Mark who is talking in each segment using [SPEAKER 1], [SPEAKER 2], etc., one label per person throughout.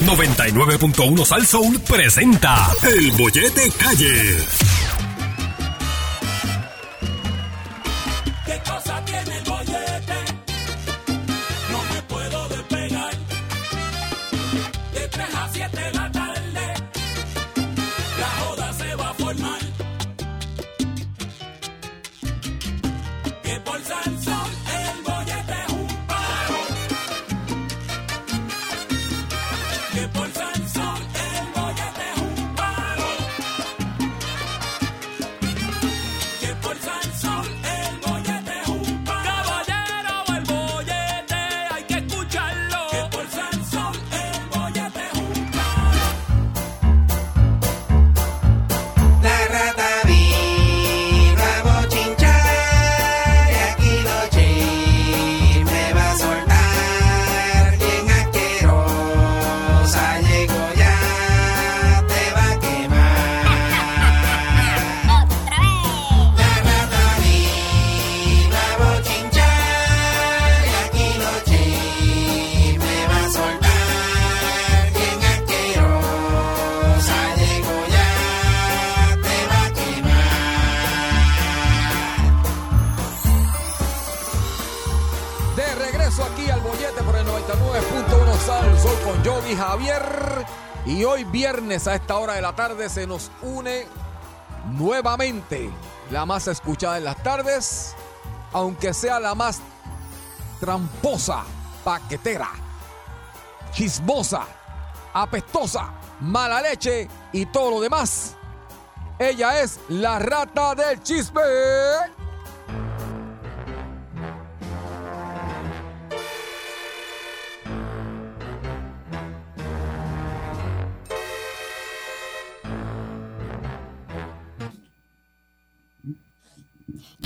[SPEAKER 1] 99.1 Sal Soul presenta El Bollete Calle.
[SPEAKER 2] A
[SPEAKER 3] esta hora de la tarde se nos une nuevamente la más escuchada en las tardes, aunque sea la más tramposa, paquetera, chismosa, apestosa, mala leche y todo lo demás. Ella es la rata del chisme.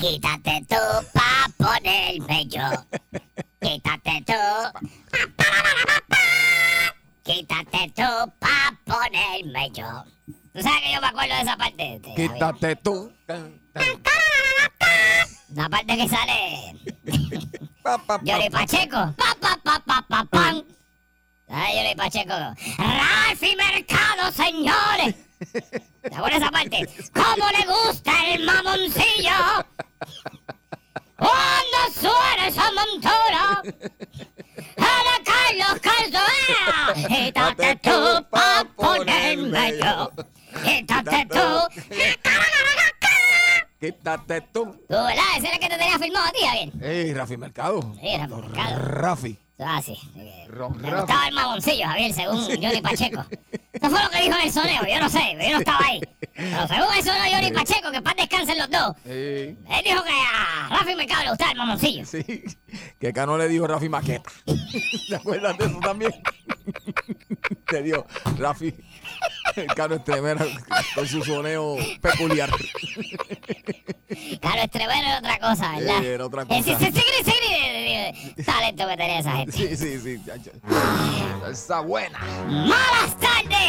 [SPEAKER 4] Quítate tú pa' ponerme yo. Quítate tú. Quítate tú pa' ponerme yo. ¿Tú sabes que yo me acuerdo de esa parte?
[SPEAKER 3] Quítate tú.
[SPEAKER 4] La parte que sale Yori Pacheco. Pa, pa, pa, pa, pa, pam. ¿Sabes Yori Pacheco? Ralfi Mercado, señores. ¿Te acuerdas esa parte? ¿Cómo le gusta el mamoncillo? Suena esa montura. Ana Carlos Calzoea. Quítate tú pa' ponerme yo. Quítate tú.
[SPEAKER 3] Quítate tú.
[SPEAKER 4] ¿verdad? Ese era el que te tenía filmado a ti, Javier.
[SPEAKER 3] Ey, Rafi Mercado.
[SPEAKER 4] Sí, Rafi Mercado.
[SPEAKER 3] Rafi.
[SPEAKER 4] Ah, sí. Me gustaba el mamoncillo, Javier, según Johnny Pacheco. Eso fue lo que dijo en el soneo, yo no sé, yo no estaba ahí. Pero según el soneo de Johnny Pacheco, que paz descansen los dos, él dijo que a Rafi Mercado le gustaba el mamoncillo.
[SPEAKER 3] sí. Que Cano le dijo Rafi Maqueta. ¿Te acuerdas de eso también? Te dio Rafi. Cano Estremera con su soneo peculiar.
[SPEAKER 4] Claro, Estremero era otra cosa, ¿verdad?
[SPEAKER 3] Sí, era otra cosa.
[SPEAKER 4] Ese- ese- ese- ese talento que tenía esa gente.
[SPEAKER 3] Sí, sí, sí. Está buena.
[SPEAKER 4] ¡Malas tardes!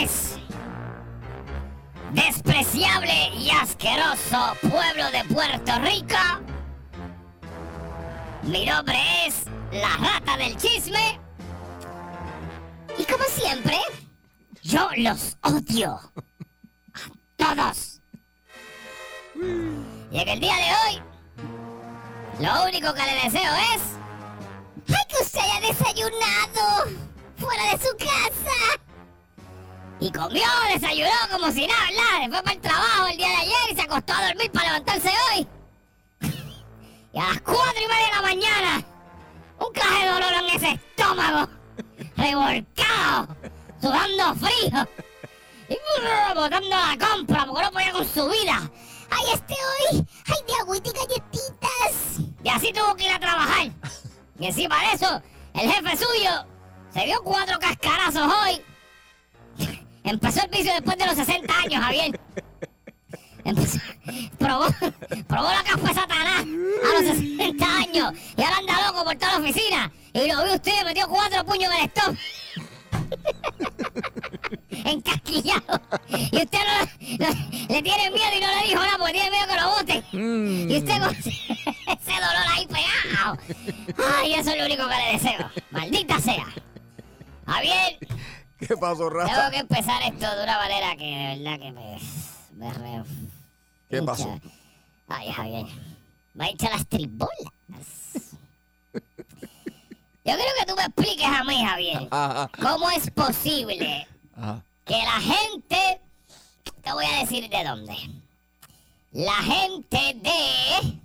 [SPEAKER 4] Despreciable y asqueroso pueblo de Puerto Rico. Mi nombre es la rata del chisme. Y como siempre, yo los odio. A todos. Y en el día de hoy, lo único que le deseo es... ¡Ay, que usted haya desayunado! ¡Fuera de su casa! Y comió, desayunó como si nada, ¿verdad? Después para el trabajo el día de ayer y se acostó a dormir para levantarse hoy. Y a las cuatro y media de la mañana, un caje de dolor en ese estómago, revolcado, sudando frío, y botando la compra porque no podía con su vida. ¡Ay, este hoy! ¡Ay, de agüita y galletitas! Y así tuvo que ir a trabajar. Y encima de eso, el jefe suyo se dio cuatro cascarazos hoy. Empezó el vicio después de los 60 años, Javier. Empezó- probó, probó la caspa de Satanás a los 60 años y ahora anda loco por toda la oficina. Y lo vi usted, metió cuatro puños en el estómago. Encasquillado. Y usted no, no- le tiene miedo y no le dijo nada porque tiene miedo que lo boten.
[SPEAKER 3] Mm.
[SPEAKER 4] Y usted con ese dolor ahí pegado. Ay, eso es lo único que le deseo. Maldita sea. Javier,
[SPEAKER 3] ¿Qué pasó,
[SPEAKER 4] Tengo
[SPEAKER 3] Raza?
[SPEAKER 4] que empezar esto de una manera que de verdad que me. me re-
[SPEAKER 3] ¿Qué
[SPEAKER 4] hincha.
[SPEAKER 3] pasó?
[SPEAKER 4] Ay, Javier. Me ha hecho las tribolas. Yo creo que tú me expliques a mí, Javier,
[SPEAKER 3] Ajá,
[SPEAKER 4] cómo es posible
[SPEAKER 3] ajá.
[SPEAKER 4] que la gente. Te voy a decir de dónde. La gente de.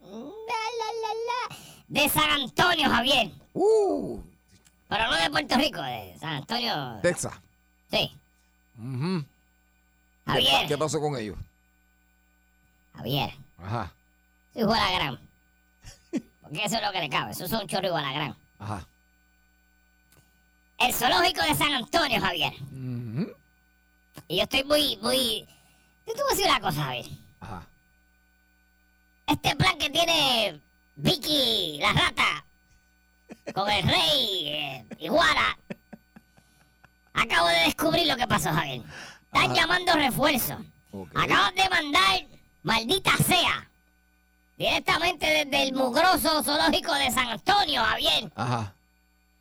[SPEAKER 4] La, la, la, la, de San Antonio, Javier.
[SPEAKER 3] Uh,
[SPEAKER 4] Pero no de Puerto Rico, de San Antonio.
[SPEAKER 3] Texas.
[SPEAKER 4] Sí. Javier.
[SPEAKER 3] ¿Qué pasó con ellos?
[SPEAKER 4] Javier.
[SPEAKER 3] Ajá,
[SPEAKER 4] Soy igual a gran. Porque eso es lo que le cabe. Eso es un chorro igual a gran.
[SPEAKER 3] ajá.
[SPEAKER 4] El zoológico de San Antonio, Javier.
[SPEAKER 3] Ujú.
[SPEAKER 4] Y yo estoy muy, muy. Yo te voy a decir una cosa, Javier.
[SPEAKER 3] Ajá.
[SPEAKER 4] Este plan que tiene Vicky, la rata, con el rey, eh, Iguana. Acabo de descubrir lo que pasó, Javier. Están
[SPEAKER 3] Ajá.
[SPEAKER 4] llamando refuerzos.
[SPEAKER 3] Ok.
[SPEAKER 4] Acaban de mandar, maldita sea, directamente desde el mugroso zoológico de San Antonio, Javier.
[SPEAKER 3] Ajá.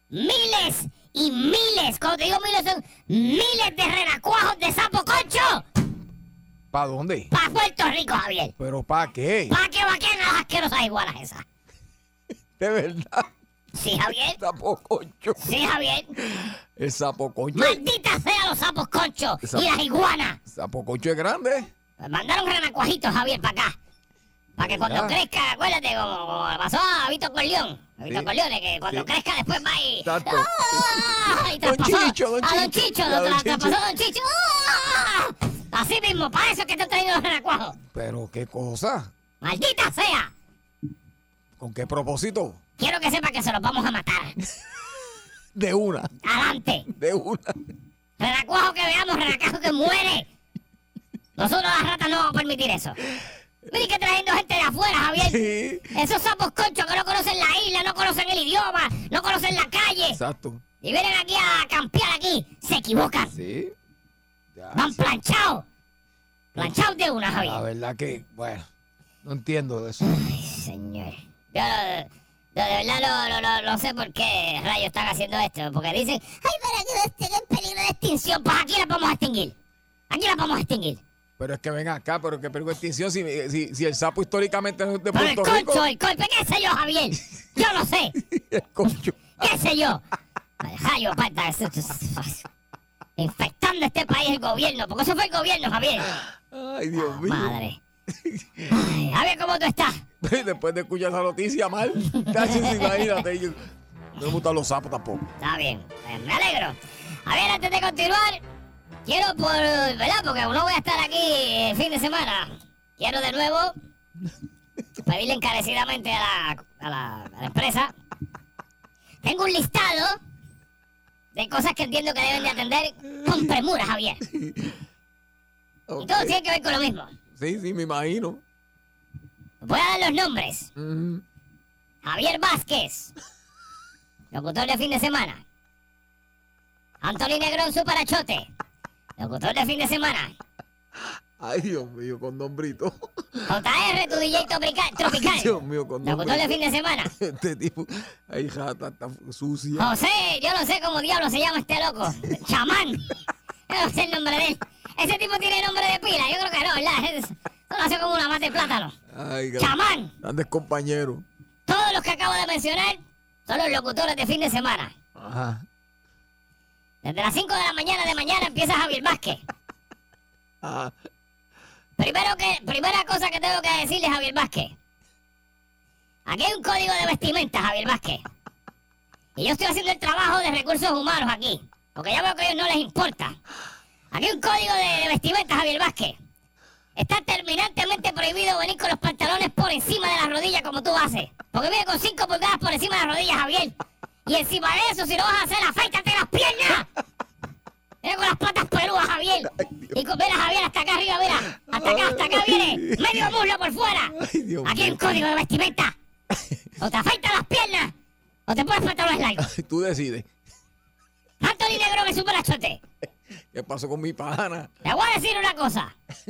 [SPEAKER 4] Miles y miles, cuando te digo miles, son miles de renacuajos de sapo concho
[SPEAKER 3] ¿Para dónde?
[SPEAKER 4] para Puerto Rico, Javier.
[SPEAKER 3] ¿Pero para qué?
[SPEAKER 4] ¿Para qué vaquean las asquerosas iguanas esas?
[SPEAKER 3] De verdad.
[SPEAKER 4] Sí, Javier.
[SPEAKER 3] Sapo concho.
[SPEAKER 4] Sí, Javier.
[SPEAKER 3] El sapo concho.
[SPEAKER 4] Maldita sea los sapos conchos y las iguanas.
[SPEAKER 3] Sapo concho es grande.
[SPEAKER 4] Me mandaron renacuajitos, Javier, para acá. Para que cuando
[SPEAKER 3] ¿Verdad?
[SPEAKER 4] crezca, acuérdate, como, pasó a Vito Corleón. A Vito
[SPEAKER 3] Sí.
[SPEAKER 4] Corleone, que cuando
[SPEAKER 3] Sí.
[SPEAKER 4] crezca después va y...
[SPEAKER 3] Exacto.
[SPEAKER 4] ¡Ah! Y
[SPEAKER 3] Don Chicho, don
[SPEAKER 4] a Don
[SPEAKER 3] Chicho.
[SPEAKER 4] Chicho,
[SPEAKER 3] A don Chicho.
[SPEAKER 4] traspasó a Don Chicho. ¡Ah! Así mismo, para eso es que te trayendo los renacuajos.
[SPEAKER 3] Pero qué cosa.
[SPEAKER 4] ¡Maldita sea!
[SPEAKER 3] ¿Con qué propósito?
[SPEAKER 4] Quiero que sepa que se los vamos a matar.
[SPEAKER 3] De una.
[SPEAKER 4] ¡Adelante!
[SPEAKER 3] De una.
[SPEAKER 4] Renacuajo que veamos, renacuajo que muere. Nosotros las ratas no vamos a permitir eso. Mire que trayendo gente de afuera, Javier.
[SPEAKER 3] Sí.
[SPEAKER 4] Esos sapos conchos que no conocen la isla, no conocen el idioma, no conocen la calle.
[SPEAKER 3] Exacto.
[SPEAKER 4] Y vienen aquí a campear aquí. Se equivocan.
[SPEAKER 3] Sí. Ya,
[SPEAKER 4] Van
[SPEAKER 3] sí.
[SPEAKER 4] planchados. Planchados de una,
[SPEAKER 3] La
[SPEAKER 4] Javier.
[SPEAKER 3] verdad que, bueno, no entiendo de eso.
[SPEAKER 4] Ay, señor. Yo de verdad no, no, no, no sé por qué rayos están haciendo esto. Porque dicen, ay, para que en peligro de extinción. Pues aquí la vamos a extinguir. Aquí la vamos a extinguir.
[SPEAKER 3] Pero es que ven acá, pero que peligro de extinción si, si, si el sapo históricamente no es de
[SPEAKER 4] Pero el
[SPEAKER 3] Puerto Rico.
[SPEAKER 4] concho, el concho, ¿qué sé yo, Javier? Yo no sé.
[SPEAKER 3] El concho.
[SPEAKER 4] ¿Qué sé yo? Ay, Jayo, pata, eso- eso- eso- infectando este país el gobierno, porque eso fue el gobierno, Javier.
[SPEAKER 3] Ay, Dios mío.
[SPEAKER 4] Madre. Ay, Javier, ¿cómo tú estás?
[SPEAKER 3] Después de escuchar esa noticia mal, casi imagínate. yo- No me gustan los sapos tampoco.
[SPEAKER 4] Está bien, eh, me alegro. A ver, antes de continuar, quiero por, ¿verdad? Porque no voy a estar aquí el fin de semana. Quiero de nuevo pedirle encarecidamente a la, a la, a la empresa. Tengo un listado de cosas que entiendo que deben de atender con premura, Javier. Y todo tiene que ver con lo mismo.
[SPEAKER 3] Sí, sí, me imagino.
[SPEAKER 4] Voy a dar los nombres. Javier Vázquez, locutor de fin de semana. Anthony Negrón Superachote, locutor de fin de semana.
[SPEAKER 3] Ay, Dios mío, con nombrito.
[SPEAKER 4] JR, tu DJ tropical. tropical.
[SPEAKER 3] Dios mío, con
[SPEAKER 4] Locutor de
[SPEAKER 3] nombrito.
[SPEAKER 4] fin de semana.
[SPEAKER 3] Este tipo, ay, jata, está sucia.
[SPEAKER 4] José, yo no sé cómo diablo se llama este loco. Chamán. Yo no sé el nombre de él. Ese tipo tiene nombre de pila. Yo creo que no, ¿verdad? Es- Eso nació como una mata de plátano.
[SPEAKER 3] Ay,
[SPEAKER 4] Chamán.
[SPEAKER 3] grandes compañeros.
[SPEAKER 4] Todos los que acabo de mencionar son los locutores de fin de semana.
[SPEAKER 3] Ajá.
[SPEAKER 4] Desde las 5 de la mañana de mañana empieza Javier Vázquez.
[SPEAKER 3] Ajá.
[SPEAKER 4] Primero que, primera cosa que tengo que decirle Javier Vázquez. Aquí hay un código de vestimenta, Javier Vázquez. Y yo estoy haciendo el trabajo de recursos humanos aquí. Porque ya veo que a ellos no les importa. Aquí hay un código de, de vestimenta, Javier Vázquez. Está terminantemente prohibido venir con los pantalones por encima de las rodillas como tú haces. Porque viene con 5 pulgadas por encima de las rodillas, Javier. Y encima de eso, si lo vas a hacer, afeítate las piernas. Mira con las patas peludas, Javier. Y con, mira, Javier, hasta acá arriba, mira. Hasta acá, hasta acá viene. Medio muslo por fuera. Aquí hay un código de vestimenta. O te afeitas las piernas, o te pones pantalones largos.
[SPEAKER 3] Tú decides.
[SPEAKER 4] Anthony Negro me super achote.
[SPEAKER 3] ¿Qué pasó con mi pana?
[SPEAKER 4] Le voy a decir una cosa.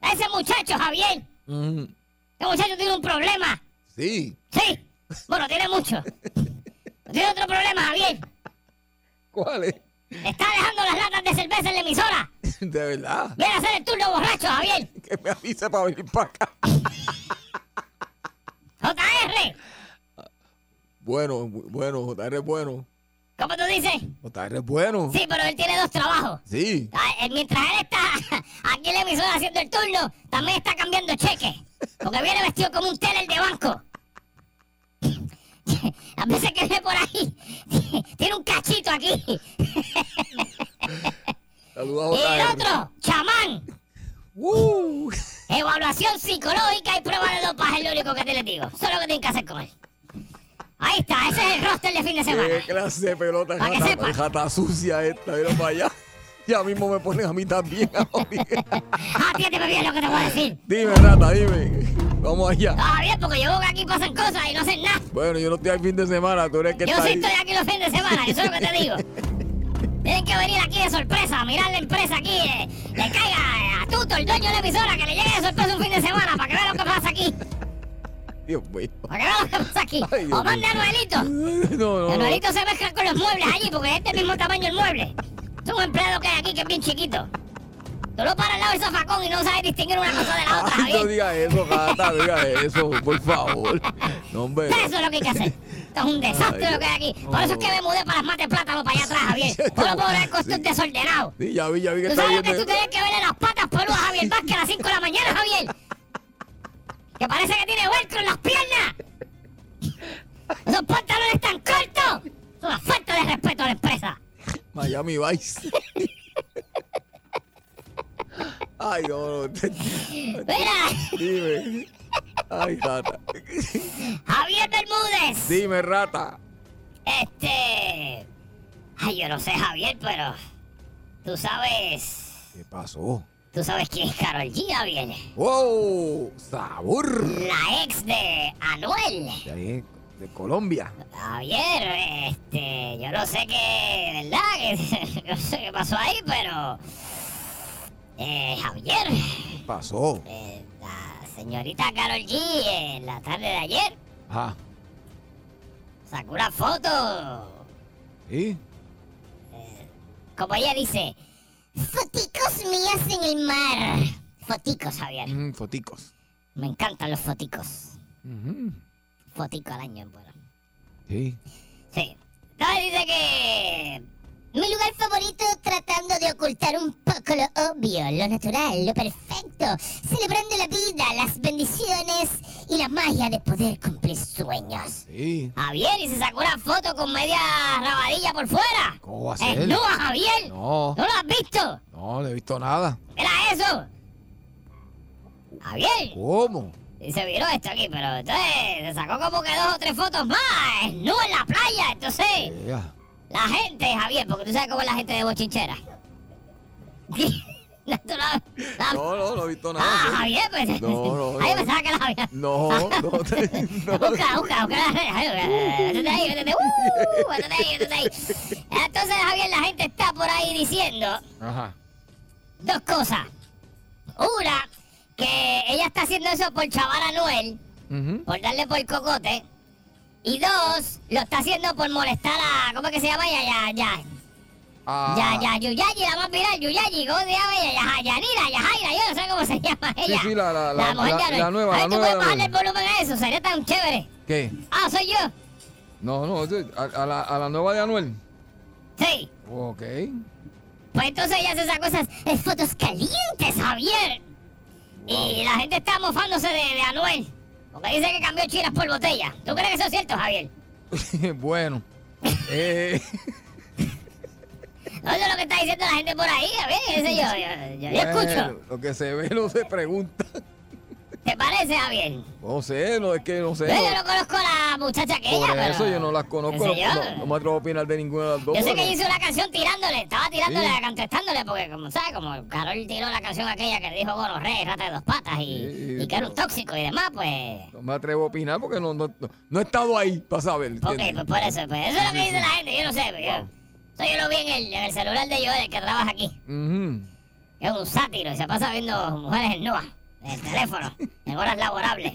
[SPEAKER 4] Ese muchacho, Javier,
[SPEAKER 3] Mm,
[SPEAKER 4] ese muchacho tiene un problema.
[SPEAKER 3] sí.
[SPEAKER 4] Sí. Bueno, tiene mucho. Tiene otro problema, Javier.
[SPEAKER 3] ¿Cuál es?
[SPEAKER 4] Está dejando las latas de cerveza en la emisora.
[SPEAKER 3] De verdad.
[SPEAKER 4] Viene a hacer el turno borracho, Javier.
[SPEAKER 3] Que me avise para venir para acá.
[SPEAKER 4] JR.
[SPEAKER 3] Bueno, bueno, JR es bueno.
[SPEAKER 4] ¿Cómo tú dices?
[SPEAKER 3] JR es bueno.
[SPEAKER 4] Sí, pero él tiene dos trabajos.
[SPEAKER 3] Sí.
[SPEAKER 4] Ah, eh, Mientras él está aquí en la emisora haciendo el turno, también está cambiando cheques. Porque viene vestido como un teller de banco. A veces que ve por ahí, tiene un cachito aquí.
[SPEAKER 3] Saludos
[SPEAKER 4] Y el otro, chamán.
[SPEAKER 3] Uh,
[SPEAKER 4] Evaluación psicológica y prueba de dopaje es lo único que te les digo. Eso es lo que tienen que hacer con él. Ahí está, ese es el roster de fin de semana.
[SPEAKER 3] qué clase de pelota.
[SPEAKER 4] Pa' que
[SPEAKER 3] jata,
[SPEAKER 4] sepa.
[SPEAKER 3] jata sucia esta. Mira para allá. Ya mismo me ponen a mí también.
[SPEAKER 4] Atiéndeme bien lo que te voy a decir.
[SPEAKER 3] dime, rata, dime. Vamos allá.
[SPEAKER 4] Ah, bien, porque yo veo que aquí pasan cosas y no hacen nada.
[SPEAKER 3] Bueno, yo no estoy al fin de semana. Tú eres que
[SPEAKER 4] Yo
[SPEAKER 3] está
[SPEAKER 4] sí
[SPEAKER 3] ahí.
[SPEAKER 4] estoy aquí los fines de semana, eso es lo que te digo. Tienen que venir aquí de sorpresa, a mirar la empresa aquí, eh, le caiga a Tuto, el dueño de la emisora, que le llegue de sorpresa un fin de semana para que vea lo que pasa aquí.
[SPEAKER 3] Dios mío.
[SPEAKER 4] Para vea lo pasa aquí.
[SPEAKER 3] Ay,
[SPEAKER 4] O mande a
[SPEAKER 3] mío.
[SPEAKER 4] Noelito.
[SPEAKER 3] No, no.
[SPEAKER 4] Anuelito se mezcla con los muebles allí porque es del mismo tamaño el mueble. Es un empleado que hay aquí que es bien chiquito. Tú lo paras al lado del zafacón y no sabes distinguir una cosa de la otra,
[SPEAKER 3] Ay, no
[SPEAKER 4] Javier.
[SPEAKER 3] diga eso, gata, diga eso, por favor. No, hombre.
[SPEAKER 4] Eso es lo que hay que hacer. Esto es un desastre
[SPEAKER 3] Ay,
[SPEAKER 4] lo que hay aquí. Por eso es que me mudé para las mates plátano para allá atrás, Javier. Puedo ver con esto es desordenado.
[SPEAKER 3] Sí, ya vi, ya vi que
[SPEAKER 4] ¿Tú sabes lo que tú tienes que verle las patas peludas a Javier Vázquez a las 5 de la mañana, Javier? Que parece que tiene velcro en las piernas. Esos pantalones tan cortos. Es una falta de respeto a la empresa.
[SPEAKER 3] Miami Vice. Ay, no, no.
[SPEAKER 4] Mira,
[SPEAKER 3] Dime. Ay, rata.
[SPEAKER 4] Javier Bermúdez.
[SPEAKER 3] Dime, rata.
[SPEAKER 4] Este. Ay, yo no sé, Javier, pero. Tú sabes.
[SPEAKER 3] ¿Qué pasó?
[SPEAKER 4] Tú sabes quién es Carol G, Javier.
[SPEAKER 3] ¡Wow! ¡Sabor!
[SPEAKER 4] La ex de Anuel.
[SPEAKER 3] De ahí, de Colombia.
[SPEAKER 4] Javier, este, yo no sé qué, ¿verdad? Que, no sé qué pasó ahí, pero... Eh, Javier,
[SPEAKER 3] ¿Qué pasó?
[SPEAKER 4] eh, la señorita Carol G, en la tarde de ayer,
[SPEAKER 3] Ajá.
[SPEAKER 4] sacó una foto,
[SPEAKER 3] ¿Sí?
[SPEAKER 4] como ella dice, foticos mías en el mar. Foticos, Javier.
[SPEAKER 3] Mm, foticos.
[SPEAKER 4] Me encantan los foticos.
[SPEAKER 3] Ujú.
[SPEAKER 4] Fotico al año, bueno.
[SPEAKER 3] Sí.
[SPEAKER 4] Sí. Entonces dice que... Mi lugar favorito tratando de ocultar un poco lo obvio, lo natural, lo perfecto, celebrando la vida, las bendiciones y la magia de poder cumplir sueños.
[SPEAKER 3] Sí.
[SPEAKER 4] Javier, y se sacó una foto con media rabadilla por fuera.
[SPEAKER 3] ¿Cómo va a ser?
[SPEAKER 4] ¿Es nua, Javier?
[SPEAKER 3] No,
[SPEAKER 4] ¿No lo has visto?
[SPEAKER 3] no, no he visto nada.
[SPEAKER 4] Mira eso. Javier.
[SPEAKER 3] ¿Cómo?
[SPEAKER 4] Y se viró esto aquí, pero entonces se sacó como que dos o tres fotos más, es nu en la playa, entonces...
[SPEAKER 3] Ea.
[SPEAKER 4] La gente, Javier, porque tú sabes cómo es la gente de bochinchera. No, no- no-
[SPEAKER 3] he visto nada.
[SPEAKER 4] Ah,
[SPEAKER 3] sí.
[SPEAKER 4] Javier, pues.
[SPEAKER 3] No, no,
[SPEAKER 4] Ay,
[SPEAKER 3] no.
[SPEAKER 4] pensaba que la había.
[SPEAKER 3] No, no, te- no.
[SPEAKER 4] Busca, busca, busca. Ay, Métete ahí, métete. Uh, ahí, métete ahí. Entonces, Javier, la gente está por ahí diciendo
[SPEAKER 3] Ajá.
[SPEAKER 4] dos cosas. Una, que ella está haciendo eso por chaval a Noel,
[SPEAKER 3] Ujú.
[SPEAKER 4] por darle por cocote. Y dos, lo está haciendo por molestar a. ¿Cómo es que se llama? Ya, ya, ya.
[SPEAKER 3] Ah,
[SPEAKER 4] Ya, ya, Yuyayi, la más viral, Yuyayi, ¿cómo se llama ella? Ya, Yanira, Yajaira, yo no sé cómo se llama ella.
[SPEAKER 3] sí, la- la- la-
[SPEAKER 4] mujer
[SPEAKER 3] la-
[SPEAKER 4] de Anuel.
[SPEAKER 3] la nueva,
[SPEAKER 4] A ver,
[SPEAKER 3] la
[SPEAKER 4] ¿tú
[SPEAKER 3] nueva
[SPEAKER 4] puedes
[SPEAKER 3] de
[SPEAKER 4] bajarle el volumen a eso? Sería tan chévere.
[SPEAKER 3] ¿Qué?
[SPEAKER 4] Ah, soy yo.
[SPEAKER 3] No, no, a, a la, a la nueva de Anuel.
[SPEAKER 4] Sí.
[SPEAKER 3] Ok.
[SPEAKER 4] Pues entonces ella se sacó esas eh, fotos calientes, Javier. Y la gente está mofándose de, de Anuel. Porque dice que cambió chiras por botella. ¿Tú crees que eso es cierto, Javier?
[SPEAKER 3] bueno. Eh,
[SPEAKER 4] No eso es lo que está diciendo la gente por ahí, Javier. ¿Qué sé yo? Yo, yo- yo
[SPEAKER 3] bueno,
[SPEAKER 4] escucho.
[SPEAKER 3] Lo que se ve no se pregunta.
[SPEAKER 4] ¿Te parece, Javier?
[SPEAKER 3] No sé, no es que no sé.
[SPEAKER 4] Yo,
[SPEAKER 3] no-
[SPEAKER 4] yo no conozco a la muchacha que
[SPEAKER 3] por eso
[SPEAKER 4] pero...
[SPEAKER 3] yo no las conozco. No, me atrevo a opinar de ninguna de las dos.
[SPEAKER 4] Yo sé que
[SPEAKER 3] pero-
[SPEAKER 4] hizo una canción tirándole, estaba tirándole,
[SPEAKER 3] Sí.
[SPEAKER 4] contestándole, porque como sabes, como Carol tiró la canción aquella que dijo gonorrea y rata de dos patas y,
[SPEAKER 3] Sí,
[SPEAKER 4] y que era un
[SPEAKER 3] pero-
[SPEAKER 4] tóxico y demás, pues...
[SPEAKER 3] No me atrevo a opinar porque no, no, no- no he estado ahí para saber.
[SPEAKER 4] Ok,
[SPEAKER 3] ¿entiendes?
[SPEAKER 4] pues por eso, pues eso es lo que dice la gente, yo no sé, pues yo... Eso yo lo vi en el, en el celular de Joel, el que trabaja aquí.
[SPEAKER 3] Ujú.
[SPEAKER 4] Es un sátiro y se pasa viendo mujeres en nua, el teléfono, en horas laborables.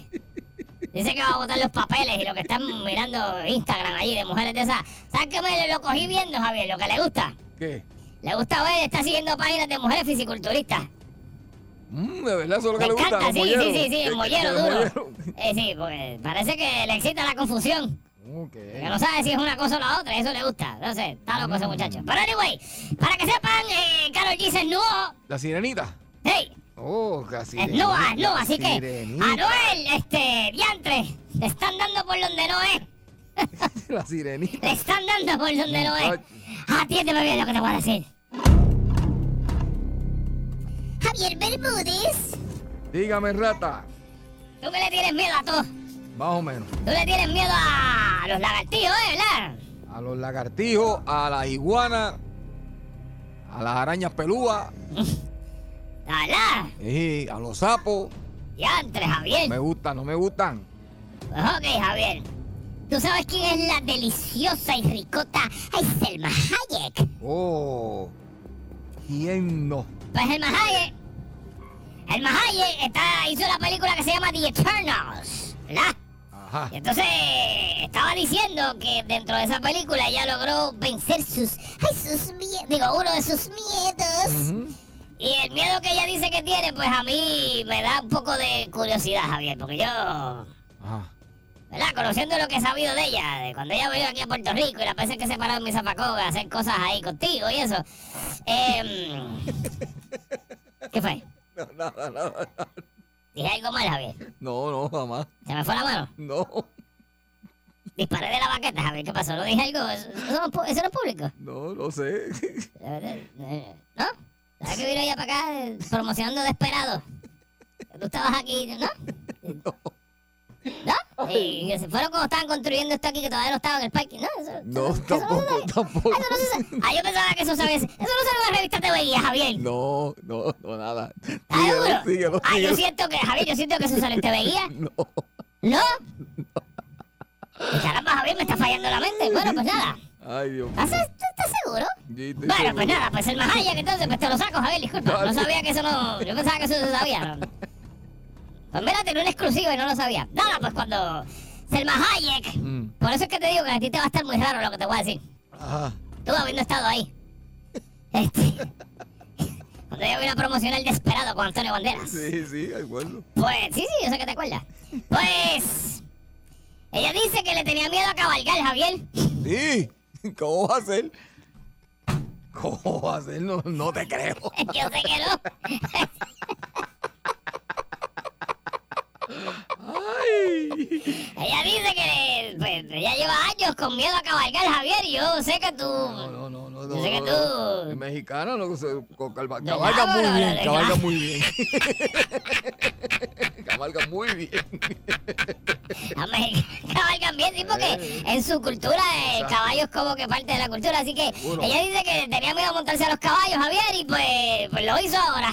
[SPEAKER 4] Dice que va a botar los papeles y lo que están mirando Instagram allí de mujeres de esas. ¿Sabes qué me lo cogí viendo, Javier? Lo que le gusta.
[SPEAKER 3] ¿Qué?
[SPEAKER 4] Le gusta ver, está siguiendo páginas de mujeres fisiculturistas.
[SPEAKER 3] Mm, de verdad, eso es lo que le gusta.
[SPEAKER 4] encanta, sí, sí, sí, sí, el mollero duro.
[SPEAKER 3] mollero.
[SPEAKER 4] Eh, sí, pues parece que le excita la confusión.
[SPEAKER 3] Ok.
[SPEAKER 4] Que no sabe si es una cosa o la otra, eso le gusta. No sé, está loco ese muchacho. Pero anyway, para que sepan, eh, Carol G se desnudó.
[SPEAKER 3] La sirenita.
[SPEAKER 4] Hey,
[SPEAKER 3] Oh, casi.
[SPEAKER 4] desnuda, desnuda. Así que. Anuel, este, diantre, le están dando por donde no es.
[SPEAKER 3] La sirenita.
[SPEAKER 4] Le están dando por donde no es. Atiéndeme bien lo que te voy a decir. Javier Bermúdez.
[SPEAKER 3] Dígame, rata.
[SPEAKER 4] Tú que le tienes miedo a todo.
[SPEAKER 3] Más o menos.
[SPEAKER 4] Tú le tienes miedo a los lagartijos, ¿eh? ¿Verdad?
[SPEAKER 3] A los lagartijos, a las iguanas, a las arañas pelúas,
[SPEAKER 4] ¿Verdad?
[SPEAKER 3] y a los sapos.
[SPEAKER 4] Diantre, Javier.
[SPEAKER 3] Me gustan, no me gustan.
[SPEAKER 4] Pues ok, Javier. ¿Tú sabes quién es la deliciosa y ricota Selma Hayek?
[SPEAKER 3] Oh. ¿Quién no?
[SPEAKER 4] Pues Selma Hayek. Selma Hayek está, hizo la película que se llama The Eternals, ¿verdad?
[SPEAKER 3] Ajá.
[SPEAKER 4] Y entonces estaba diciendo que dentro de esa película ella logró vencer sus, ay, sus miedos, digo, uno de sus miedos. Y el miedo que ella dice que tiene, pues a mí me da un poco de curiosidad, Javier, porque yo,
[SPEAKER 3] Ajá.
[SPEAKER 4] ¿verdad? Conociendo lo que he sabido de ella, de cuando ella vino aquí a Puerto Rico y las veces que se paró en mi zapacoga a hacer cosas ahí contigo y eso. em, ¿Qué fue?
[SPEAKER 3] No, nada, nada.
[SPEAKER 4] Dije algo mal, Javier.
[SPEAKER 3] No, no, jamás.
[SPEAKER 4] ¿Se me fue la mano?
[SPEAKER 3] No,
[SPEAKER 4] Disparé de la baqueta, Javier. ¿Qué pasó? ¿No dije algo? ¿Eso, eso no es público?
[SPEAKER 3] no, no sé.
[SPEAKER 4] ¿No? ¿Sabes que vino ella para acá eh, promocionando Desperado? Tú estabas aquí, ¿no? ¿No? Y que se fueron cuando estaban construyendo esto aquí, que todavía no estaba en el parque. No, eso,
[SPEAKER 3] No,
[SPEAKER 4] eso- eso
[SPEAKER 3] tampoco,
[SPEAKER 4] se sabe.
[SPEAKER 3] tampoco.
[SPEAKER 4] Eso no se sabe. Ah, yo pensaba que eso sabes. Eso no sale en una revista de veía, Javier.
[SPEAKER 3] No, no, no, nada.
[SPEAKER 4] ¿Estás seguro?
[SPEAKER 3] síguelo,
[SPEAKER 4] Ah, yo siento que, Javier, yo siento que eso sale en TV Guía.
[SPEAKER 3] No.
[SPEAKER 4] ¿No? Y caramba, Javier, me está fallando la mente. Bueno, pues nada.
[SPEAKER 3] Ay, Dios mío.
[SPEAKER 4] ¿Estás, seguro?
[SPEAKER 3] Sí,
[SPEAKER 4] Bueno,
[SPEAKER 3] seguro.
[SPEAKER 4] pues nada, pues el Mahaya, que entonces pues te lo saco, Javier, disculpa. No sabía que eso no. Yo pensaba que eso se sabía. ¿no? Pues mira, tenía un exclusivo y no lo sabía. Nada, pues cuando Selma Hayek.
[SPEAKER 3] Mm.
[SPEAKER 4] Por eso es que te digo que a ti te va a estar muy raro lo que te voy a decir.
[SPEAKER 3] Ajá.
[SPEAKER 4] Tú habiendo estado ahí. Este. Cuando yo vine a promocionar el desesperado con Antonio Banderas.
[SPEAKER 3] Sí, sí, acuerdo.
[SPEAKER 4] Pues, sí, sí, yo sé que te acuerdas. Pues. Ella dice que le tenía miedo a cabalgar, Javier.
[SPEAKER 3] Sí. ¿Cómo va a ser? ¿Cómo va a ser? No, no te creo.
[SPEAKER 4] Yo sé que no.
[SPEAKER 3] Ay.
[SPEAKER 4] Ella dice que pues, ella lleva años con miedo a cabalgar, Javier, y yo sé que tú...
[SPEAKER 3] No, no, no, no. no
[SPEAKER 4] Yo sé que tú-
[SPEAKER 3] Es mexicana, no, cabalga
[SPEAKER 4] nada,
[SPEAKER 3] muy bien, cabalga muy bien. cabalga muy bien.
[SPEAKER 4] Sí, porque en su cultura el caballo es como que parte de la cultura, así que
[SPEAKER 3] Seguro.
[SPEAKER 4] ella dice que tenía miedo a montarse a los caballos, Javier, y pues, pues lo hizo ahora.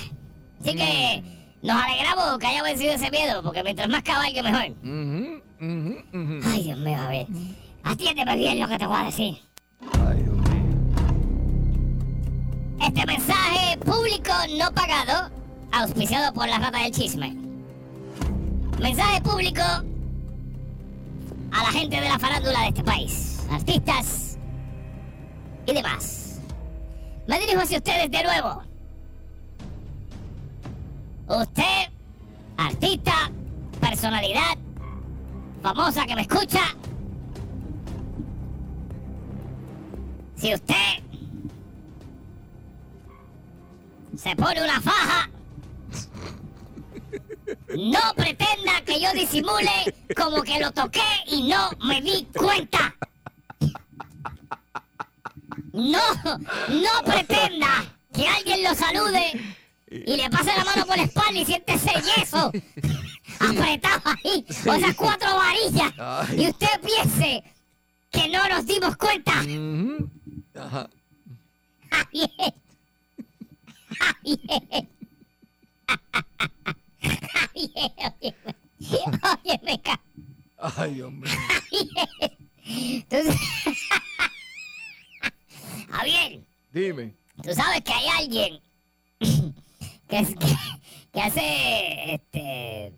[SPEAKER 4] Así que nos alegramos que haya vencido ese miedo, porque mientras más cabalgue, mejor. Ay, Dios mío, Javier. Atiéndeme bien lo que te voy a decir.
[SPEAKER 3] Ay, Dios mío.
[SPEAKER 4] Este mensaje público no pagado, auspiciado por la rata del chisme. Mensaje público a la gente de la farándula de este país, artistas y demás. Me dirijo hacia ustedes de nuevo. Usted, artista, personalidad, famosa que me escucha. Si usted se pone una faja. No pretenda que yo disimule como que lo toqué y no me di cuenta. No, no pretenda que alguien lo salude y le pase la mano por la espalda y siente ese yeso apretado ahí, o esas cuatro varillas, y usted piense que no nos dimos cuenta. Javier. Javier. Óyeme. Óyeme, ca-
[SPEAKER 3] Ay, mío.
[SPEAKER 4] Entonces... Javier,
[SPEAKER 3] Dime.
[SPEAKER 4] tú sabes que hay alguien que, es- que, que hace este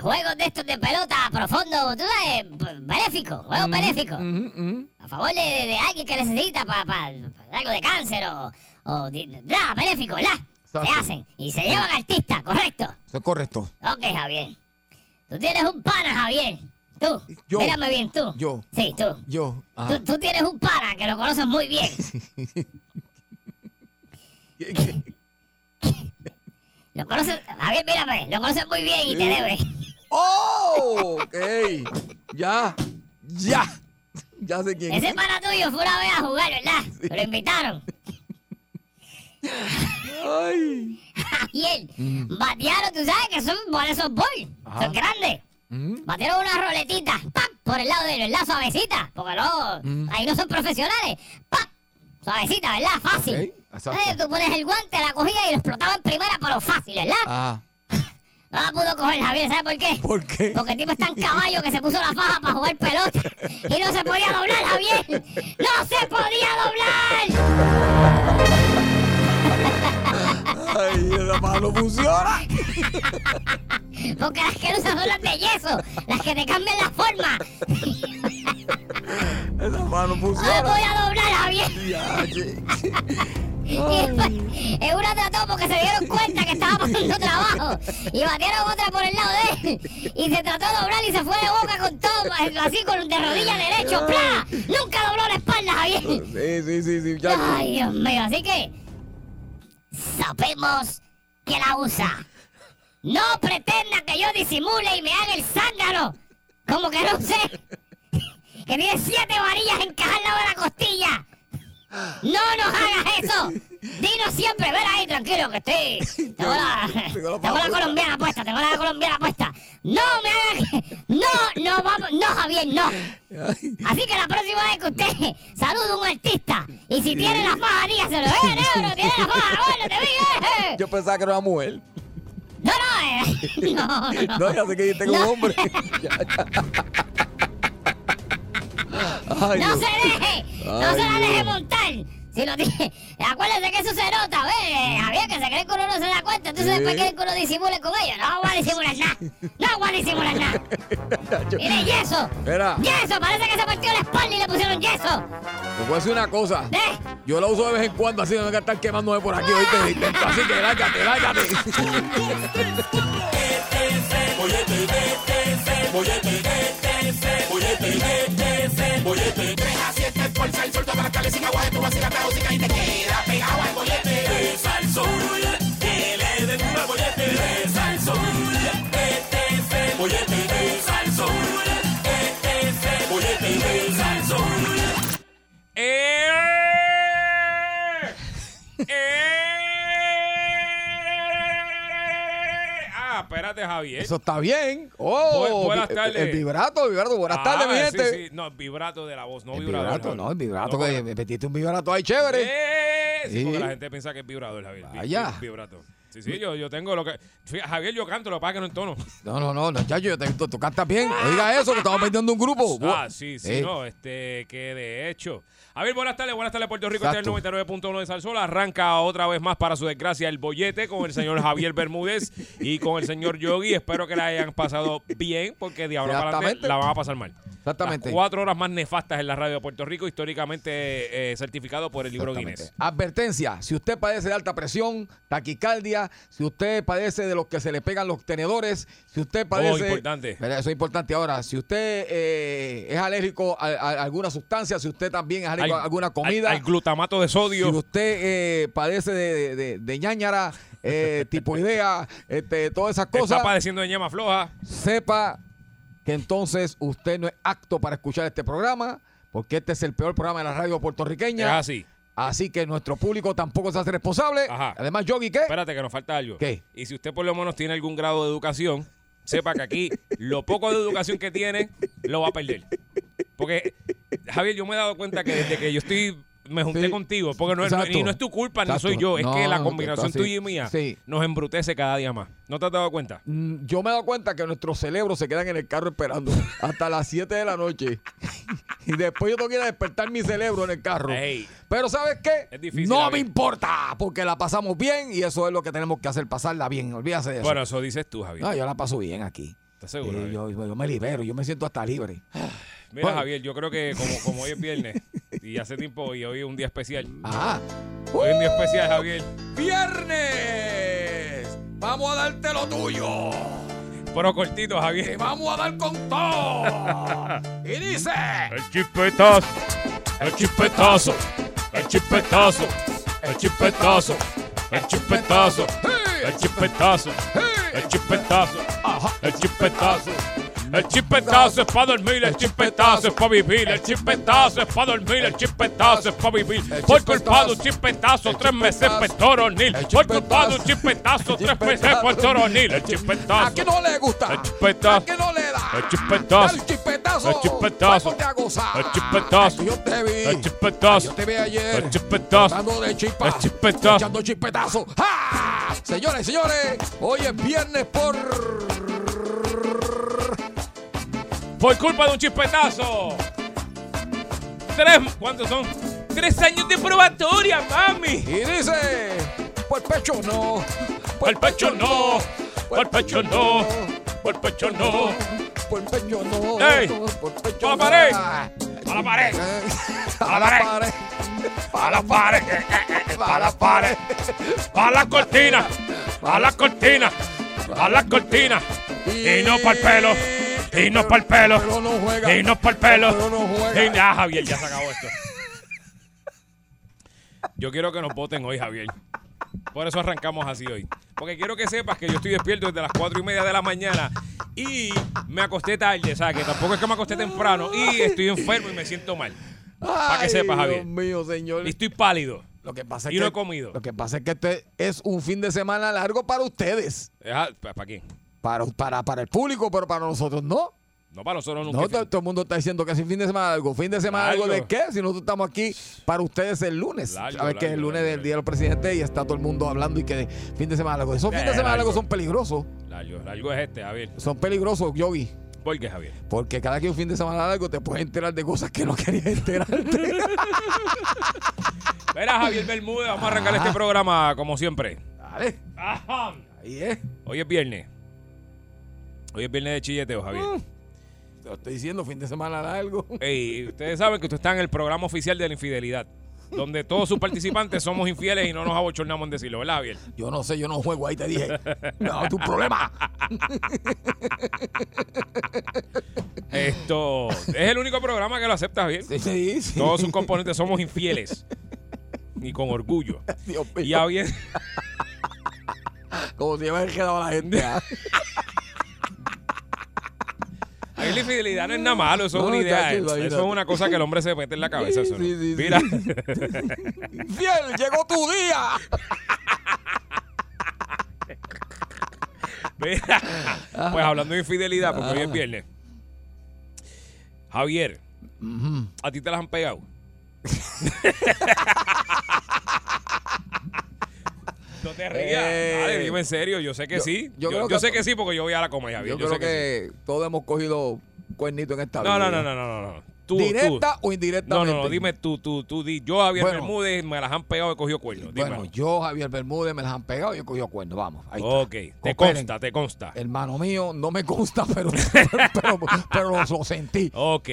[SPEAKER 4] juegos de estos de pelota profundo, tú sabes, benéficos, juegos benéficos.
[SPEAKER 3] Ujú, ujú.
[SPEAKER 4] A favor de, alguien que necesita para algo de cáncer o, o de, nada, benéfico, ¿verdad? Se hacen y se llevan artistas, correcto.
[SPEAKER 3] Eso es correcto.
[SPEAKER 4] Ok, Javier. Tú tienes un pana, Javier. Tú.
[SPEAKER 3] Yo.
[SPEAKER 4] Mírame bien, tú.
[SPEAKER 3] Yo.
[SPEAKER 4] Sí, tú.
[SPEAKER 3] Yo.
[SPEAKER 4] Tú, tú tienes un pana que lo conoces muy bien. Lo conoces, Javier, mírame, lo conoces muy bien y te debe.
[SPEAKER 3] ¡Oh! Ok. Ya. Ya. Ya sé quién.
[SPEAKER 4] Ese
[SPEAKER 3] es.
[SPEAKER 4] pana tuyo fue una vez a jugar, ¿verdad? Lo invitaron.
[SPEAKER 3] Ay.
[SPEAKER 4] Javier, batearon, tú sabes que son por esos boy.
[SPEAKER 3] Ajá.
[SPEAKER 4] Son grandes.
[SPEAKER 3] Mm.
[SPEAKER 4] Batieron una roletita, ¡pap! por el lado de él, ¿verdad? Suavecita, porque no,
[SPEAKER 3] Mm.
[SPEAKER 4] ahí no son profesionales. ¡Pap! Suavecita, ¿verdad? Fácil. Tú pones el guante, la cogía y lo explotaba en primera, pero fácil, ¿verdad?
[SPEAKER 3] Ah.
[SPEAKER 4] No la pudo coger Javier, ¿sabes por qué?
[SPEAKER 3] ¿Por qué?
[SPEAKER 4] Porque el tipo es tan caballo que se puso la faja para jugar pelota y no se podía doblar, Javier. ¡No se podía doblar!
[SPEAKER 3] Ay, esa mano no funciona.
[SPEAKER 4] Porque las que usas son las de yeso, las que te cambian la forma.
[SPEAKER 3] Esa mano no
[SPEAKER 4] No se
[SPEAKER 3] funciona.
[SPEAKER 4] podía doblar, Javier. Y después, en una trató porque se dieron cuenta que estaba pasando trabajo. Y batieron otra por el lado de él. Y se trató de doblar y se fue de boca con todo, así con de rodilla derecho. ¡Pla! Nunca dobló la espalda, Javier.
[SPEAKER 3] Sí, sí, sí, sí.
[SPEAKER 4] Ay, Dios mío. Así que, sabemos que la usa. No pretenda que yo disimule y me haga el zángano. Como que no sé. Que tiene siete varillas encajadas de la costilla. No nos hagas eso. Dinos siempre, ven ahí, tranquilo, que estoy. Tengo la,
[SPEAKER 3] Tengo la
[SPEAKER 4] tengo la
[SPEAKER 3] puesta.
[SPEAKER 4] colombiana puesta, tengo la colombiana puesta. No me hagas. No, no, vamos. No, Javier, no. Así que la próxima vez que usted salude a un artista y si tiene la faja, dígaselo. ¡Eh, negro! ¡Tiene la faja! ¡Bueno, te vi! ¡Eh!
[SPEAKER 3] Yo pensaba que era una mujer.
[SPEAKER 4] No, no, eh. No, no.
[SPEAKER 3] No, ya sé que tengo un
[SPEAKER 4] No.
[SPEAKER 3] hombre. Ya, ya. Ay,
[SPEAKER 4] No
[SPEAKER 3] Dios.
[SPEAKER 4] se deje, no
[SPEAKER 3] Ay,
[SPEAKER 4] se la deje
[SPEAKER 3] Dios.
[SPEAKER 4] montar. Si lo tiene, acuérdense que eso se nota, ¿ves? Javier, que se cree que uno no se da cuenta, entonces después quieren que uno disimule con ellos. No voy a disimular nada, no voy a disimular nada.
[SPEAKER 3] Yo-
[SPEAKER 4] Mire, yeso,
[SPEAKER 3] Mira,
[SPEAKER 4] yeso, parece que se partió la espalda y le pusieron yeso.
[SPEAKER 3] te voy a decir una cosa.
[SPEAKER 4] ¿Eh?
[SPEAKER 3] Yo la uso de vez en cuando así, no me voy a estar quemándome por aquí, ¿oíste? Así que lárgate, lárgate.
[SPEAKER 5] Ah,
[SPEAKER 3] Eso está bien. Oh,
[SPEAKER 5] Bu- buenas
[SPEAKER 3] vi-
[SPEAKER 5] tardes.
[SPEAKER 3] El vibrato, el vibrato. Buenas tardes, mi
[SPEAKER 5] Ah,
[SPEAKER 3] gente.
[SPEAKER 5] Sí, sí. No, vibrato de la voz, no
[SPEAKER 3] El
[SPEAKER 5] vibrador.
[SPEAKER 3] vibrato, no, el vibrato,
[SPEAKER 5] No,
[SPEAKER 3] que me metiste un vibrato ahí chévere.
[SPEAKER 5] Eh, sí, porque la gente piensa que es vibrador, Javier. Vi-
[SPEAKER 3] Vaya.
[SPEAKER 5] vi- Vibrato. Sí, sí, yo, yo tengo lo que. Javier, yo canto, lo que pasa que no en tono.
[SPEAKER 3] No, no, no, no, chacho, yo te, tú, tú cantas bien. Oiga eso, que estamos vendiendo un grupo.
[SPEAKER 5] Ah, sí, sí,
[SPEAKER 3] Eh,
[SPEAKER 5] no, este, que de hecho. Javier, buenas tardes, buenas tardes, Puerto Rico. Este es el
[SPEAKER 3] Exacto.
[SPEAKER 5] 99.1 de Salsol. Arranca otra vez más, para su desgracia, el bollete con el señor Javier Bermúdez y con el señor Yogi. Espero que la hayan pasado bien, porque de ahora para adelante la van a pasar mal.
[SPEAKER 3] Exactamente.
[SPEAKER 5] Las cuatro horas más nefastas en la radio de Puerto Rico, históricamente eh, certificado por el libro. Guinness.
[SPEAKER 3] Advertencia, si usted padece de alta presión, taquicardia, si usted padece de los que se le pegan los tenedores, si usted padece...
[SPEAKER 5] importante.
[SPEAKER 3] Mira, Eso es importante ahora. Si usted eh, es alérgico a, a alguna sustancia, si usted también es alérgico
[SPEAKER 5] Al-
[SPEAKER 3] alguna comida,
[SPEAKER 5] Al, al glutamato de sodio.
[SPEAKER 3] si usted eh, padece de, de, de ñáñara, eh, tipoidea, este, todas esas
[SPEAKER 5] Está
[SPEAKER 3] cosas,
[SPEAKER 5] padeciendo de ñema floja.
[SPEAKER 3] sepa que entonces usted no es apto para escuchar este programa, porque este es el peor programa de la radio
[SPEAKER 5] Es
[SPEAKER 3] puertorriqueña.
[SPEAKER 5] así.
[SPEAKER 3] Así que nuestro público tampoco se hace responsable.
[SPEAKER 5] Ajá.
[SPEAKER 3] Además, Yogi, ¿qué?
[SPEAKER 5] Espérate, que nos falta algo.
[SPEAKER 3] ¿Qué?
[SPEAKER 5] Y si usted por lo menos tiene algún grado de educación, sepa que aquí lo poco de educación que tiene lo va a perder. Porque, Javier, yo me he dado cuenta que desde que yo estoy, me junté
[SPEAKER 3] Sí.
[SPEAKER 5] contigo, porque no es,
[SPEAKER 3] Exacto.
[SPEAKER 5] y no es tu culpa, ni
[SPEAKER 3] Exacto.
[SPEAKER 5] soy yo, es
[SPEAKER 3] No,
[SPEAKER 5] que la
[SPEAKER 3] no,
[SPEAKER 5] combinación tuya y mía
[SPEAKER 3] Sí.
[SPEAKER 5] nos embrutece cada día más. ¿No te has dado cuenta?
[SPEAKER 3] Mm, Yo me he dado cuenta que nuestros cerebros se quedan en el carro esperando hasta las 7 de la noche. y después yo tengo que ir a despertar mi cerebro en el carro.
[SPEAKER 5] Ey.
[SPEAKER 3] Pero ¿sabes qué?
[SPEAKER 5] Es difícil,
[SPEAKER 3] no me importa, porque la pasamos bien y eso es lo que tenemos que hacer, pasarla bien. Olvídate de eso.
[SPEAKER 5] Bueno, eso dices tú, Javier.
[SPEAKER 3] no, yo la paso bien aquí.
[SPEAKER 5] ¿Estás seguro?
[SPEAKER 3] Yo, yo me libero, yo me siento hasta libre.
[SPEAKER 5] Mira. Javier, yo creo que como, como hoy es viernes y hace tiempo y hoy es un día especial.
[SPEAKER 3] Ajá.
[SPEAKER 5] Hoy es un día especial, Javier.
[SPEAKER 3] ¡Viernes! Vamos a darte lo tuyo.
[SPEAKER 5] Pero cortito, Javier.
[SPEAKER 3] vamos a dar con todo. Y dice.
[SPEAKER 5] El chipetazo, el chipetazo, el chipetazo, el chipetazo, el chipetazo, el chipetazo, el chipetazo, el chipetazo. El chipetazo es para dormir, el chipetazo es para vivir, el chipetazo es para dormir, el chipetazo es para vivir. Por culpa de un chipetazo, tres meses por toronil. Por culpa de un chipetazo, tres meses por toronil. El
[SPEAKER 3] ¿A
[SPEAKER 5] chipetazo.
[SPEAKER 3] qué no le gusta?
[SPEAKER 5] El chipetazo.
[SPEAKER 3] ¿A qué no le da?
[SPEAKER 5] El chipetazo.
[SPEAKER 3] Dale el chipetazo.
[SPEAKER 5] El
[SPEAKER 3] a gozar.
[SPEAKER 5] El chipetazo.
[SPEAKER 3] Yo te vi.
[SPEAKER 5] El chipetazo.
[SPEAKER 3] Yo te vi ayer.
[SPEAKER 5] El chipetazo.
[SPEAKER 3] Dando de chispa.
[SPEAKER 5] El chipetazo.
[SPEAKER 3] Echando chipetazo. ¡Ja! Señores, señores, hoy es viernes por.
[SPEAKER 5] Por culpa de un chispetazo. Tres, ¿cuántos son? Tres años de probatoria, mami.
[SPEAKER 3] Y dice. Por pecho no.
[SPEAKER 5] Por pecho no. Por pecho no. Por pecho no.
[SPEAKER 3] Por pecho no.
[SPEAKER 5] ¡Ey!
[SPEAKER 3] Por pecho
[SPEAKER 5] ¡A la pared!
[SPEAKER 3] no.
[SPEAKER 5] A la pared.
[SPEAKER 3] A la pared.
[SPEAKER 5] A la pared. A la pared. A la cortina. A la cortina. A la cortina. Y no para el pelo. Y no para el pelo. Y no para el pelo. Y ya, Javier, ya se acabó esto. Yo quiero que nos voten hoy, Javier. Por eso arrancamos así hoy. Porque quiero que sepas que yo estoy despierto desde las cuatro y media de la mañana y me acosté tarde, o sea, que tampoco es que me acosté temprano y estoy enfermo y me siento mal. Para que sepas, Javier.
[SPEAKER 3] Dios mío, señor.
[SPEAKER 5] Y estoy pálido.
[SPEAKER 3] Lo que pasa es
[SPEAKER 5] Y
[SPEAKER 3] que
[SPEAKER 5] no he comido.
[SPEAKER 3] Lo que pasa es que este es un fin de semana largo para ustedes,
[SPEAKER 5] ¿Para quién?
[SPEAKER 3] Para, para, para el público, pero para nosotros no.
[SPEAKER 5] No para nosotros nunca.
[SPEAKER 3] No, todo, todo el mundo está diciendo que es un fin de semana largo. ¿Fin de semana Largo. de qué? Si nosotros estamos aquí para ustedes el lunes.
[SPEAKER 5] Largo,
[SPEAKER 3] Sabes que es el lunes
[SPEAKER 5] largo.
[SPEAKER 3] del Día de los Presidentes y está todo el mundo hablando y que de fin de semana largo. Esos
[SPEAKER 5] Eh,
[SPEAKER 3] fines de semana
[SPEAKER 5] largo.
[SPEAKER 3] largos son peligrosos.
[SPEAKER 5] Largo, largo es este, Javier.
[SPEAKER 3] Son peligrosos, Yogi.
[SPEAKER 5] ¿Por qué, Javier?
[SPEAKER 3] Porque cada que un fin de semana largo te puedes enterar de cosas que no querías enterarte.
[SPEAKER 5] Mira, Javier Bermúdez, vamos a arrancar este programa como siempre.
[SPEAKER 3] Dale.
[SPEAKER 5] Ajá.
[SPEAKER 3] Ahí es.
[SPEAKER 5] Hoy es viernes. Hoy es viernes de chilleteo, Javier.
[SPEAKER 3] Te lo estoy diciendo, fin de semana largo.
[SPEAKER 5] Ey, ustedes saben que usted está en el programa oficial de la infidelidad, donde todos sus participantes somos infieles y no nos abochornamos en decirlo, ¿verdad, Javier?
[SPEAKER 3] Yo no sé, yo no juego, ahí te dije. No, tu problema.
[SPEAKER 5] Esto es el único programa que lo acepta, Javier.
[SPEAKER 3] Sí, sí, sí.
[SPEAKER 5] Todos sus componentes somos infieles. Y con orgullo.
[SPEAKER 3] Dios mío.
[SPEAKER 5] Y Javier,
[SPEAKER 3] Como si me hubiera quedado la gente. ¿ah?
[SPEAKER 5] ahí la infidelidad no es nada malo, eso es una idea.
[SPEAKER 3] chacho,
[SPEAKER 5] Eso es una cosa que el hombre se mete en la cabeza.
[SPEAKER 3] Sí,
[SPEAKER 5] eso no.
[SPEAKER 3] sí, sí, sí.
[SPEAKER 5] Mira,
[SPEAKER 3] Fiel, llegó tu día.
[SPEAKER 5] mira. Pues hablando de infidelidad, porque hoy es viernes. Javier, ¿a ti te las han pegado? No te rías.
[SPEAKER 3] Eh,
[SPEAKER 5] Dale, dime en serio. Yo sé que
[SPEAKER 3] yo-
[SPEAKER 5] sí.
[SPEAKER 3] yo
[SPEAKER 5] Yo,
[SPEAKER 3] creo
[SPEAKER 5] yo
[SPEAKER 3] que-
[SPEAKER 5] sé que sí porque yo voy a la comedia.
[SPEAKER 3] Yo, creo
[SPEAKER 5] sé que,
[SPEAKER 3] que, todos hemos cogido cuernito en esta.
[SPEAKER 5] No,
[SPEAKER 3] vida.
[SPEAKER 5] no, no, no, no, no, no. Tú,
[SPEAKER 3] ¿Directa
[SPEAKER 5] tú.
[SPEAKER 3] o
[SPEAKER 5] No,
[SPEAKER 3] indirectamente?
[SPEAKER 5] no, no, dime tú, tú, tú, di. Yo, Javier
[SPEAKER 3] Bueno.
[SPEAKER 5] Bermúdez, me las han pegado y cogido cuernos. Dime.
[SPEAKER 3] Bueno, yo, Javier Bermúdez, me las han pegado y he cogido cuernos. Vamos, ahí
[SPEAKER 5] ok,
[SPEAKER 3] está.
[SPEAKER 5] te consta, te consta.
[SPEAKER 3] Hermano mío, no me consta, pero, pero, pero lo, lo sentí.
[SPEAKER 5] Ok.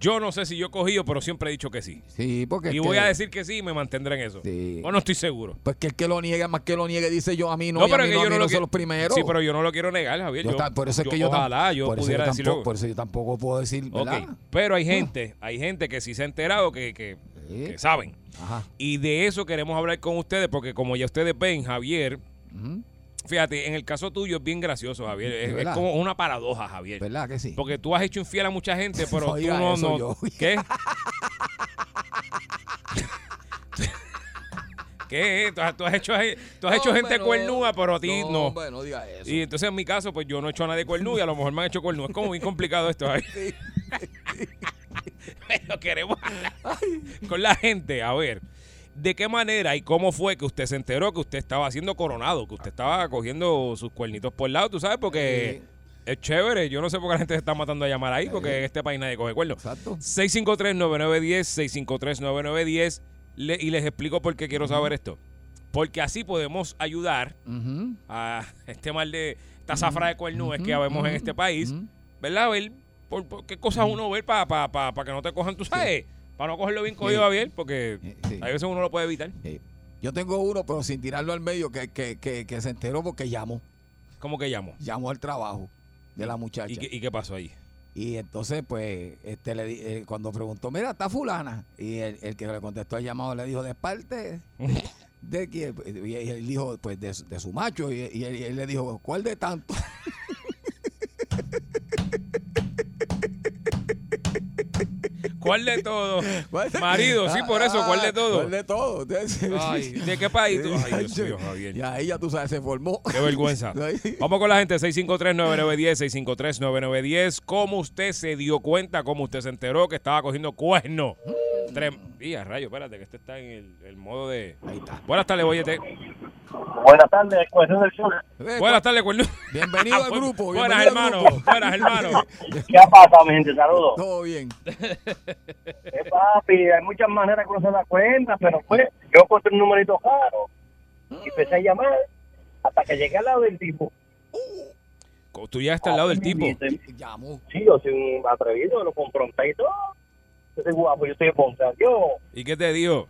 [SPEAKER 5] Yo no sé si yo he cogido, pero siempre he dicho que sí.
[SPEAKER 3] Sí, porque.
[SPEAKER 5] Y voy
[SPEAKER 3] que-
[SPEAKER 5] a decir que sí y me mantendré en eso.
[SPEAKER 3] Sí.
[SPEAKER 5] O no estoy seguro.
[SPEAKER 3] Pues que el que lo niega, más que lo niegue, dice yo a mí no,
[SPEAKER 5] No,
[SPEAKER 3] y a
[SPEAKER 5] pero
[SPEAKER 3] mí
[SPEAKER 5] que
[SPEAKER 3] no, a
[SPEAKER 5] yo
[SPEAKER 3] mí
[SPEAKER 5] no
[SPEAKER 3] no
[SPEAKER 5] lo
[SPEAKER 3] son
[SPEAKER 5] quiero.
[SPEAKER 3] los primeros.
[SPEAKER 5] Sí, pero yo no lo quiero negar, Javier.
[SPEAKER 3] Yo
[SPEAKER 5] Yo-
[SPEAKER 3] por eso es que yo
[SPEAKER 5] Ojalá yo pudiera
[SPEAKER 3] yo
[SPEAKER 5] decirlo.
[SPEAKER 3] tampoco, Por eso yo tampoco puedo decir,
[SPEAKER 5] Ok, pero hay gente, hay gente que sí se ha enterado que, que,
[SPEAKER 3] Sí.
[SPEAKER 5] que saben.
[SPEAKER 3] Ajá.
[SPEAKER 5] Y de eso queremos hablar con ustedes, porque como ya ustedes ven, Javier. Fíjate, en el caso tuyo es bien gracioso, Javier. Es, como una paradoja, Javier.
[SPEAKER 3] ¿Verdad que sí?
[SPEAKER 5] Porque tú has hecho infiel a mucha gente, pero
[SPEAKER 3] No
[SPEAKER 5] tú no,
[SPEAKER 3] eso,
[SPEAKER 5] no.
[SPEAKER 3] yo.
[SPEAKER 5] ¿Qué? ¿Qué? Tú has, tú has hecho, tú has
[SPEAKER 3] No,
[SPEAKER 5] hecho gente cuernúa, pero a ti no.
[SPEAKER 3] hombre, no diga eso.
[SPEAKER 5] Y entonces en mi caso, pues yo no he hecho a nadie cuernú y a lo mejor me han hecho cuernú. Es como bien complicado esto, Javier. Pero queremos hablar con la gente, a ver, ¿de qué manera y cómo fue que usted se enteró que usted estaba haciendo coronado, que usted estaba cogiendo sus cuernitos por el lado, tú sabes? Porque es chévere. Yo no sé por qué la gente se está matando a llamar ahí, porque en este país nadie coge cuernos.
[SPEAKER 3] Exacto.
[SPEAKER 5] 653-9910, 653-9910. Le- y les explico por qué quiero saber esto. porque así podemos ayudar a este mal de esta zafra de cuernúes que vemos en este país. ¿verdad? Ver por, por qué cosas uno ver para pa, pa, pa que no te cojan, tú sabes, para no cogerlo bien cogido, Javier, porque
[SPEAKER 3] Eh, sí.
[SPEAKER 5] a veces uno lo puede evitar.
[SPEAKER 3] Yo tengo uno, pero sin tirarlo al medio, que, que, que, que se enteró porque llamó.
[SPEAKER 5] ¿Cómo que llamo?
[SPEAKER 3] Llamó al trabajo de la muchacha.
[SPEAKER 5] ¿Y qué, y qué pasó ahí?
[SPEAKER 3] Y entonces, pues, este le eh, cuando preguntó, mira, está fulana. Y el, el que le contestó el llamado le dijo, ¿de parte de quién? Y él dijo, pues, de, su- de su macho. Y, y él, y él le dijo, ¿cuál de tanto?
[SPEAKER 5] ¿Cuál de todo?
[SPEAKER 3] ¿Cuál de-
[SPEAKER 5] Marido, sí, por eso, ¿cuál de todo?
[SPEAKER 3] ¿Cuál de todo?
[SPEAKER 5] Ay, ¿de qué país tú? Ay, Dios mío, Javier.
[SPEAKER 3] Y ahí ya tú sabes, se formó.
[SPEAKER 5] Qué vergüenza. Vamos con la gente, 653-9910, 653-9910. ¿Cómo usted se dio cuenta, cómo usted se enteró que estaba cogiendo cuerno? Trem y a rayo, espérate, que este está en el, el modo de...
[SPEAKER 3] Ahí está.
[SPEAKER 5] Buenas tardes, Boyete.
[SPEAKER 6] Buenas tardes, Cuerno del Sur.
[SPEAKER 3] Eh,
[SPEAKER 5] Buenas tardes, cuerno.
[SPEAKER 3] Bienvenido al grupo.
[SPEAKER 5] Buenas, hermano.
[SPEAKER 3] grupo.
[SPEAKER 5] Buenas, hermano.
[SPEAKER 6] ¿Qué ha pasado, mi gente? Saludos.
[SPEAKER 3] Todo bien.
[SPEAKER 6] Eh, papi, hay muchas maneras uno se da cuenta, pero pues yo encontré un numerito caro y empecé a llamar hasta que llegué al lado del tipo.
[SPEAKER 5] Tú ya estás al lado del tipo.
[SPEAKER 3] Llamó.
[SPEAKER 6] Sí, yo soy un atrevido, lo confronté y todo. Yo soy guapo, yo estoy en Ponce. Yo,
[SPEAKER 5] ¿Y qué te dijo?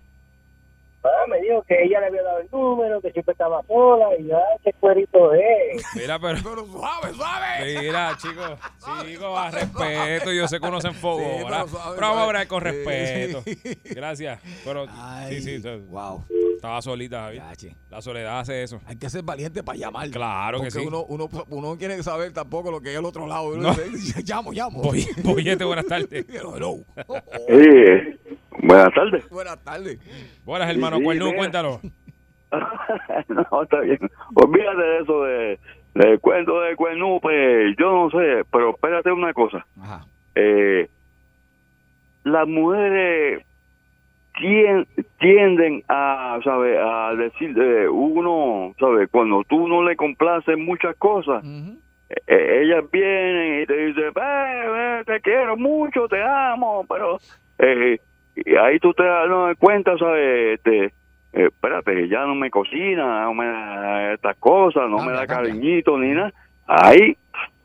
[SPEAKER 6] ah, me dijo que ella le había dado el número, que siempre estaba sola y ya, qué cuerito es.
[SPEAKER 5] Mira, pero...
[SPEAKER 3] Pero suave, suave.
[SPEAKER 5] Mira, chicos, chicos, a respeto. Yo sé que uno se enfogó,
[SPEAKER 3] Sí,
[SPEAKER 5] ¿verdad?
[SPEAKER 3] pero suave,
[SPEAKER 5] Pero vamos a hablar con respeto.
[SPEAKER 3] sí.
[SPEAKER 5] Gracias. Pero
[SPEAKER 3] Ay,
[SPEAKER 5] sí, sí, sí,
[SPEAKER 3] Wow.
[SPEAKER 5] Estaba solita,
[SPEAKER 3] che.
[SPEAKER 5] La soledad hace eso.
[SPEAKER 3] Hay que ser valiente para llamar.
[SPEAKER 5] Claro que
[SPEAKER 3] Porque
[SPEAKER 5] sí.
[SPEAKER 3] uno, uno, uno no quiere saber tampoco lo que hay al otro lado.
[SPEAKER 5] No.
[SPEAKER 3] Dice, llamo, llamo.
[SPEAKER 5] Boy- Boyete, buenas tardes.
[SPEAKER 3] Hello, hello.
[SPEAKER 7] Sí, buenas tardes.
[SPEAKER 3] Buenas tardes.
[SPEAKER 5] Buenas, hermano.
[SPEAKER 7] Sí, mira.
[SPEAKER 5] cuéntalo.
[SPEAKER 7] no, está bien. Olvídate de eso de, del cuento de cuerno, pues yo no sé, pero espérate una cosa.
[SPEAKER 3] Ajá.
[SPEAKER 7] Eh, las mujeres tienden a, ¿sabe? A decir, eh, uno, ¿sabe? Cuando tú no le complaces muchas cosas,
[SPEAKER 3] Ujú.
[SPEAKER 7] eh, ellas vienen y te dicen, "Eh, eh, te quiero mucho, te amo, pero eh, y ahí tú te das no, cuenta, ¿sabes? Este, eh, espérate, ya no me cocina, no me da estas cosas, no
[SPEAKER 3] Cambia,
[SPEAKER 7] me da
[SPEAKER 3] cambia.
[SPEAKER 7] cariñito ni nada. Ahí,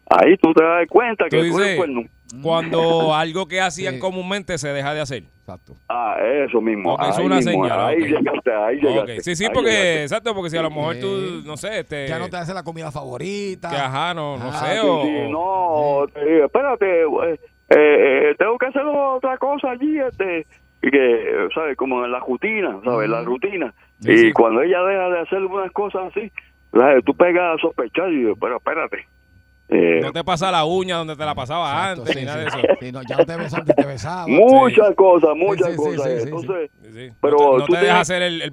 [SPEAKER 7] ahí tú te das cuenta que tú
[SPEAKER 5] dices-
[SPEAKER 7] eres cuerno.
[SPEAKER 5] Cuando algo que hacían
[SPEAKER 3] Sí.
[SPEAKER 5] comúnmente se deja de hacer.
[SPEAKER 3] Exacto.
[SPEAKER 7] Ah, eso mismo.
[SPEAKER 5] Es una
[SPEAKER 7] mismo,
[SPEAKER 5] señal,
[SPEAKER 7] Ahí
[SPEAKER 5] ok.
[SPEAKER 7] llegaste, ahí llegaste.
[SPEAKER 5] Sí, sí,
[SPEAKER 7] ahí
[SPEAKER 5] porque,
[SPEAKER 7] llegaste.
[SPEAKER 5] exacto, porque si a lo mejor tú,
[SPEAKER 3] Eh,
[SPEAKER 5] no sé, este,
[SPEAKER 3] Ya no te hace la comida favorita.
[SPEAKER 5] que ajá, no, no
[SPEAKER 3] Ah,
[SPEAKER 5] sé,
[SPEAKER 7] Sí,
[SPEAKER 5] o,
[SPEAKER 7] sí, no, te digo, espérate, eh, eh, tengo que hacer otra cosa allí, este, y que, ¿sabes? Como en la rutina, ¿sabes? La rutina.
[SPEAKER 5] Sí,
[SPEAKER 7] y
[SPEAKER 5] sí.
[SPEAKER 7] cuando ella deja de hacer unas cosas así, ¿sabes? tú pegas a sospechar y digo, pero espérate. Eh,
[SPEAKER 5] no te pasa la uña donde te la pasaba
[SPEAKER 3] Exacto,
[SPEAKER 5] antes,
[SPEAKER 3] sí,
[SPEAKER 5] ni nada de eso.
[SPEAKER 3] Sí, no, ya no te te besaba.
[SPEAKER 7] muchas cosas, muchas
[SPEAKER 3] sí, sí,
[SPEAKER 7] cosas.
[SPEAKER 3] sí, sí, sí.
[SPEAKER 7] Entonces,
[SPEAKER 5] Sí, sí.
[SPEAKER 7] Pero
[SPEAKER 5] no te, no
[SPEAKER 7] tú
[SPEAKER 5] te deja
[SPEAKER 7] tienes-
[SPEAKER 5] hacer el, el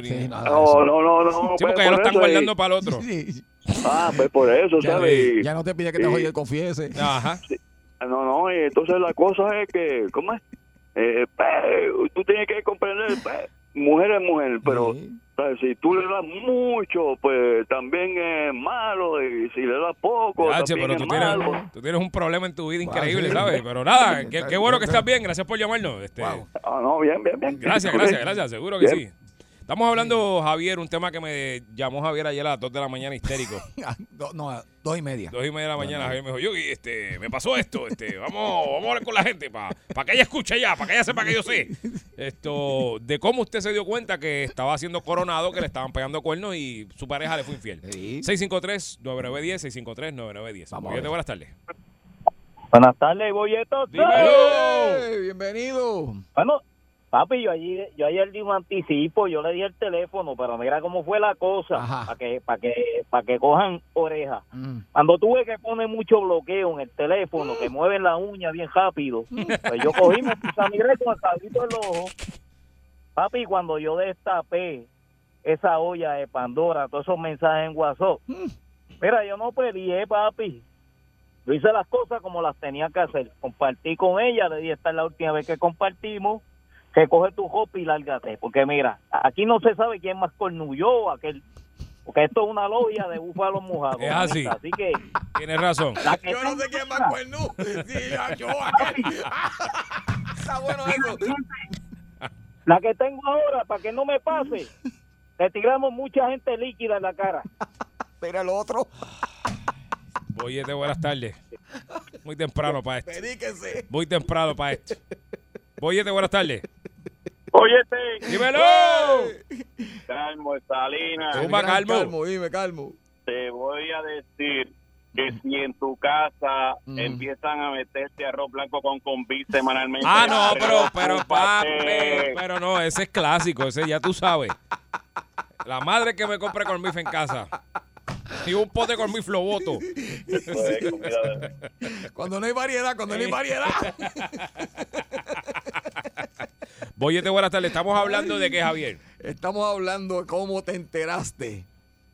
[SPEAKER 5] ni...
[SPEAKER 3] Sí, nada de
[SPEAKER 7] no,
[SPEAKER 3] eso.
[SPEAKER 7] no, no, no.
[SPEAKER 5] Sí,
[SPEAKER 7] pues
[SPEAKER 5] porque ya lo están guardando para el otro.
[SPEAKER 3] Sí.
[SPEAKER 7] Ah, pues por eso,
[SPEAKER 3] Ya,
[SPEAKER 7] ¿sabes?
[SPEAKER 3] ya no te pide que te
[SPEAKER 7] Sí.
[SPEAKER 3] oye confiese.
[SPEAKER 5] Ajá.
[SPEAKER 7] No, no, y entonces la cosa es que, ¿cómo es? Eh, pues, tú tienes que comprender, pues, mujer es mujer, pero. Si tú le das mucho, pues también es malo, y si le das poco,
[SPEAKER 5] Yache,
[SPEAKER 7] también
[SPEAKER 5] pero
[SPEAKER 7] es
[SPEAKER 5] tú tienes,
[SPEAKER 7] malo.
[SPEAKER 5] tú tienes un problema en tu vida
[SPEAKER 3] Wow,
[SPEAKER 5] increíble,
[SPEAKER 3] sí.
[SPEAKER 5] ¿sabes? Pero nada, qué, bueno que
[SPEAKER 3] está-
[SPEAKER 5] estás bien. Gracias por llamarnos. Este,
[SPEAKER 3] Wow.
[SPEAKER 7] Ah, no, bien, bien, bien.
[SPEAKER 5] Gracias, gracias, gracias. Seguro que
[SPEAKER 7] Bien.
[SPEAKER 5] sí. Estamos hablando, Javier, un tema que me llamó Javier ayer a las 2 de la mañana histérico.
[SPEAKER 3] Do- no, a dos y media.
[SPEAKER 5] Dos y media de la mañana, Javier me dijo, Yogi, este, me pasó esto, este, vamos, vamos a hablar con la gente para que ella escuche ya, para que ella sepa que yo sé. Esto, de cómo usted se dio cuenta que estaba siendo coronado, que le estaban pegando cuernos y su pareja le fue infiel.
[SPEAKER 3] Sí.
[SPEAKER 5] 653-9910, 653-9910.
[SPEAKER 3] Vamos a
[SPEAKER 5] Boyete, buenas tardes.
[SPEAKER 6] Buenas tardes.
[SPEAKER 3] ¡Eh! Bienvenido.
[SPEAKER 6] Bueno, papi, yo ayer, yo ayer di un anticipo, yo le di el teléfono, pero mira cómo fue la cosa, para que, para que, para que cojan oreja.
[SPEAKER 3] Mm.
[SPEAKER 6] Cuando tuve que poner mucho bloqueo en el teléfono, que mueven la uña bien rápido, pues yo cogí, me puse a mirar con el cabito del ojo. Papi, cuando yo destapé esa olla de Pandora, todos esos mensajes en WhatsApp, mira, yo no peleé, papi. Yo hice las cosas como las tenía que hacer. Compartí con ella, le dije, esta es la última vez que compartimos, que coge tu hop y lárgate. Porque mira, aquí no se sabe quién más cornuyó o aquel. Porque esto es una logia de búfalo mojado.
[SPEAKER 5] Es así.
[SPEAKER 6] Así que
[SPEAKER 5] Tienes razón.
[SPEAKER 6] la que
[SPEAKER 3] Yo no sé quién más cuerno. Sí, yo aquel. Está bueno eso.
[SPEAKER 6] La que tengo ahora, para que no me pase, Le tiramos mucha gente líquida en la cara.
[SPEAKER 3] Mira el otro.
[SPEAKER 5] Bollete, buenas tardes. Muy temprano para esto. Muy temprano para esto. Bollete, buenas tardes.
[SPEAKER 7] Óyete,
[SPEAKER 5] ¡Dímelo!
[SPEAKER 7] Calmo, Salinas,
[SPEAKER 5] Zumba,
[SPEAKER 3] Gran
[SPEAKER 5] calmo.
[SPEAKER 3] dime, calmo.
[SPEAKER 7] te voy a decir que si en tu casa
[SPEAKER 3] Mm.
[SPEAKER 7] empiezan a meterte arroz blanco con combi semanalmente.
[SPEAKER 5] Ah, no, pero, pero, papi, pero no, ese es clásico, ese ya tú sabes. La madre que me compre con en casa. Y un pote con mi floboto.
[SPEAKER 3] Cuando no hay variedad, cuando no hay variedad.
[SPEAKER 5] Boyete, buenas tardes. Estamos hablando de que, Javier.
[SPEAKER 3] Estamos hablando de cómo te enteraste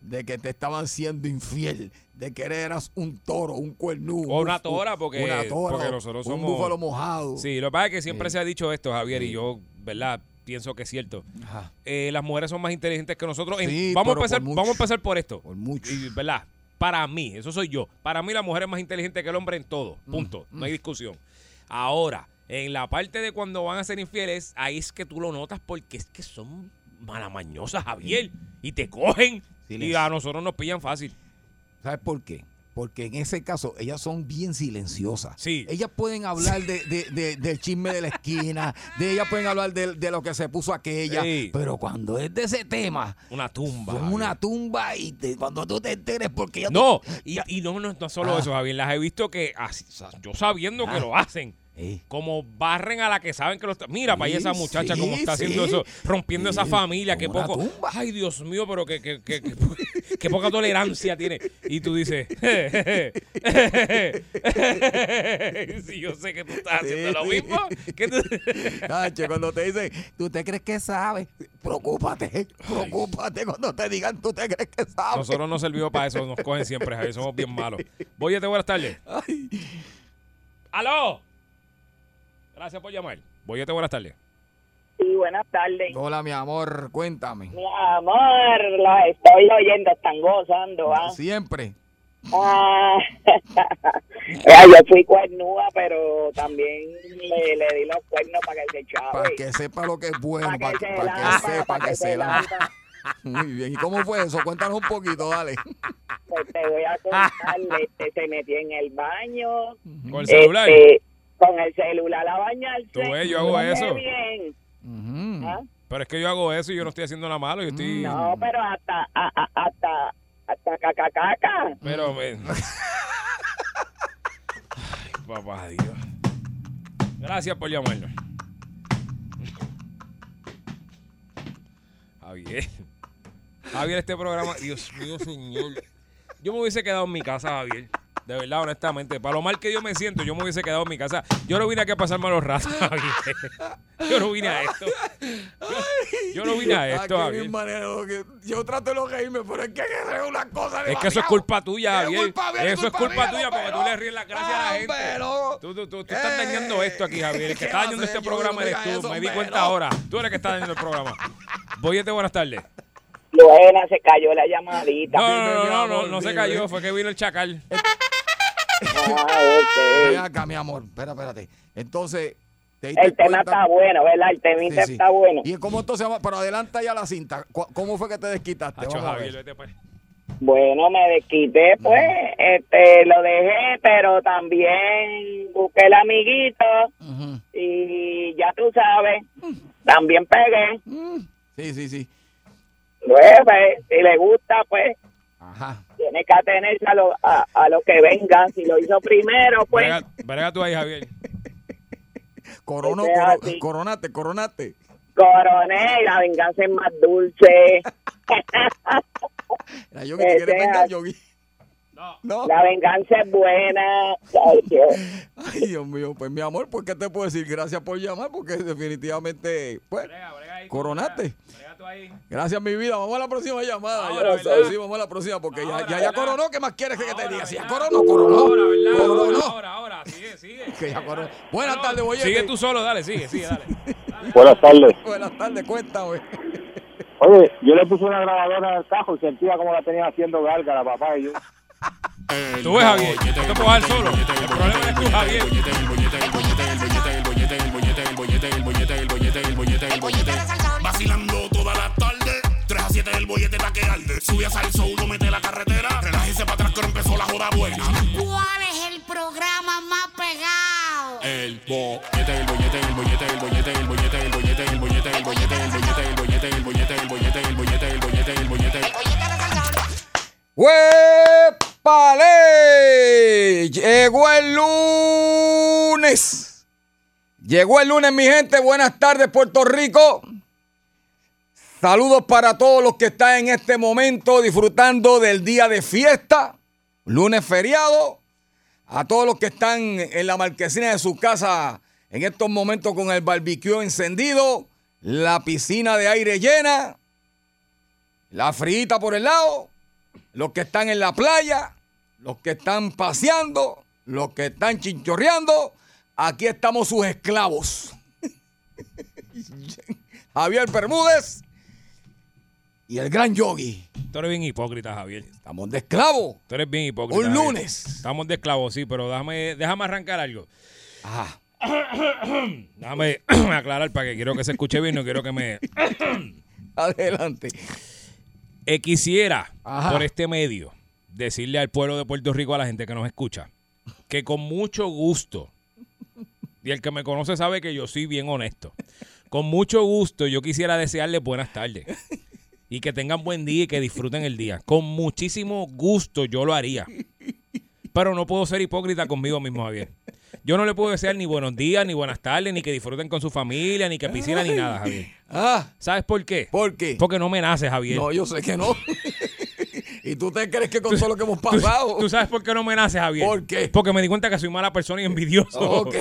[SPEAKER 3] de que te estaban siendo infiel, de que eras un toro, un cuernudo.
[SPEAKER 5] O una
[SPEAKER 3] un-
[SPEAKER 5] tora, porque-
[SPEAKER 3] una tora,
[SPEAKER 5] porque nosotros
[SPEAKER 3] un
[SPEAKER 5] somos-
[SPEAKER 3] búfalo mojado.
[SPEAKER 5] Sí, lo que pasa es que siempre
[SPEAKER 3] Sí.
[SPEAKER 5] se ha dicho esto, Javier, y yo, ¿verdad? Pienso que es cierto.
[SPEAKER 3] Ajá,
[SPEAKER 5] Eh, las mujeres son más inteligentes que nosotros.
[SPEAKER 3] Sí,
[SPEAKER 5] vamos, a empezar, vamos a empezar por esto.
[SPEAKER 3] por mucho.
[SPEAKER 5] Y, ¿Verdad? Para mí, eso soy yo. Para mí la mujer es más inteligente que el hombre en todo.
[SPEAKER 3] Mm,
[SPEAKER 5] Punto. No hay discusión. Ahora, en la parte de cuando van a ser infieles, ahí es que tú lo notas porque es que son malamañosas, Javier. Y te cogen.
[SPEAKER 3] Sí,
[SPEAKER 5] y
[SPEAKER 3] les-
[SPEAKER 5] a nosotros nos pillan fácil.
[SPEAKER 3] ¿Sabes por qué? Porque en ese caso ellas son bien silenciosas.
[SPEAKER 5] Sí.
[SPEAKER 3] Ellas pueden hablar de, de- de- del chisme de la esquina, de ellas pueden hablar de, de lo que se puso aquella,
[SPEAKER 5] Sí.
[SPEAKER 3] pero cuando es de ese tema,
[SPEAKER 5] Una tumba.
[SPEAKER 3] son una tumba y te- cuando tú te enteres porque ya
[SPEAKER 5] No, y, y no, no, no solo
[SPEAKER 3] Ah.
[SPEAKER 5] eso, Javier. Las he visto que, así, yo sabiendo que
[SPEAKER 3] Ah.
[SPEAKER 5] lo hacen, Como barren a la que saben que lo está. Mira, para allá esa
[SPEAKER 3] Sí,
[SPEAKER 5] muchacha
[SPEAKER 3] sí,
[SPEAKER 5] como está haciendo
[SPEAKER 3] sí.
[SPEAKER 5] eso, rompiendo esa
[SPEAKER 3] Sí,
[SPEAKER 5] familia, que poco.
[SPEAKER 3] tumba.
[SPEAKER 5] Ay, Dios mío, pero que, que, que, que- poca tolerancia tiene. Y tú dices, sí, yo sé que tú estás haciendo
[SPEAKER 3] Sí,
[SPEAKER 5] lo
[SPEAKER 3] sí.
[SPEAKER 5] mismo. que tú-
[SPEAKER 3] Nacho, cuando te dicen, ¿tú te crees que sabes? Preocúpate, preocúpate cuando te digan, ¿tú te crees que sabes?
[SPEAKER 5] Nosotros no servimos para eso, nos cogen siempre, Javier, somos bien malos. Voy buenas tardes.
[SPEAKER 3] Ay,
[SPEAKER 5] ¡Aló! Gracias por llamar. Voy buenas tardes.
[SPEAKER 8] Sí, buenas tardes.
[SPEAKER 3] hola, mi amor, cuéntame.
[SPEAKER 8] Mi amor, la estoy oyendo, están gozando, ¿ah?
[SPEAKER 3] Siempre.
[SPEAKER 8] Ah, yo fui cuernúa, pero también le, le di los cuernos para que se chave.
[SPEAKER 3] Para que sepa lo que es bueno,
[SPEAKER 8] Para que
[SPEAKER 3] que, para que
[SPEAKER 8] lamba,
[SPEAKER 3] sepa
[SPEAKER 8] para
[SPEAKER 3] que
[SPEAKER 8] que
[SPEAKER 3] se la. Muy bien. ¿Y cómo fue eso? Cuéntanos un poquito, dale.
[SPEAKER 8] Pues te voy a contar, este, se metió en el baño.
[SPEAKER 5] Con el celular.
[SPEAKER 8] este, con el celular a bañarse.
[SPEAKER 5] Tú ves, yo hago eso.
[SPEAKER 8] bien. ¿ah?
[SPEAKER 5] Pero es que yo hago eso y yo no estoy haciendo nada malo. Yo estoy.
[SPEAKER 8] No, pero hasta, a- a- hasta, hasta cacacaca.
[SPEAKER 5] Pero me. Ay, papá Dios. Gracias por llamarnos. Javier. Javier, este programa. Dios mío, señor. Yo me hubiese quedado en mi casa, Javier. De verdad, honestamente. Para lo mal que yo me siento, yo me hubiese quedado en mi casa. Yo no vine aquí a pasarme los ratos, Javier. Yo no vine a esto. Yo, yo no vine a esto, Javier.
[SPEAKER 3] que yo trato de no reírme, pero es que es una cosa
[SPEAKER 5] Es que eso es culpa tuya, Javier. Eso es culpa tuya porque tú le ríes la gracia a la gente.
[SPEAKER 3] Pero,
[SPEAKER 5] Tú, tú, tú, tú estás dañando esto aquí, Javier. El que
[SPEAKER 3] ¿qué
[SPEAKER 5] está dañando este programa eres tú.
[SPEAKER 3] eso,
[SPEAKER 5] Me di cuenta ahora. Tú eres el que está dañando el programa. Boyete, buenas tardes.
[SPEAKER 8] Buena, se cayó la llamadita.
[SPEAKER 5] No, no, no, no, no, no se cayó. Fue que vino el chacal.
[SPEAKER 8] Ah, ok.
[SPEAKER 3] Ven acá, mi amor. Espera, espérate. Entonces, te
[SPEAKER 8] El tema
[SPEAKER 3] cuenta-
[SPEAKER 8] está bueno, ¿verdad? El temita
[SPEAKER 3] Sí, sí.
[SPEAKER 8] está bueno.
[SPEAKER 3] ¿Y cómo entonces? Pero adelanta ya la cinta. ¿Cu- ¿Cómo fue que te desquitaste? Vamos a ver.
[SPEAKER 5] pues.
[SPEAKER 8] Bueno, me desquité, pues, este, lo dejé, pero también busqué el amiguito y ya tú sabes, también pegué.
[SPEAKER 3] Sí, sí, sí.
[SPEAKER 8] Pues, pues, si le gusta, pues,
[SPEAKER 3] Ajá.
[SPEAKER 8] Tiene que atenerse a lo, a, a lo que venga. Si lo hizo primero, pues,
[SPEAKER 5] brega tú ahí, Javier.
[SPEAKER 3] Corono,
[SPEAKER 8] Ese es
[SPEAKER 3] coro- coronate, coronate.
[SPEAKER 8] coroné la venganza es más dulce.
[SPEAKER 3] La Yogi, ¿te quieres
[SPEAKER 8] Ese
[SPEAKER 3] vengar, Yogi?
[SPEAKER 5] No.
[SPEAKER 8] La venganza es buena. Ay, Dios.
[SPEAKER 3] Ay, Dios mío. Pues, mi amor, ¿por qué te puedo decir? Gracias por llamar, porque definitivamente, pues,
[SPEAKER 5] Brega, brega ahí.
[SPEAKER 3] Coronate.
[SPEAKER 5] Brega tú ahí.
[SPEAKER 3] gracias, mi vida. Vamos a la próxima llamada.
[SPEAKER 5] Ahora,
[SPEAKER 3] Ya,
[SPEAKER 5] ¿verdad?
[SPEAKER 3] sí, vamos a la próxima, porque ya-
[SPEAKER 5] Ahora,
[SPEAKER 3] ya, ya,
[SPEAKER 5] ¿verdad?
[SPEAKER 3] coronó. ¿Qué más quieres que te
[SPEAKER 5] Ahora,
[SPEAKER 3] diga? Si ya coronó, coronó.
[SPEAKER 5] Ahora, ¿verdad? Ahora,
[SPEAKER 3] Coronó.
[SPEAKER 5] ahora, ahora. Sigue, sigue.
[SPEAKER 3] Que ya coronó. Buenas
[SPEAKER 5] No,
[SPEAKER 3] tardes, Boyete.
[SPEAKER 5] Sigue tú solo, dale, sigue, sigue, dale.
[SPEAKER 7] Buenas tardes.
[SPEAKER 3] Buenas tardes, cuéntame.
[SPEAKER 7] Oye, yo le puse una grabadora el cajo y sentía como la tenía haciendo gárgara, papá. Y yo,
[SPEAKER 5] Tú ves, Javier. No te puedo dejar solo. El problema es tú, Javier.
[SPEAKER 2] Vacilando toda la tarde, 3 a 7 del
[SPEAKER 9] Sube a salso, uno mete la carretera. Relájese para atrás que empezó la joda buena.
[SPEAKER 10] ¿Cuál es el programa más pegado?
[SPEAKER 9] El bollete, el bollete, el bollete, el bollete, el bollete, el bollete, el bollete, el bollete, el bollete, el bollete, el bollete, el bollete, el bollete, el bollete, el bollete.
[SPEAKER 3] ¡Huepale! Llegó el lunes. Llegó el lunes, mi gente. Buenas tardes, Puerto Rico. Saludos para todos los que están en este momento disfrutando del día de fiesta, lunes feriado. A todos los que están en la marquesina de su casa en estos momentos con el barbecue encendido, la piscina de aire llena, la frita por el lado, los que están en la playa, los que están paseando, los que están chinchorreando. Aquí estamos sus esclavos. Javier Bermúdez y el gran yogi.
[SPEAKER 5] Tú eres bien hipócrita, Javier.
[SPEAKER 3] Estamos de esclavo.
[SPEAKER 5] Tú eres bien hipócrita.
[SPEAKER 3] Un
[SPEAKER 5] Javier.
[SPEAKER 3] lunes.
[SPEAKER 5] Estamos de esclavos, sí, pero déjame, déjame arrancar algo.
[SPEAKER 3] Ajá.
[SPEAKER 5] Déjame aclarar para que quiero que se escuche bien, no quiero que me...
[SPEAKER 3] Adelante.
[SPEAKER 5] Eh, quisiera,
[SPEAKER 3] Ajá.
[SPEAKER 5] por este medio, decirle al pueblo de Puerto Rico, a la gente que nos escucha, que con mucho gusto, y el que me conoce sabe que yo soy bien honesto, con mucho gusto yo quisiera desearles buenas tardes. Y que tengan buen día y que disfruten el día. Con muchísimo gusto yo lo haría. Pero no puedo ser hipócrita conmigo mismo, Javier. Yo no le puedo desear ni buenos días, ni buenas tardes, ni que disfruten con su familia, ni que piscina, ni nada, Javier.
[SPEAKER 3] Ah,
[SPEAKER 5] ¿Sabes por qué?
[SPEAKER 3] ¿por qué?
[SPEAKER 5] Porque no me nace, Javier.
[SPEAKER 3] No, yo sé que no. ¿Y tú te crees que con todo lo que hemos
[SPEAKER 5] ¿Tú,
[SPEAKER 3] pasado?
[SPEAKER 5] tú sabes por qué no me nace, Javier?
[SPEAKER 3] ¿Por qué?
[SPEAKER 5] Porque me di cuenta que soy mala persona y envidioso.
[SPEAKER 3] Ok.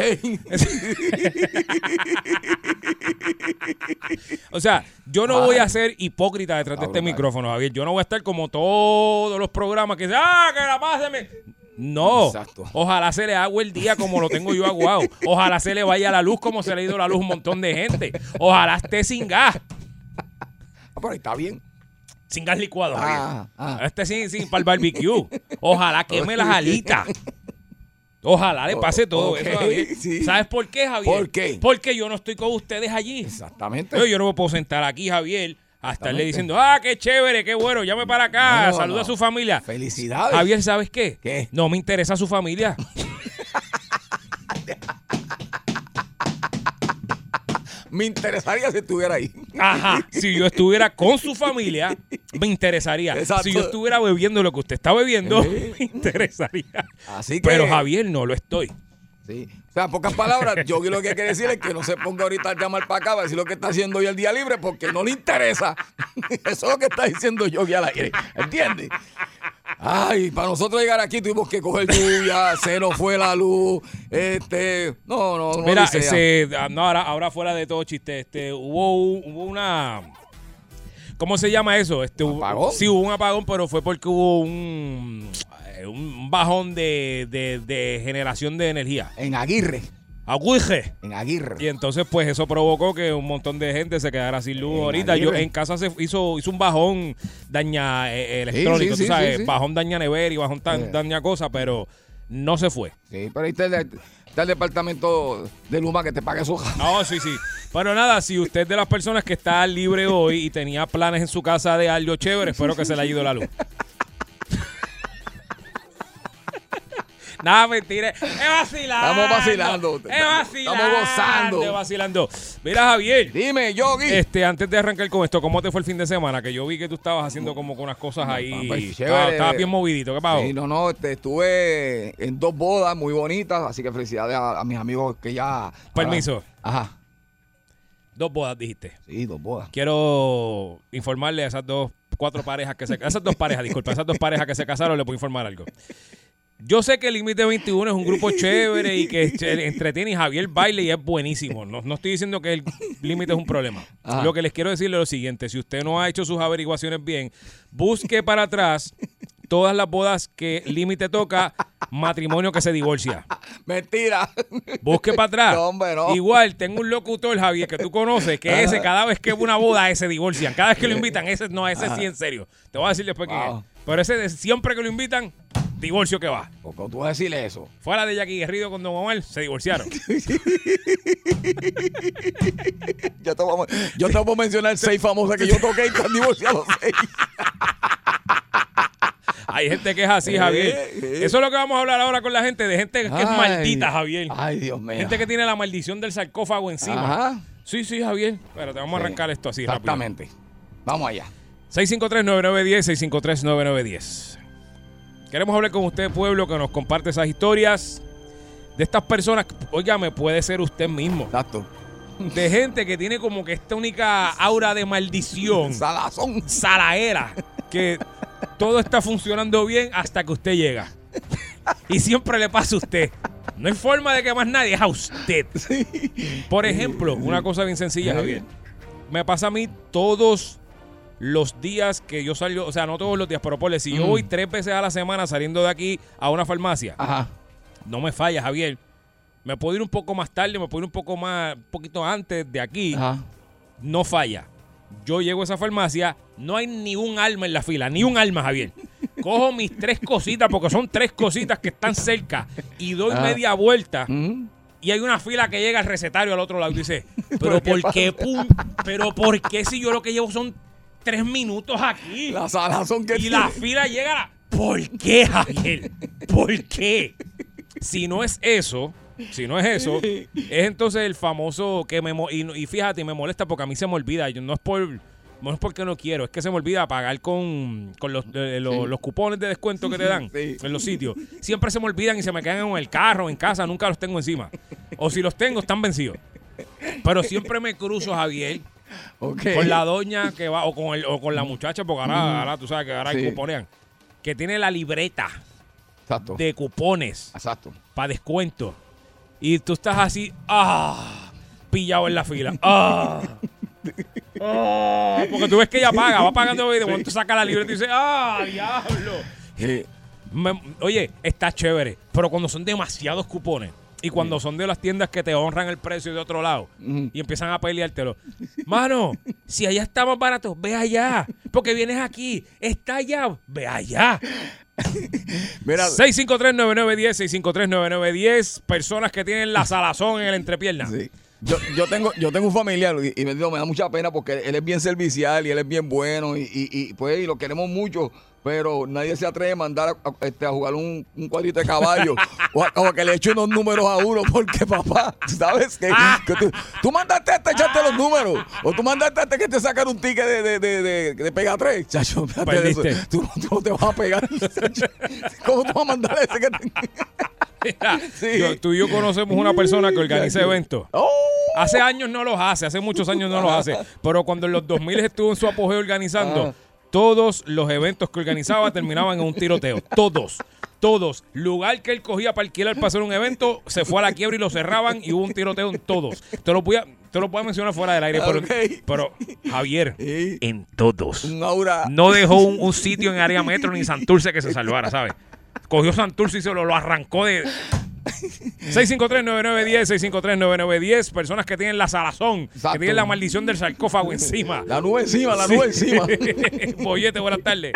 [SPEAKER 5] O sea, yo no voy a ser hipócrita detrás de este micrófono, Javier. Yo no voy a estar como todos los programas que dicen, ¡ah, que la páseme! No.
[SPEAKER 3] Exacto.
[SPEAKER 5] Ojalá se le haga el día como lo tengo yo aguado. Ojalá se le vaya la luz como se le ha ido la luz a un montón de gente. Ojalá esté sin gas.
[SPEAKER 3] Ah, pero está bien.
[SPEAKER 5] Sin gas licuado.
[SPEAKER 3] Ah, ah.
[SPEAKER 5] Este sin, sin para el barbecue. Ojalá queme las alitas. Ojalá le pase todo
[SPEAKER 3] Ok,
[SPEAKER 5] eso, Javier.
[SPEAKER 3] sí.
[SPEAKER 5] ¿Sabes por qué, Javier?
[SPEAKER 3] ¿Por qué?
[SPEAKER 5] Porque yo no estoy con ustedes allí.
[SPEAKER 3] Exactamente.
[SPEAKER 5] Yo, yo no me puedo sentar aquí, Javier, a estarle diciendo, ah, qué chévere, qué bueno, llame para acá,
[SPEAKER 3] no,
[SPEAKER 5] saluda
[SPEAKER 3] no.
[SPEAKER 5] a su familia.
[SPEAKER 3] Felicidades.
[SPEAKER 5] Javier, ¿sabes qué?
[SPEAKER 3] ¿Qué?
[SPEAKER 5] No me interesa su familia.
[SPEAKER 3] Me interesaría si estuviera ahí.
[SPEAKER 5] Ajá. Si yo estuviera con su familia, me interesaría.
[SPEAKER 3] Exacto.
[SPEAKER 5] Si yo estuviera bebiendo lo que usted está bebiendo, me interesaría.
[SPEAKER 3] Así que.
[SPEAKER 5] Pero Javier, no lo estoy.
[SPEAKER 3] Sí. O sea, en pocas palabras, yo lo que quiere decir es que no se ponga ahorita a llamar para acá para decir lo que está haciendo hoy el día libre porque no le interesa. Eso es lo que está diciendo Yogi al aire. ¿Entiendes? Ay, para nosotros llegar aquí tuvimos que coger lluvia, se nos fue la luz. Este. No, no, no.
[SPEAKER 5] Mira, ese, no, ahora, ahora fuera de todo chiste, este, hubo, hubo una. ¿Cómo se llama eso? Este,
[SPEAKER 3] ¿Apagón?
[SPEAKER 5] Sí, hubo un apagón, pero fue porque hubo un, un bajón de, de- de generación de energía.
[SPEAKER 3] En Aguirre.
[SPEAKER 5] Aguije.
[SPEAKER 3] En Aguirre.
[SPEAKER 5] Y entonces, pues eso provocó que un montón de gente se quedara sin luz
[SPEAKER 3] En
[SPEAKER 5] ahorita. Yo
[SPEAKER 3] Aguirre.
[SPEAKER 5] en casa se hizo, hizo un bajón daña eh, electrónico,
[SPEAKER 3] sí,
[SPEAKER 5] tú
[SPEAKER 3] sí,
[SPEAKER 5] sabes,
[SPEAKER 3] sí,
[SPEAKER 5] bajón daña nevera y bajón tan- daña cosa, pero no se fue.
[SPEAKER 3] Sí, pero ahí está el, está el departamento de Luma que te pague su
[SPEAKER 5] No, sí, sí. Pero nada, si usted es de las personas que está libre hoy y tenía planes en su casa de algo chévere, espero que se le haya ido la luz. Nada, mentira. Es vacilando.
[SPEAKER 3] Estamos vacilando.
[SPEAKER 5] Es vacilando.
[SPEAKER 3] Estamos gozando.
[SPEAKER 5] Es vacilando. Mira, Javier.
[SPEAKER 3] Dime, Yogi.
[SPEAKER 5] Este, antes de arrancar con esto, ¿cómo te fue el fin de semana? Que yo vi que tú estabas haciendo como con unas cosas ahí.
[SPEAKER 3] pues,
[SPEAKER 5] Estabas
[SPEAKER 3] chévere.
[SPEAKER 5] estabas bien movidito. ¿Qué pasó?
[SPEAKER 3] Sí, no, no, este, estuve en dos bodas muy bonitas, así que felicidades a, a mis amigos que ya.
[SPEAKER 5] Permiso.
[SPEAKER 3] Ajá,
[SPEAKER 5] Dos bodas, dijiste.
[SPEAKER 3] sí, dos bodas.
[SPEAKER 5] Quiero informarle a esas dos, cuatro parejas que se esas dos parejas, disculpa, esas dos parejas que se casaron, le puedo informar algo. Yo sé que el Límite 21 es un grupo chévere y que entretiene y Javier baile y es buenísimo. No, no estoy diciendo que el límite es un problema.
[SPEAKER 3] Ajá.
[SPEAKER 5] Lo que les quiero decirle es lo siguiente. Si usted no ha hecho sus averiguaciones bien, busque para atrás todas las bodas que Límite toca, matrimonio que se divorcia.
[SPEAKER 3] Mentira.
[SPEAKER 5] Busque para atrás.
[SPEAKER 3] No, hombre, no.
[SPEAKER 5] Igual, tengo un locutor, Javier, que tú conoces, que ese, cada vez que una boda, ese divorcian. Cada vez que lo invitan, ese no, ese sí en serio. Te voy a decir después quién es. Pero ese, siempre que lo invitan, divorcio que va.
[SPEAKER 3] ¿Por qué tú vas a decirle eso?
[SPEAKER 5] Fuera de Jackie Guerrido con Don Omar, se divorciaron.
[SPEAKER 3] Yo te, voy a, yo te voy a mencionar seis famosas que yo toqué y están divorciados seis.
[SPEAKER 5] Hay gente que es así,
[SPEAKER 3] Eh,
[SPEAKER 5] Javier.
[SPEAKER 3] eh.
[SPEAKER 5] Eso es lo que vamos a hablar ahora con la gente, de gente que es maldita, Javier.
[SPEAKER 3] Ay, Dios mío.
[SPEAKER 5] Gente que tiene la maldición del sarcófago encima.
[SPEAKER 3] Ajá.
[SPEAKER 5] Sí, sí, Javier. Pero te vamos a arrancar esto así rápido.
[SPEAKER 3] Exactamente. Vamos allá.
[SPEAKER 5] 653-9910, 653-9910. Queremos hablar con usted, pueblo, que nos comparte esas historias de estas personas. Óigame, puede ser usted mismo.
[SPEAKER 3] Exacto.
[SPEAKER 5] De gente que tiene como que esta única aura de maldición.
[SPEAKER 3] Salazón.
[SPEAKER 5] Salaera. Que todo está funcionando bien hasta que usted llega. Y siempre le pasa a usted. No hay forma de que más nadie es a usted. Por ejemplo, una cosa bien sencilla, Javier. Me pasa a mí todos los días que yo salgo, o sea, no todos los días, pero ponle, si yo
[SPEAKER 3] Mm.
[SPEAKER 5] voy tres veces a la semana saliendo de aquí a una farmacia,
[SPEAKER 3] Ajá.
[SPEAKER 5] no me falla, Javier. Me puedo ir un poco más tarde, me puedo ir un poco más, un poquito antes de aquí.
[SPEAKER 3] Ajá.
[SPEAKER 5] No falla. Yo llego a esa farmacia, no hay ni un alma en la fila, ni un alma, Javier. Cojo mis tres cositas, porque son tres cositas que están cerca, y doy
[SPEAKER 3] Ajá.
[SPEAKER 5] media vuelta.
[SPEAKER 3] Ujú.
[SPEAKER 5] Y hay una fila que llega al recetario al otro lado y dice, pero
[SPEAKER 3] ¿Pero qué
[SPEAKER 5] ¿por qué, pum? Pero ¿por qué si yo lo que llevo son tres minutos aquí?
[SPEAKER 3] La salazón que
[SPEAKER 5] y
[SPEAKER 3] tiene.
[SPEAKER 5] la fila llega a la... ¿Por qué, Javier? ¿Por qué? Si no es eso, si no es eso, es entonces el famoso que me... Y, y fíjate, me molesta porque a mí se me olvida. Yo, no es por... No es porque no quiero, es que se me olvida pagar con, con los, eh, los,
[SPEAKER 3] Sí.
[SPEAKER 5] los cupones de descuento que te dan
[SPEAKER 3] Sí.
[SPEAKER 5] en los sitios. Siempre se me olvidan y se me quedan en el carro, en casa, nunca los tengo encima. O si los tengo, están vencidos. Pero siempre me cruzo, Javier, Con la doña que va, o con, el, o con la muchacha, porque ahora,
[SPEAKER 3] Mm.
[SPEAKER 5] ahora tú sabes que ahora hay
[SPEAKER 3] Sí.
[SPEAKER 5] cuponean, que tiene la libreta
[SPEAKER 3] Exacto.
[SPEAKER 5] de cupones
[SPEAKER 3] Exacto.
[SPEAKER 5] para descuento. Y tú estás así, ah, pillado en la fila. Ah. Ah, porque tú ves que ella paga, va pagando y de momento saca la libreta y dice, ah, diablo.
[SPEAKER 3] Sí.
[SPEAKER 5] Me- oye, está chévere, pero cuando son demasiados cupones y cuando son de las tiendas que te honran el precio de otro lado y empiezan a peleártelo. Mano, si allá está más barato, ve allá. Porque vienes aquí, está allá, ve allá.
[SPEAKER 3] Mira,
[SPEAKER 5] 653-9910, 653-9910. Personas que tienen la salazón en el entrepierna.
[SPEAKER 3] Sí. Yo, yo tengo yo tengo un familiar y, y me, digo, me da mucha pena porque él es bien servicial y él es bien bueno y, y, y, pues y lo queremos mucho, pero nadie se atreve a mandar a, a- este, a jugar un, un cuadrito de caballo o, a, o a que le eche unos números a uno porque papá, ¿sabes qué? Que tú, tú mandaste a este echarte los números o tú mandaste a este que te sacar un ticket de, de, de, de, de pega 3, chacho, eso. Tú, tú no te vas a pegar. chacho. ¿Cómo tú vas a mandar a ese que te... Sí.
[SPEAKER 5] yo- tú y yo conocemos una persona que organiza eventos.
[SPEAKER 3] ¡Oh!
[SPEAKER 5] Hace años no los hace, hace muchos años no los hace. Pero cuando en los 2000 estuvo en su apogeo organizando,
[SPEAKER 3] Ah.
[SPEAKER 5] Todos los eventos que organizaba terminaban en un tiroteo. Todos. Todos. Lugar que él cogía para alquilar para hacer un evento, se fue a la quiebra y lo cerraban y hubo un tiroteo en todos. Te lo voy a, te lo mencionar fuera del aire, pero, Javier,
[SPEAKER 3] Sí.
[SPEAKER 5] en todos.
[SPEAKER 3] Aura.
[SPEAKER 5] No dejó un, un sitio en área metro ni Santurce que se salvara, ¿sabes? Cogió Santurce y se lo, lo arrancó de... 653-9910, 653-9910. Personas que tienen la salazón,
[SPEAKER 3] Exacto.
[SPEAKER 5] que tienen la maldición del sarcófago encima.
[SPEAKER 3] La nube encima, la
[SPEAKER 5] Sí.
[SPEAKER 3] nube encima.
[SPEAKER 5] Bollete, buenas tardes.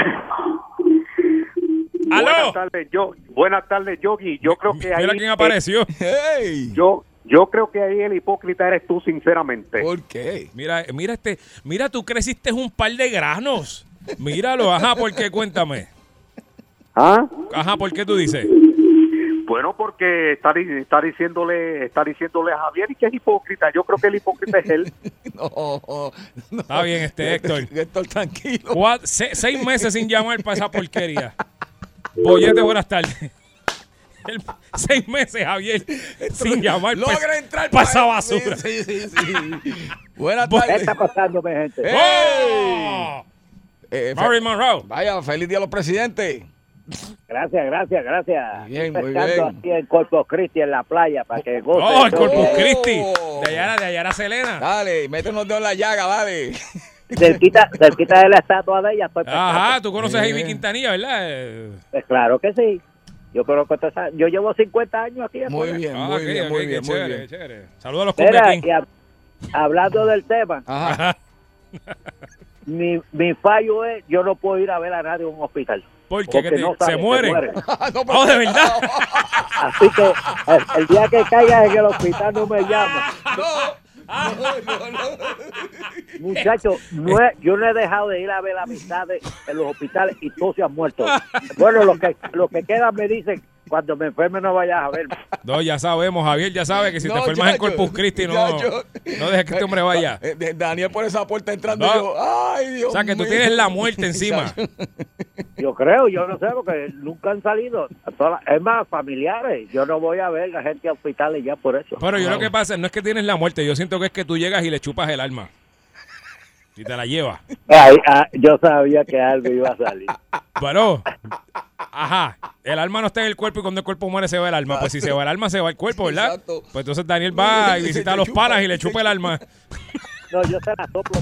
[SPEAKER 11] Buenas
[SPEAKER 5] ¡Aló!
[SPEAKER 11] tardes, yo, buenas tardes, Yogi. Yo creo que ahí
[SPEAKER 5] Mira quién apareció.
[SPEAKER 3] ¡Hey!
[SPEAKER 11] yo, yo creo que ahí el hipócrita eres tú, sinceramente.
[SPEAKER 3] ¿Por qué?
[SPEAKER 5] Mira, mira este, mira, tú creciste un par de granos. Míralo, ajá, ¿por qué? Cuéntame.
[SPEAKER 11] ¿Ah?
[SPEAKER 5] Ajá, ¿por qué tú dices?
[SPEAKER 11] Bueno, porque está, di- está diciéndole, está diciéndole a Javier y que es hipócrita. Yo creo que el hipócrita es él.
[SPEAKER 3] No, no.
[SPEAKER 5] Está bien, este, Héctor.
[SPEAKER 3] Héctor, tranquilo.
[SPEAKER 5] Se- seis meses sin llamar para esa porquería. Bollete, buenas tardes. El- seis meses, Javier, sin llamar para
[SPEAKER 3] Logra entrar
[SPEAKER 5] pa esa basura.
[SPEAKER 3] Sí, sí, sí. Buenas
[SPEAKER 5] Bu-
[SPEAKER 3] tardes.
[SPEAKER 11] pasando, mi gente?
[SPEAKER 5] ¡Oh!
[SPEAKER 3] Eh,
[SPEAKER 5] Monroe.
[SPEAKER 3] Vaya, feliz día a los presidentes.
[SPEAKER 8] Gracias, gracias, gracias.
[SPEAKER 3] Bien, muy bien.
[SPEAKER 8] aquí en Corpus Christi en la playa para que goce.
[SPEAKER 5] ¡Oh, el Corpus
[SPEAKER 3] Oh.
[SPEAKER 5] Christi! De allá, de allá era Selena.
[SPEAKER 3] Dale, mete unos dedos en la llaga, dale.
[SPEAKER 8] cerquita, cerquita de la estatua de ella. Estoy.
[SPEAKER 5] Ajá, tú conoces a Ivy. Quintanilla, ¿verdad?
[SPEAKER 8] Pues claro que sí. Yo creo que yo llevo 50 años aquí.
[SPEAKER 3] Muy bien,
[SPEAKER 5] ah,
[SPEAKER 3] muy bien, muy bien, muy
[SPEAKER 5] chévere,
[SPEAKER 3] bien.
[SPEAKER 5] chévere. Saludos a los
[SPEAKER 8] Mira, hab- hablando del tema,
[SPEAKER 3] Ajá.
[SPEAKER 8] Mi, mi fallo es yo no puedo ir a ver a nadie en un hospital.
[SPEAKER 5] ¿Por qué?
[SPEAKER 8] Porque
[SPEAKER 5] ¿Qué te-
[SPEAKER 8] no
[SPEAKER 5] se
[SPEAKER 8] sabe, se
[SPEAKER 5] muere.
[SPEAKER 8] muere.
[SPEAKER 3] No,
[SPEAKER 5] de verdad.
[SPEAKER 8] Así que el, el día que caiga en el hospital no me llama.
[SPEAKER 3] No,
[SPEAKER 12] Muchachos, no he- yo no he dejado de ir a ver amistades en los hospitales y todos se han muerto. Bueno, los que, los que quedan me dicen, cuando me enferme no vayas a ver.
[SPEAKER 5] No, ya sabemos, Javier ya sabe que si te enfermas en Corpus Christi, no, no dejes que este hombre vaya.
[SPEAKER 3] Eh, eh, Daniel por esa puerta entrando
[SPEAKER 5] No.
[SPEAKER 3] y yo, ay Dios
[SPEAKER 5] O sea, que tú
[SPEAKER 3] mío.
[SPEAKER 5] tienes la muerte encima.
[SPEAKER 12] Yo creo, yo no sé, porque nunca han salido. Es más, familiares. Yo no voy a ver a gente a hospitales ya por eso.
[SPEAKER 5] Pero yo lo que pasa no es que tienes la muerte, yo siento que es que tú llegas y le chupas el alma. Y te la llevas.
[SPEAKER 12] Ay, ah, yo sabía que algo iba a salir.
[SPEAKER 5] Pero, ajá, el alma no está en el cuerpo y cuando el cuerpo muere se va el alma. Pues si se va el alma, se va el cuerpo, ¿verdad?
[SPEAKER 3] Exacto.
[SPEAKER 5] Pues entonces Daniel va y visita a los panas y le chupa el alma.
[SPEAKER 12] No, yo se la soplo.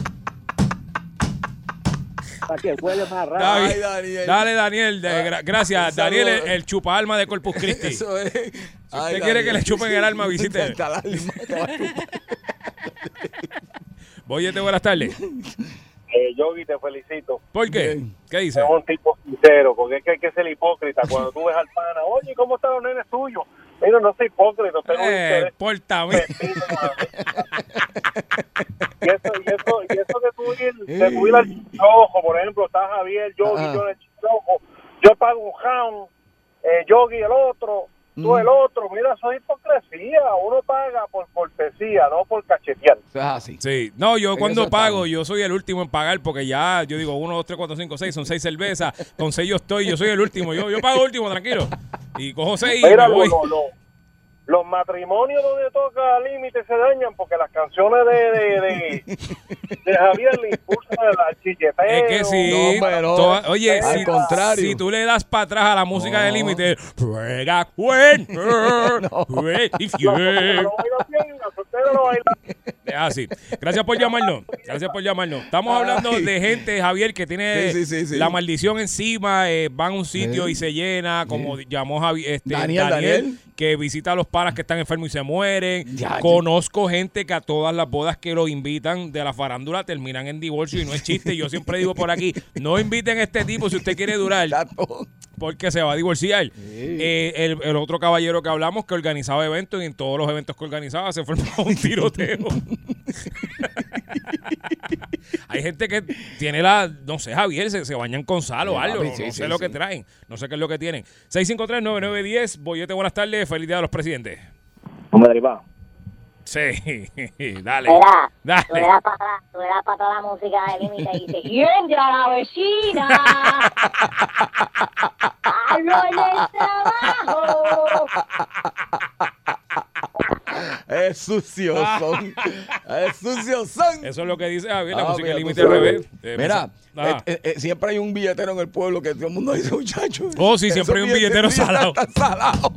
[SPEAKER 12] Para que huele más rápido.
[SPEAKER 5] David,
[SPEAKER 3] Ay, Daniel.
[SPEAKER 5] Dale, Daniel. de- gra- gracias. Daniel, el, el chupa alma de Corpus Christi. Si
[SPEAKER 3] Eso es.
[SPEAKER 5] Usted quiere que le chupen el alma, visite.
[SPEAKER 3] Hasta el alma te va a chupar.
[SPEAKER 5] Boyete, buenas tardes.
[SPEAKER 13] Eh, Yogi, te felicito.
[SPEAKER 5] ¿Por qué? ¿Qué dice?
[SPEAKER 13] Es un tipo sincero, porque es que hay que ser hipócrita. Cuando tú ves al pana, oye, ¿cómo están los nenes tuyos? Mira, no soy hipócrita, tengo un
[SPEAKER 5] Eh, mí.
[SPEAKER 13] Y eso, y eso, y eso de tú ir, de tú ir al chirojo, por ejemplo, está Javier, Yogi,
[SPEAKER 3] Ajá.
[SPEAKER 13] yo en el chirojo, yo pago un hound, eh, Yogi el otro, tú el otro, mira, eso es hipocresía, uno paga por cortesía, no por cachetear.
[SPEAKER 3] Eso es así.
[SPEAKER 5] Sí, no, yo cuando pago, yo soy el último en pagar porque ya, yo digo, uno, dos, tres, cuatro, cinco, seis, son seis cervezas, con seis yo estoy, yo soy el último, yo, yo pago último, tranquilo. Y cojo seis y
[SPEAKER 13] Mira,
[SPEAKER 5] me
[SPEAKER 13] lo-
[SPEAKER 5] voy.
[SPEAKER 13] lo- lo- los matrimonios donde toca límite se dañan porque las canciones de, de, de, de Javier le impulsan al chilleteo.
[SPEAKER 5] Es que sí.
[SPEAKER 3] No, no.
[SPEAKER 5] toda- oye,
[SPEAKER 3] Al
[SPEAKER 5] si,
[SPEAKER 3] contrario.
[SPEAKER 5] si tú le das para atrás a la música de
[SPEAKER 3] No.
[SPEAKER 5] límite, juega cuenta, juega
[SPEAKER 13] no
[SPEAKER 5] así. Gracias por llamarnos. Gracias por llamarnos. Estamos hablando de gente, Javier, que tiene
[SPEAKER 3] Sí, sí, sí, sí.
[SPEAKER 5] la maldición encima, eh, van a un sitio y se llena, como llamó Javi- este,
[SPEAKER 3] Daniel,
[SPEAKER 5] Daniel,
[SPEAKER 3] Daniel.
[SPEAKER 5] que visita a los panas que están enfermos y se mueren.
[SPEAKER 3] Ya, ya.
[SPEAKER 5] Conozco gente que a todas las bodas que lo invitan de la farándula terminan en divorcio y no es chiste. Yo siempre digo por aquí, no inviten a este tipo si usted quiere durar. porque se va a divorciar. Eh, el, el otro caballero que hablamos que organizaba eventos y en todos los eventos que organizaba se formaba un tiroteo. Hay gente que tiene la, no sé, Javier, se, se bañan con sal o algo. no,
[SPEAKER 3] sí,
[SPEAKER 5] no
[SPEAKER 3] sí,
[SPEAKER 5] sé lo que traen. No sé qué es lo que tienen. 653-9910, Boyete, buenas tardes. Feliz día de los presidentes.
[SPEAKER 12] Hombre, derivado.
[SPEAKER 5] Sí, dale.
[SPEAKER 4] Mira, tú le
[SPEAKER 5] Dale.
[SPEAKER 4] tú le das para atrás la música de límite y dice, ¡Y entra la vecina! ¡Hablo en el trabajo!
[SPEAKER 3] Es sucio son. Es sucio son.
[SPEAKER 5] Eso es lo que dice Javier, la
[SPEAKER 3] Ah,
[SPEAKER 5] música límite al revés. Eh,
[SPEAKER 3] Mira,
[SPEAKER 5] Ajá.
[SPEAKER 3] eh, eh, siempre hay un billetero en el pueblo que todo el mundo dice, muchacho.
[SPEAKER 5] Oh, sí, siempre hay un billetero salado.
[SPEAKER 3] Está salado.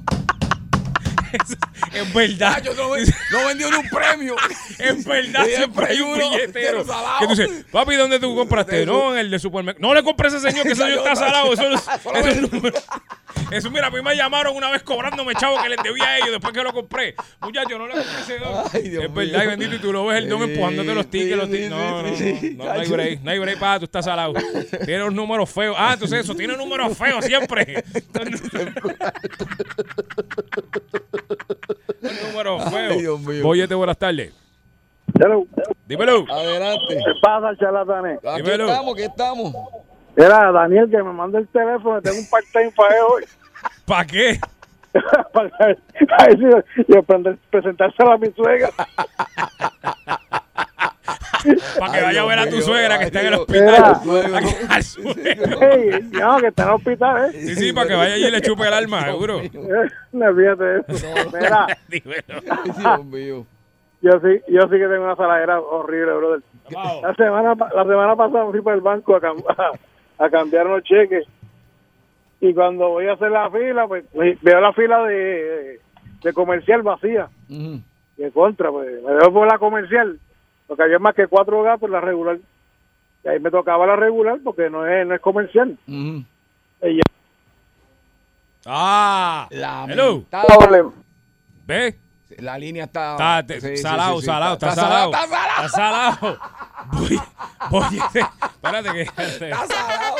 [SPEAKER 5] es verdad.
[SPEAKER 3] No, ven- no vendió ni un premio.
[SPEAKER 5] Es verdad,
[SPEAKER 3] Siempre
[SPEAKER 5] hay un billetero.
[SPEAKER 3] salado.
[SPEAKER 5] Que tú dices, papi, ¿dónde tú compraste? No, en el de supermercado. No le compré a ese señor, que ese señor está salado. Eso, no es- eso, es el número. Eso, mira, a mí me llamaron una vez cobrándome chavo que les debía a ellos después que lo compré. Muchacho, no le compré ese don.
[SPEAKER 3] Ay, Dios
[SPEAKER 5] Es verdad,
[SPEAKER 3] mío.
[SPEAKER 5] y bendito, y tú lo ves el don empujándote los tickets. los tickets. No, no, no, no, no hay break, no hay break, pa, tú estás salado. Tiene un número feo. Ah, entonces eso, tiene números feos siempre.
[SPEAKER 3] Ay. Dios mío.
[SPEAKER 5] Boyete, buenas tardes.
[SPEAKER 12] Hello.
[SPEAKER 5] Dímelo.
[SPEAKER 3] Adelante.
[SPEAKER 12] ¿Qué pasa, charlatanes?
[SPEAKER 3] Aquí
[SPEAKER 5] Dímelo.
[SPEAKER 3] estamos, aquí estamos.
[SPEAKER 12] Era Daniel que me manda el teléfono, tengo un part-time para él hoy.
[SPEAKER 5] ¿Para qué?
[SPEAKER 12] para aprender- presentárselo a mi suegra.
[SPEAKER 5] Para que
[SPEAKER 3] Ay,
[SPEAKER 5] vaya a ver a tu suegra que está en el hospital.
[SPEAKER 12] Mira.
[SPEAKER 5] Al suegro.
[SPEAKER 12] Hey, no, que está en el hospital, ¿eh?
[SPEAKER 5] Sí, sí, para que vaya allí y le chupe el alma, seguro.
[SPEAKER 12] No olvídate de eso. Mira,
[SPEAKER 3] Dios mío.
[SPEAKER 12] yo sí, yo sí que tengo una saladera horrible, brother. La semana, la semana pasada fui para el banco a, cam- a, a cambiar unos cheques. Y cuando voy a hacer la fila, pues ve- veo la fila de, de comercial vacía. Y de contra, pues me veo por la comercial. Porque había más que cuatro gatos en la regular. Y ahí me tocaba la regular porque no es, no es comercial.
[SPEAKER 3] Ujú.
[SPEAKER 12] Y ya-
[SPEAKER 5] Ah. Hello.
[SPEAKER 3] Lamentable.
[SPEAKER 5] ¿Ves?
[SPEAKER 3] La línea está.
[SPEAKER 5] Está te-
[SPEAKER 3] sí, sí,
[SPEAKER 5] salado,
[SPEAKER 3] sí, sí.
[SPEAKER 5] salado, está, salado.
[SPEAKER 3] Está salado.
[SPEAKER 5] Está salado. Voy, voy, espérate que.
[SPEAKER 3] Está salado.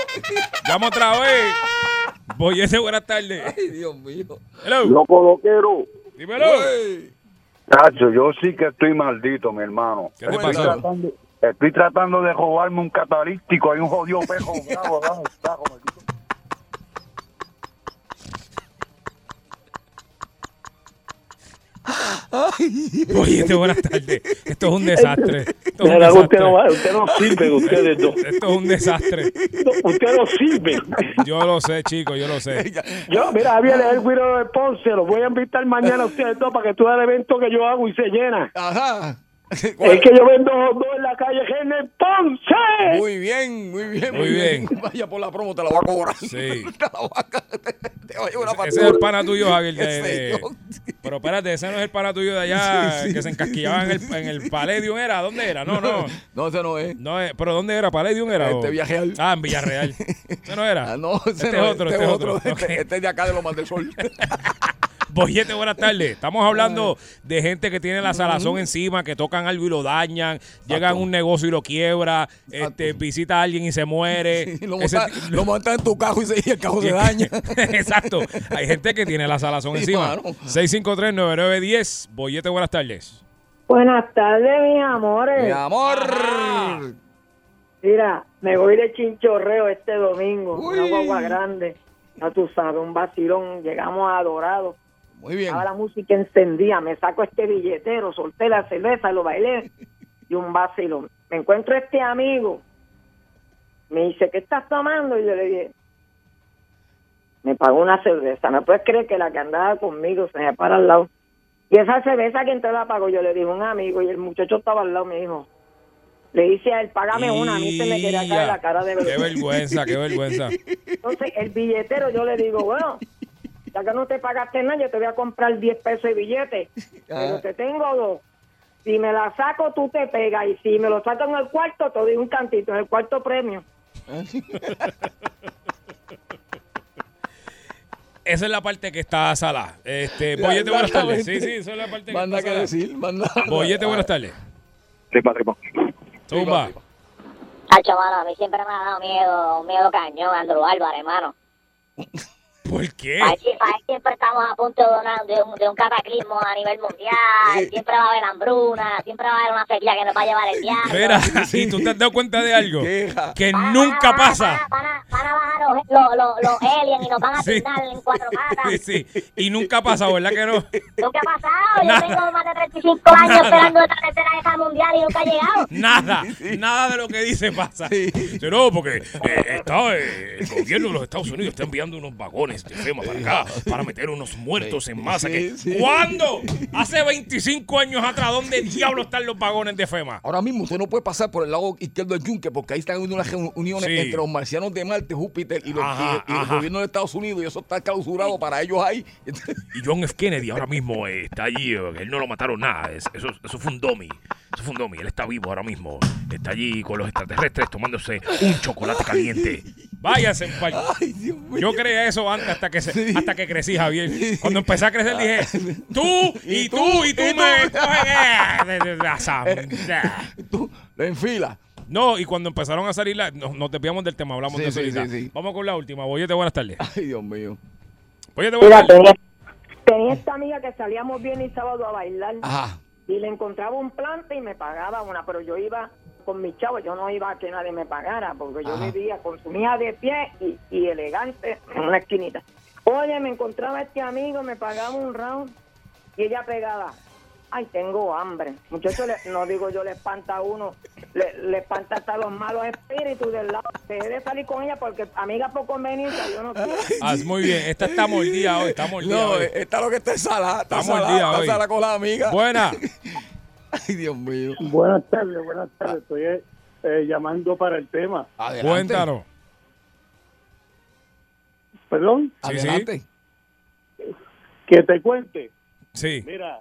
[SPEAKER 5] Llamo otra vez. Voy ese buenas tardes.
[SPEAKER 3] Ay, Dios mío.
[SPEAKER 5] Hello.
[SPEAKER 13] Loco loquero,
[SPEAKER 5] Dímelo.
[SPEAKER 7] Tacho, yo sí que estoy maldito, mi hermano.
[SPEAKER 5] ¿Qué te
[SPEAKER 7] estoy,
[SPEAKER 5] pasó?
[SPEAKER 7] Tratando, estoy tratando de robarme un catalítico. Hay un jodido pejo bravo, bravo, bravo, maldito.
[SPEAKER 5] Oye, buenas tardes. Esto es un desastre. Esto es un
[SPEAKER 14] Mira, usted
[SPEAKER 5] desastre.
[SPEAKER 14] no, va- usted no sirve, ustedes dos.
[SPEAKER 5] Esto es un desastre.
[SPEAKER 14] Usted no sirve.
[SPEAKER 5] Yo lo sé, chicos, yo lo sé.
[SPEAKER 14] Yo, mira, Javier, es el güiro de Ponce. Los voy a invitar mañana a ustedes dos para que tú veas el evento que yo hago y se llena.
[SPEAKER 3] Ajá.
[SPEAKER 14] Es que yo vendo dog en la calle General Ponce.
[SPEAKER 3] Muy bien, muy bien,
[SPEAKER 5] Muy bien.
[SPEAKER 3] Vaya por la promo, te la voy a cobrar.
[SPEAKER 5] Sí.
[SPEAKER 3] Te la voy a- te voy a llevar una
[SPEAKER 5] Ese es el pana tuyo, Javier. De. Pero espérate, ese no es el pana tuyo de allá
[SPEAKER 3] Sí, sí.
[SPEAKER 5] que se encasquillaba en el, en el Palladium, ¿era? ¿Dónde era? No, no.
[SPEAKER 3] No, ese no es.
[SPEAKER 5] No es, ¿Pero dónde era? ¿Palladium era?
[SPEAKER 3] Este
[SPEAKER 5] o-
[SPEAKER 3] Villarreal.
[SPEAKER 5] Ah, en Villarreal. ¿Ese no era?
[SPEAKER 3] Ah, no, ese
[SPEAKER 5] este
[SPEAKER 3] no
[SPEAKER 5] es otro, este es otro.
[SPEAKER 3] Este, este es de acá de Lomas del Sol.
[SPEAKER 5] Bollete, buenas tardes. Estamos hablando de gente que tiene la salazón encima, que tocan algo y lo dañan, llegan a un negocio y lo quiebra, este, visita a alguien y se muere.
[SPEAKER 3] lo, monta,
[SPEAKER 5] ti-
[SPEAKER 3] lo monta en tu carro y, se, y el carro
[SPEAKER 5] Y
[SPEAKER 3] se daña.
[SPEAKER 5] Exacto. Hay gente que tiene la salazón
[SPEAKER 3] Sí,
[SPEAKER 5] encima.
[SPEAKER 3] mano.
[SPEAKER 5] 653-9910. Bollete, buenas tardes.
[SPEAKER 15] Buenas tardes, mis amores.
[SPEAKER 3] Mi amor.
[SPEAKER 15] Mira, me voy de chinchorreo este domingo. Una guagua grande. Ya tú sabes, un vacilón. Llegamos a Dorado.
[SPEAKER 3] Muy bien.
[SPEAKER 15] Estaba la música encendida. Me saco este billetero, solté la cerveza, lo bailé. Y un vacilón. Me encuentro este amigo. Me dice, ¿qué estás tomando? Y yo le dije, me pagó una cerveza. ¿Me puedes creer que la que andaba conmigo se me para al lado? Y esa cerveza, ¿quién te la pagó? Yo le dije, un amigo. Y el muchacho estaba al lado, me dijo. Le dice a él, págame una. A mí se me quería caer la cara de
[SPEAKER 5] Qué vergüenza, qué vergüenza.
[SPEAKER 15] Entonces, el billetero, yo le digo, bueno, ya que no te pagaste nada, yo te voy a comprar 10 pesos de billete. Pero te tengo dos. Si me la saco, tú te pegas. Y si me lo saco en el cuarto, te doy un cantito, en el cuarto premio.
[SPEAKER 5] Esa es la parte que está salada. Este,
[SPEAKER 3] Ya,
[SPEAKER 5] Bollete, buenas tardes. Sí, sí, esa es la parte que
[SPEAKER 3] Manda
[SPEAKER 5] está
[SPEAKER 3] que decir, manda.
[SPEAKER 5] Bollete, buenas tardes.
[SPEAKER 7] Sí, patrón.
[SPEAKER 5] Zumba.
[SPEAKER 4] Hacho, mano, a mí siempre me ha dado miedo, un miedo cañón, Andrew Álvarez, hermano.
[SPEAKER 5] ¿Por qué?
[SPEAKER 4] Siempre estamos a punto de, una- de un, de un cataclismo a nivel mundial. Siempre va a haber hambruna, siempre va a haber una sequía que nos va a llevar el diablo.
[SPEAKER 5] Espera, ¿y tú te has dado cuenta de algo? Que
[SPEAKER 4] Van
[SPEAKER 5] nunca
[SPEAKER 4] van
[SPEAKER 5] pasa.
[SPEAKER 4] Van a, van a bajar los, los, los, los aliens y nos van a
[SPEAKER 5] Sí.
[SPEAKER 4] asignar en cuatro patas.
[SPEAKER 5] Sí, sí. Y nunca ha pasado, ¿verdad que no?
[SPEAKER 4] ¿Tú qué ha pasado?
[SPEAKER 5] Nada.
[SPEAKER 4] Yo tengo más de 35 años
[SPEAKER 5] Nada.
[SPEAKER 4] esperando esta tercera guerra mundial y nunca ha llegado.
[SPEAKER 5] Nada, nada de lo que dice pasa. Dice, no, porque eh, está, eh, el gobierno de los Estados Unidos está enviando unos vagones de FEMA para acá para meter unos muertos en masa. que-. ¿Cuándo? Hace 25 años atrás, ¿dónde diablos están los vagones de FEMA?
[SPEAKER 3] Ahora mismo usted no puede pasar por el lado izquierdo del yunque porque ahí están unas reuniones
[SPEAKER 5] Sí.
[SPEAKER 3] entre los marcianos de Marte, Júpiter y, los,
[SPEAKER 5] Ajá,
[SPEAKER 3] y- y el gobierno de Estados Unidos y eso está clausurado para ellos ahí.
[SPEAKER 5] Y John F. Kennedy ahora mismo eh, está allí, eh, él no lo mataron nada, es- eso, eso fue un dummy, un dummy, él está vivo ahora mismo, está allí con los extraterrestres tomándose un chocolate caliente. Váyase en pal- Yo creía eso antes hasta que se- hasta que crecí, Javier. Cuando empecé a crecer dije, tú y tú y tú me cogen, eh, de- de- de- a Sam, ya.
[SPEAKER 3] Lo enfila.
[SPEAKER 5] No, y cuando empezaron a salir, la- nos, nos desviamos del tema, hablamos
[SPEAKER 3] Sí,
[SPEAKER 5] de eso
[SPEAKER 3] sí,
[SPEAKER 5] ahorita.
[SPEAKER 3] sí, sí.
[SPEAKER 5] Vamos con la última. Boyete, buenas tardes.
[SPEAKER 3] Ay, Dios mío.
[SPEAKER 5] Boyete,
[SPEAKER 15] Mira,
[SPEAKER 5] buenas tardes.
[SPEAKER 15] tenía, tenía esta amiga que salíamos bien y sábado a bailar.
[SPEAKER 3] Ajá.
[SPEAKER 15] Y le encontraba un plante y me pagaba una, pero yo iba con mis chavos, yo no iba a que nadie me pagara, porque yo
[SPEAKER 3] Ajá.
[SPEAKER 15] vivía, consumía de pie y, y elegante en una esquinita. Oye, me encontraba este amigo, me pagaba un round y ella pegaba. Ay, tengo hambre. Muchachos, no digo yo, le espanta a uno, le, le espanta hasta los malos espíritus del lado. Dejé de salir con ella porque amiga por conveniencia, yo no quiero.
[SPEAKER 5] Ah, muy bien, esta está mordida hoy, está mordida
[SPEAKER 3] No,
[SPEAKER 5] hoy.
[SPEAKER 3] está lo que está salada. Está
[SPEAKER 5] Estamos al
[SPEAKER 3] salada,
[SPEAKER 5] día
[SPEAKER 3] está
[SPEAKER 5] hoy.
[SPEAKER 3] salada con la amiga.
[SPEAKER 5] Buena.
[SPEAKER 3] Ay, Dios mío.
[SPEAKER 12] Buenas tardes, buenas tardes. Estoy eh, llamando para el tema.
[SPEAKER 3] Adelante.
[SPEAKER 5] Cuéntanos.
[SPEAKER 12] Perdón,
[SPEAKER 5] Sí, sí.
[SPEAKER 3] Adelante.
[SPEAKER 12] que te cuente.
[SPEAKER 5] Sí.
[SPEAKER 12] Mira,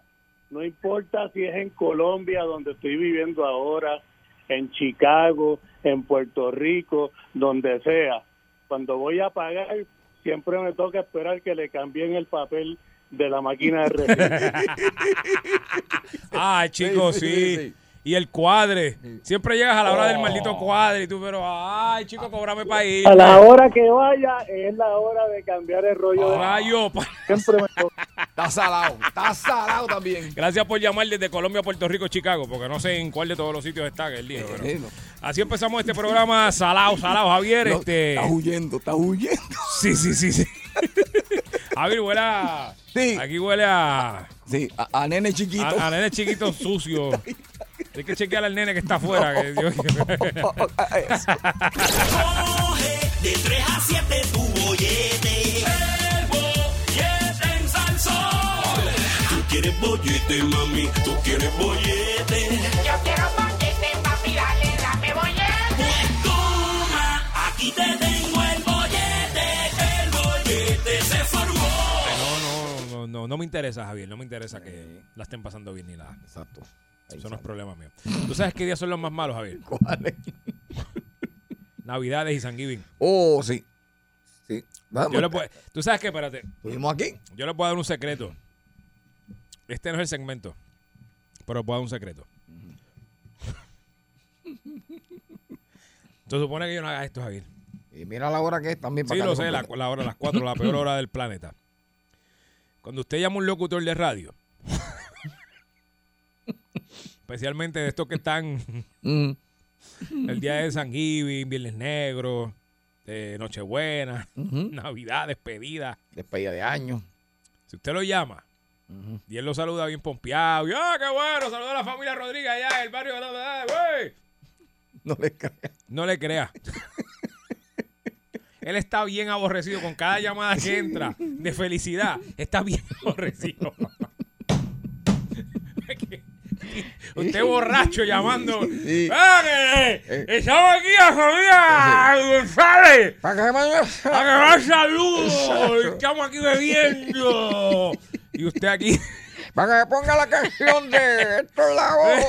[SPEAKER 12] no importa si es en Colombia, donde estoy viviendo ahora, en Chicago, en Puerto Rico, donde sea. Cuando voy a pagar, siempre me toca esperar que le cambien el papel de la máquina de.
[SPEAKER 5] Ah, chicos,
[SPEAKER 3] Sí,
[SPEAKER 5] sí,
[SPEAKER 3] sí, sí, sí.
[SPEAKER 5] Y el cuadre. Siempre llegas a la hora del maldito cuadre y tú, pero, ay, chico, cóbrame para ir.
[SPEAKER 12] A la hora que vaya es la hora de cambiar el rollo de
[SPEAKER 5] Rayo, pa-
[SPEAKER 12] Siempre me.
[SPEAKER 3] Está salado, está salado también.
[SPEAKER 5] Gracias por llamar desde Colombia, Puerto Rico, Chicago, porque no sé en cuál de todos los sitios está que el día. pero-
[SPEAKER 3] no.
[SPEAKER 5] Así empezamos este programa salado, salado, Javier.
[SPEAKER 3] No,
[SPEAKER 5] este...
[SPEAKER 3] Estás huyendo, estás huyendo.
[SPEAKER 5] Sí, sí, sí, sí. Javier, huele a...
[SPEAKER 3] Sí.
[SPEAKER 5] Aquí huele a...
[SPEAKER 3] Sí, a, a nene chiquito.
[SPEAKER 5] A, a nene chiquito sucio. Hay que chequear al nene que está afuera. que Dios-
[SPEAKER 2] De 3 a 7 tu bollete. El bollete en Salsón. Tú quieres bollete, mami. Tú quieres bollete.
[SPEAKER 10] Yo quiero bollete, papi, dale, dame bollete.
[SPEAKER 2] Pues toma, aquí te tengo el bollete. El bollete se formó.
[SPEAKER 5] No, no, no, no, no me interesa, Javier. No me interesa que la estén pasando bien ni nada.
[SPEAKER 3] Exacto.
[SPEAKER 5] Eso no es problema mío. ¿Tú sabes qué días son los más malos, Javier?
[SPEAKER 3] ¿Cuáles?
[SPEAKER 5] Navidades y San Giving.
[SPEAKER 3] Oh, sí. Sí. Vamos.
[SPEAKER 5] Yo le puedo- ¿Tú sabes qué? Espérate.
[SPEAKER 3] Estuvimos aquí.
[SPEAKER 5] Yo le puedo dar un secreto. Este no es el segmento. Pero puedo dar un secreto. Se supone que yo no haga esto, Javier.
[SPEAKER 3] Y mira la hora que es también.
[SPEAKER 5] Sí,
[SPEAKER 3] para
[SPEAKER 5] lo
[SPEAKER 3] que
[SPEAKER 5] sé, la, la hora, las 4, la peor hora del planeta. Cuando usted llama a un locutor de radio, especialmente de estos que están
[SPEAKER 3] Mm.
[SPEAKER 5] el día de San Giving, Viernes Negro, eh, Nochebuena. Navidad, despedida.
[SPEAKER 3] Despedida de año.
[SPEAKER 5] Si usted lo llama y él lo saluda bien pompeado, y, ¡ah, qué bueno! Saluda a la familia Rodríguez allá en el barrio de la verdad, güey.
[SPEAKER 3] No le creas.
[SPEAKER 5] No le crea. Él está bien aborrecido con cada llamada que entra de felicidad. Está bien aborrecido. Usted borracho llamando.
[SPEAKER 3] Sí.
[SPEAKER 5] ¡Ah, que- ¡Estamos aquí a familia González!
[SPEAKER 3] Para que me
[SPEAKER 5] ¡A que más saludos! ¡Estamos aquí bebiendo! Y usted aquí.
[SPEAKER 3] Para que me ponga la canción de Héctor Lavoe.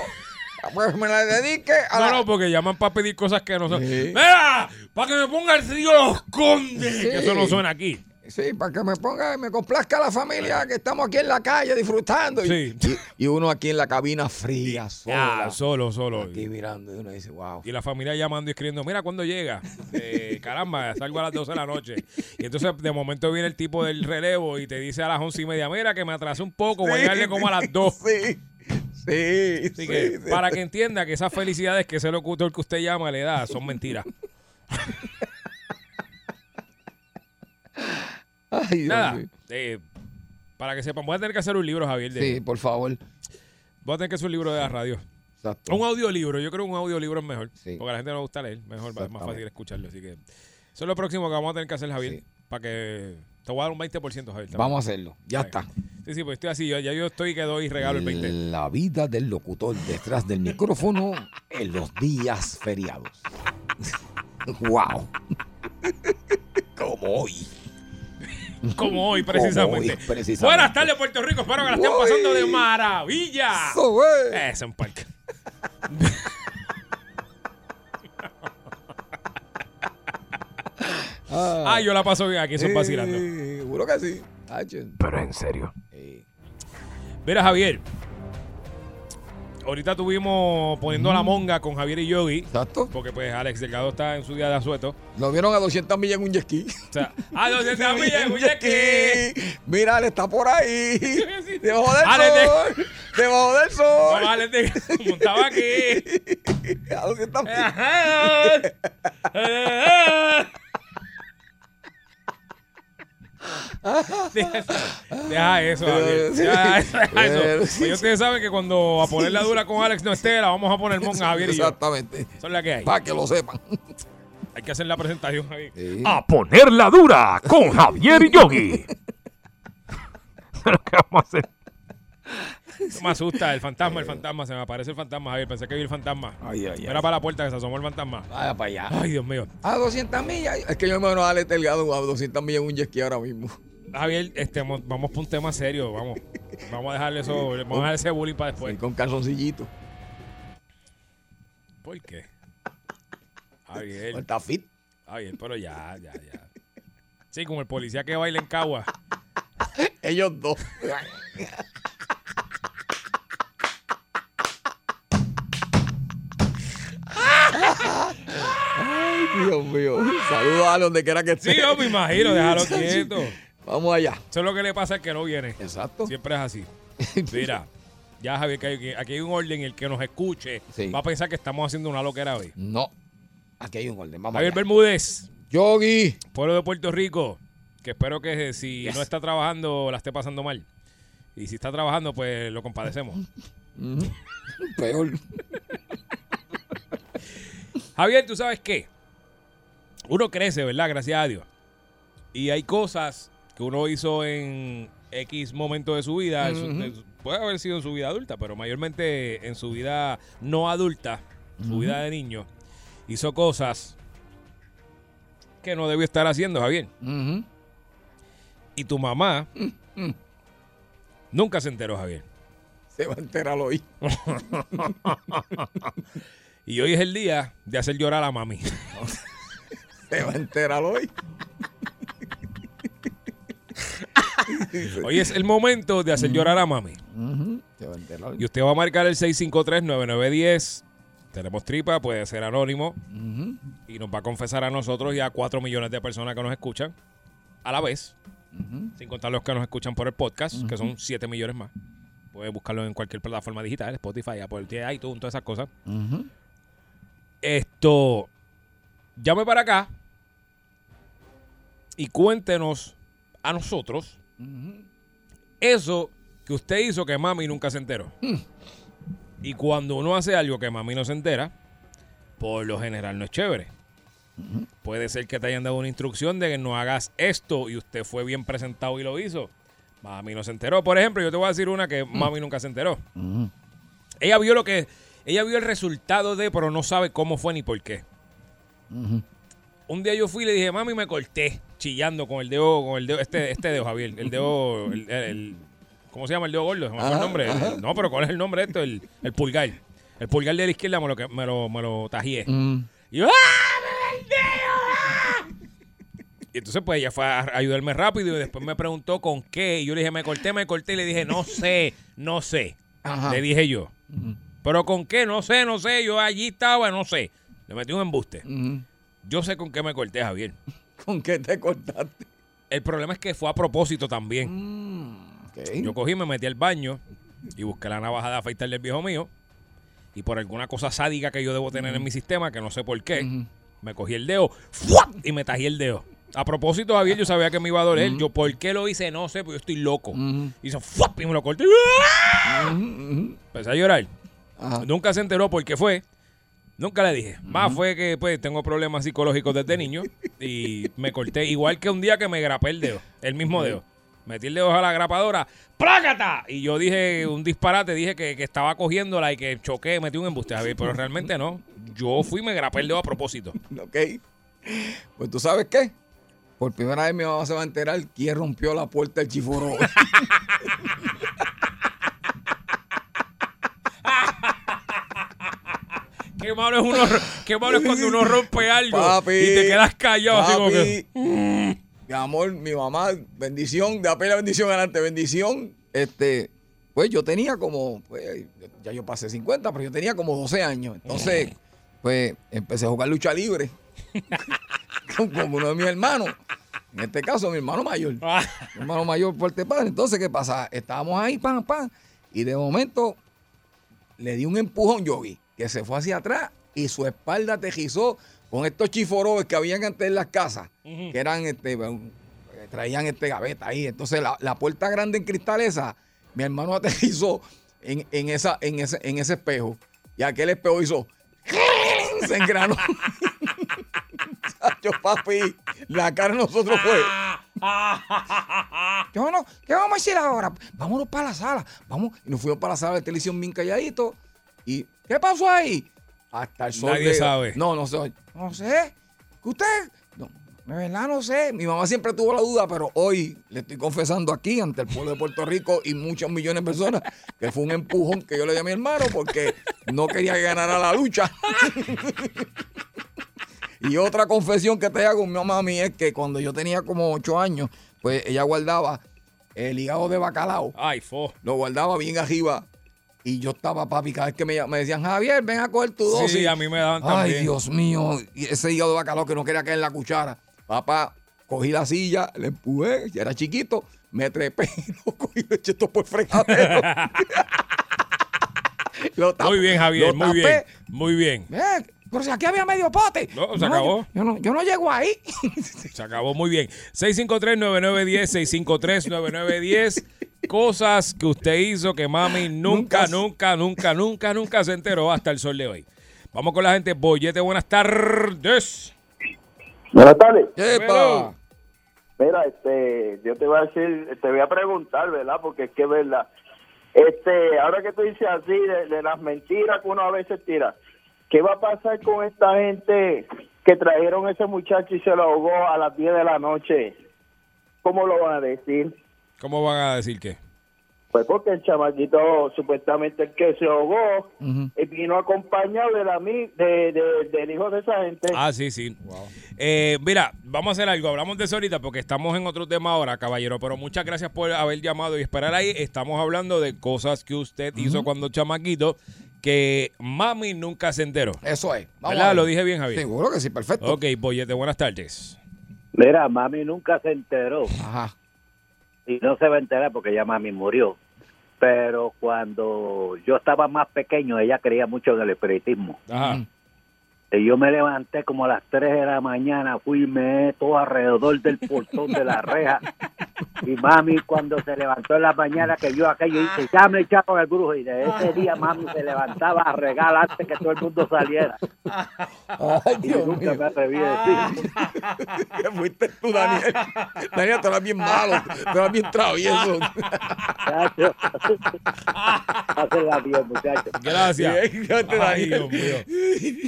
[SPEAKER 3] Pues me la dedique a
[SPEAKER 5] No,
[SPEAKER 3] la...
[SPEAKER 5] no, porque llaman para pedir cosas que no son.
[SPEAKER 3] Sí.
[SPEAKER 5] ¡Mira! Para que me ponga el trío Los Condes.
[SPEAKER 3] Sí.
[SPEAKER 5] Que eso no suena aquí.
[SPEAKER 3] Sí, para que me ponga, me complazca la familia que estamos aquí en la calle disfrutando. Y,
[SPEAKER 5] Sí.
[SPEAKER 3] y, y uno aquí en la cabina fría, sola.
[SPEAKER 5] Ah, solo, solo.
[SPEAKER 3] Aquí mirando y uno dice, wow.
[SPEAKER 5] Y la familia llamando y escribiendo, mira, ¿cuándo llega? Eh, caramba, salgo a las 12 de la noche. Y entonces de momento viene el tipo del relevo y te dice a las once y media, mira, que me atrasé un poco, voy a llegarle como a las 2.
[SPEAKER 3] Sí, sí,
[SPEAKER 5] Así
[SPEAKER 3] sí,
[SPEAKER 5] que
[SPEAKER 3] sí.
[SPEAKER 5] para que entienda que esas felicidades que ese locutor que usted llama le da son mentiras.
[SPEAKER 3] Ay,
[SPEAKER 5] Nada, eh, para que sepan, voy a tener que hacer un libro, Javier. De,
[SPEAKER 3] Sí, por favor.
[SPEAKER 5] Voy a tener que hacer un libro de la radio.
[SPEAKER 3] Exacto.
[SPEAKER 5] Un audiolibro, yo creo que un audiolibro es mejor.
[SPEAKER 3] Sí.
[SPEAKER 5] Porque a la gente no le gusta leer, mejor, es más fácil escucharlo. Así que eso es lo próximo que vamos a tener que hacer, Javier.
[SPEAKER 3] Sí.
[SPEAKER 5] Para que te voy a dar un 20%, Javier. también.
[SPEAKER 3] Vamos a hacerlo. Ya está.
[SPEAKER 5] Sí, sí, pues estoy así. ya yo estoy que doy regalo el 20.
[SPEAKER 3] La vida del locutor detrás del micrófono en los días feriados. wow. Como hoy.
[SPEAKER 5] Como hoy,
[SPEAKER 3] Como
[SPEAKER 5] precisamente.
[SPEAKER 3] hoy, precisamente.
[SPEAKER 5] Buenas tardes, Puerto Rico. Espero que la estén pasando de maravilla.
[SPEAKER 3] Eso, güey.
[SPEAKER 5] Eso, un parque. Ah, yo la paso bien aquí, son vacilando.
[SPEAKER 3] Seguro que sí.
[SPEAKER 5] Pero en serio. Mira, Javier. Ahorita estuvimos poniendo la monga con Javier y Yogi.
[SPEAKER 3] Exacto.
[SPEAKER 5] Porque pues Alex Delgado está en su día de asueto.
[SPEAKER 3] Lo vieron a 200 millas en un jet ski.
[SPEAKER 5] O sea, a 200 millas en un jet ski.
[SPEAKER 3] Mira, él está por ahí. Debajo del
[SPEAKER 5] Alex de-
[SPEAKER 3] sol. Debajo del sol.
[SPEAKER 5] No, Alex de- montaba aquí.
[SPEAKER 3] A 200 millas.
[SPEAKER 5] Deja, deja eso, Javier. Deja eso, deja
[SPEAKER 3] Pero
[SPEAKER 5] eso.
[SPEAKER 3] sí,
[SPEAKER 5] Pues ustedes saben que cuando a poner la dura con Alex no esté, la vamos a poner monga Javier y yo.
[SPEAKER 3] Exactamente.
[SPEAKER 5] Eso es la que hay.
[SPEAKER 3] Para que lo sepan.
[SPEAKER 5] Hay que hacer la presentación, Javier.
[SPEAKER 1] A poner la dura con Javier y Yogi. Pero ¿qué vamos a hacer?
[SPEAKER 5] Me asusta, el fantasma, el fantasma. Se me aparece el fantasma, Javier. Pensé que vi el fantasma.
[SPEAKER 3] Ay, ay,
[SPEAKER 5] Era para la puerta que se asomó el fantasma.
[SPEAKER 3] Vaya para allá.
[SPEAKER 5] Ay, Dios mío.
[SPEAKER 3] A 200 millas. Es que yo me imagino a Alex Delgado a 200 millas en un jet ski ahora mismo.
[SPEAKER 5] Javier, este, mo- vamos por un tema serio, vamos. Vamos a dejarle eso, vamos a dejar ese bullying para después.
[SPEAKER 3] Sí, con calzoncillito.
[SPEAKER 5] ¿Por qué? Javier.
[SPEAKER 3] Está fit.
[SPEAKER 5] Javier, pero ya, ya, ya. Sí, como el policía que baila en Cagua.
[SPEAKER 3] Ellos dos. Ay, Dios mío. Saludos a donde quiera que esté.
[SPEAKER 5] Sí, yo me imagino, déjalo quieto.
[SPEAKER 3] Vamos allá.
[SPEAKER 5] Eso es lo que le pasa al que no viene.
[SPEAKER 3] Exacto.
[SPEAKER 5] Siempre es así. Mira, ya Javier, que hay- aquí hay un orden. El que nos escuche va a pensar que estamos haciendo una loquera hoy.
[SPEAKER 3] No. Aquí hay un orden. Vamos
[SPEAKER 5] Javier
[SPEAKER 3] allá.
[SPEAKER 5] Bermúdez.
[SPEAKER 3] Yogi.
[SPEAKER 5] Pueblo de Puerto Rico. Que espero que eh, si
[SPEAKER 3] Yes.
[SPEAKER 5] no está trabajando, la esté pasando mal. Y si está trabajando, pues lo compadecemos.
[SPEAKER 3] Peor.
[SPEAKER 5] Javier, ¿tú sabes qué? Uno crece, ¿verdad? Gracias a Dios. Y hay cosas que uno hizo en X momento de su vida. su- de su- puede haber sido en su vida adulta, pero mayormente en su vida no adulta, su
[SPEAKER 3] Ujú.
[SPEAKER 5] vida de niño, hizo cosas que no debió estar haciendo, Javier. Y tu mamá
[SPEAKER 3] Mm.
[SPEAKER 5] nunca se enteró, Javier.
[SPEAKER 3] Se va a enterar hoy.
[SPEAKER 5] y hoy es el día de hacer llorar a mami.
[SPEAKER 3] Se va a enterar hoy.
[SPEAKER 5] Hoy es el momento de hacer llorar a mami. Y usted va a marcar el 653-9910. Tenemos tripa, puede ser anónimo. Y nos va a confesar a nosotros y a 4 millones de personas que nos escuchan a la vez. Sin contar los que nos escuchan por el podcast, que son 7 millones más. Puedes buscarlo en cualquier plataforma digital, Spotify, Apple, iTunes, todas esas cosas. Esto, llame para acá y cuéntenos a nosotros Eso que usted hizo que mami nunca se enteró. Y cuando uno hace algo que mami no se entera, por lo general no es chévere. Puede ser que te hayan dado una instrucción de que no hagas esto y usted fue bien presentado y lo hizo. Mami no se enteró. Por ejemplo, yo te voy a decir una que mami nunca se enteró.
[SPEAKER 3] Ujú.
[SPEAKER 5] Ella vio lo que. Ella vio el resultado de, pero no sabe cómo fue ni por qué. Un día yo fui y le dije, mami, me corté chillando con el dedo, con el dedo, este, este dedo, Javier, el dedo, el, el- el- ¿cómo se llama el dedo gordo? Me el nombre.
[SPEAKER 3] ajá.
[SPEAKER 5] No, pero ¿cuál es el nombre de esto? El, el pulgar. El pulgar de la izquierda me lo, me lo, me lo tajié.
[SPEAKER 3] Mm.
[SPEAKER 5] Y yo, ¡ah, el dedo! ah! Y entonces, pues ella fue a ayudarme rápido y después me preguntó con qué. Y yo le dije, me corté, me corté. Y le dije, no sé, no sé.
[SPEAKER 3] Ajá.
[SPEAKER 5] Le dije yo. Pero con qué, no sé, no sé. Yo allí estaba, no sé. Le metí un embuste. Yo sé con qué me corté, Javier.
[SPEAKER 3] ¿Con qué te cortaste?
[SPEAKER 5] El problema es que fue a propósito también.
[SPEAKER 3] Mm.
[SPEAKER 5] Yo cogí, me metí al baño y busqué la navaja de afeitar del viejo mío. Y por alguna cosa sádica que yo debo tener en mi sistema, que no sé por qué, me cogí el dedo ¡fua! y me tajé el dedo. A propósito, Javier, yo sabía que me iba a doler. Yo, ¿por qué lo hice? No sé, porque yo estoy loco.
[SPEAKER 3] Ujú.
[SPEAKER 5] Hizo y me lo corté. Empecé a llorar. Nunca se enteró por qué fue. Nunca le dije. Más fue que pues tengo problemas psicológicos desde niño y me corté. Igual que un día que me grapé el dedo, el mismo dedo. Metí el dedo a la grapadora, ¡plácata! Y yo dije un disparate, dije que, que estaba cogiéndola y que choqué, metí un embuste, Javier, pero realmente no. Yo fui y me grapé el dedo a propósito.
[SPEAKER 3] Ok. Pues tú sabes qué. Por primera vez mi mamá se va a enterar quién rompió la puerta del chiforo.
[SPEAKER 5] Qué malo es, uno, qué malo es cuando uno rompe algo
[SPEAKER 3] Papi.
[SPEAKER 5] y te quedas callado así como que...
[SPEAKER 3] Mi amor, mi mamá, bendición, de apenas bendición adelante, bendición. Este, pues yo tenía como, pues, ya yo pasé 50, pero yo tenía como 12 años. Entonces, pues empecé a jugar lucha libre con, con uno de mis hermanos. En este caso, mi hermano mayor. Mi hermano mayor fuerte padre. Entonces, ¿qué pasa? Estábamos ahí, pam, pam. Y de momento le di un empujón yogi que se fue hacia atrás y su espalda tejizó con estos chiforobes que habían antes en las casas, que eran este, traían este gaveta ahí. Entonces la, la puerta grande en cristal esa, mi hermano aterrizó en, en esa, en, ese, en ese espejo. Y aquel espejo hizo. Se engranó. Yo, papi, la cara de nosotros fue. Yo no, ¿qué vamos a hacer ahora? Vámonos para la sala. Vamos. Y nos fuimos para la sala de televisión bien calladitos. ¿Y qué pasó ahí? Hasta el sol.
[SPEAKER 5] Nadie
[SPEAKER 3] de-
[SPEAKER 5] sabe.
[SPEAKER 3] No, no sé. No sé. ¿Que usted? No, de verdad no sé. Mi mamá siempre tuvo la duda, pero hoy le estoy confesando aquí ante el pueblo de Puerto Rico y muchos millones de personas que fue un empujón que yo le di a mi hermano porque no quería que ganara la lucha. Y otra confesión que te hago, mi mamá a mí, es que cuando yo tenía como ocho años, pues ella guardaba el hígado de bacalao.
[SPEAKER 5] Ay, fo.
[SPEAKER 3] Lo guardaba bien arriba. Y yo estaba, papi, cada vez que me, me decían, Javier, ven a coger tu
[SPEAKER 5] Sí,
[SPEAKER 3] dosis.
[SPEAKER 5] a mí me daban
[SPEAKER 3] Ay,
[SPEAKER 5] también.
[SPEAKER 3] Dios mío. Y ese hígado de bacalao que no quería caer en la cuchara. Papá, cogí la silla, le empujé, ya era chiquito, me trepé, lo cogí y lo eché todo por fregadero. Lo tapé-
[SPEAKER 5] Muy bien, Javier, muy bien. Muy bien.
[SPEAKER 3] Eh, pero si aquí había medio pote.
[SPEAKER 5] No, se acabó.
[SPEAKER 3] Yo, yo no, yo no llego ahí.
[SPEAKER 5] Se acabó muy bien. 653-9910, 653-9910. Cosas que usted hizo que mami nunca, nunca, nunca, nunca, nunca se enteró hasta el sol de hoy. Vamos con la gente. Bollete, buenas tardes.
[SPEAKER 16] Buenas tardes.
[SPEAKER 5] Epa.
[SPEAKER 16] Mira, este, yo te voy a decir, te voy a preguntar, ¿verdad? Porque es que es verdad. Este, ahora que tú dices así de, de las mentiras que uno a veces tira, ¿qué va a pasar con esta gente que trajeron a ese muchacho y se lo ahogó a las 10 de la noche? ¿Cómo lo van a decir?
[SPEAKER 5] ¿Cómo van a decir qué?
[SPEAKER 16] Pues porque el chamaquito, supuestamente el que se ahogó, eh, vino acompañado del, ami- de, de- del hijo de esa gente.
[SPEAKER 5] Ah, sí, sí. Eh, mira, vamos a hacer algo. Hablamos de eso ahorita porque estamos en otro tema ahora, caballero. Pero muchas gracias por haber llamado y esperar ahí. Estamos hablando de cosas que usted hizo cuando chamaquito que mami nunca se enteró.
[SPEAKER 3] Eso es. Vamos.
[SPEAKER 5] Lo dije bien, Javier.
[SPEAKER 3] Seguro que sí, perfecto.
[SPEAKER 5] Ok, Bollete, buenas tardes.
[SPEAKER 17] Mira, mami nunca se enteró.
[SPEAKER 3] Ajá.
[SPEAKER 17] Y no se va a enterar porque ya mami murió. Pero cuando yo estaba más pequeño, ella creía mucho en el espiritismo.
[SPEAKER 5] Ajá.
[SPEAKER 17] Y yo me levanté como a las 3 de la mañana, fui y me todo alrededor del portón de la reja. Y mami, cuando se levantó en la mañana que vio aquello, dice, ya me echaron el brujo. Y de ese día mami se levantaba a regar antes que todo el mundo saliera. y yo nunca me atreví a decir.
[SPEAKER 3] ¿Qué fuiste tú, Daniel? Daniel, tú eras bien malo, tú eras bien travieso.
[SPEAKER 17] Muchacho. Pásenla bien, muchachos.
[SPEAKER 5] Gracias. Ay. Dios mío.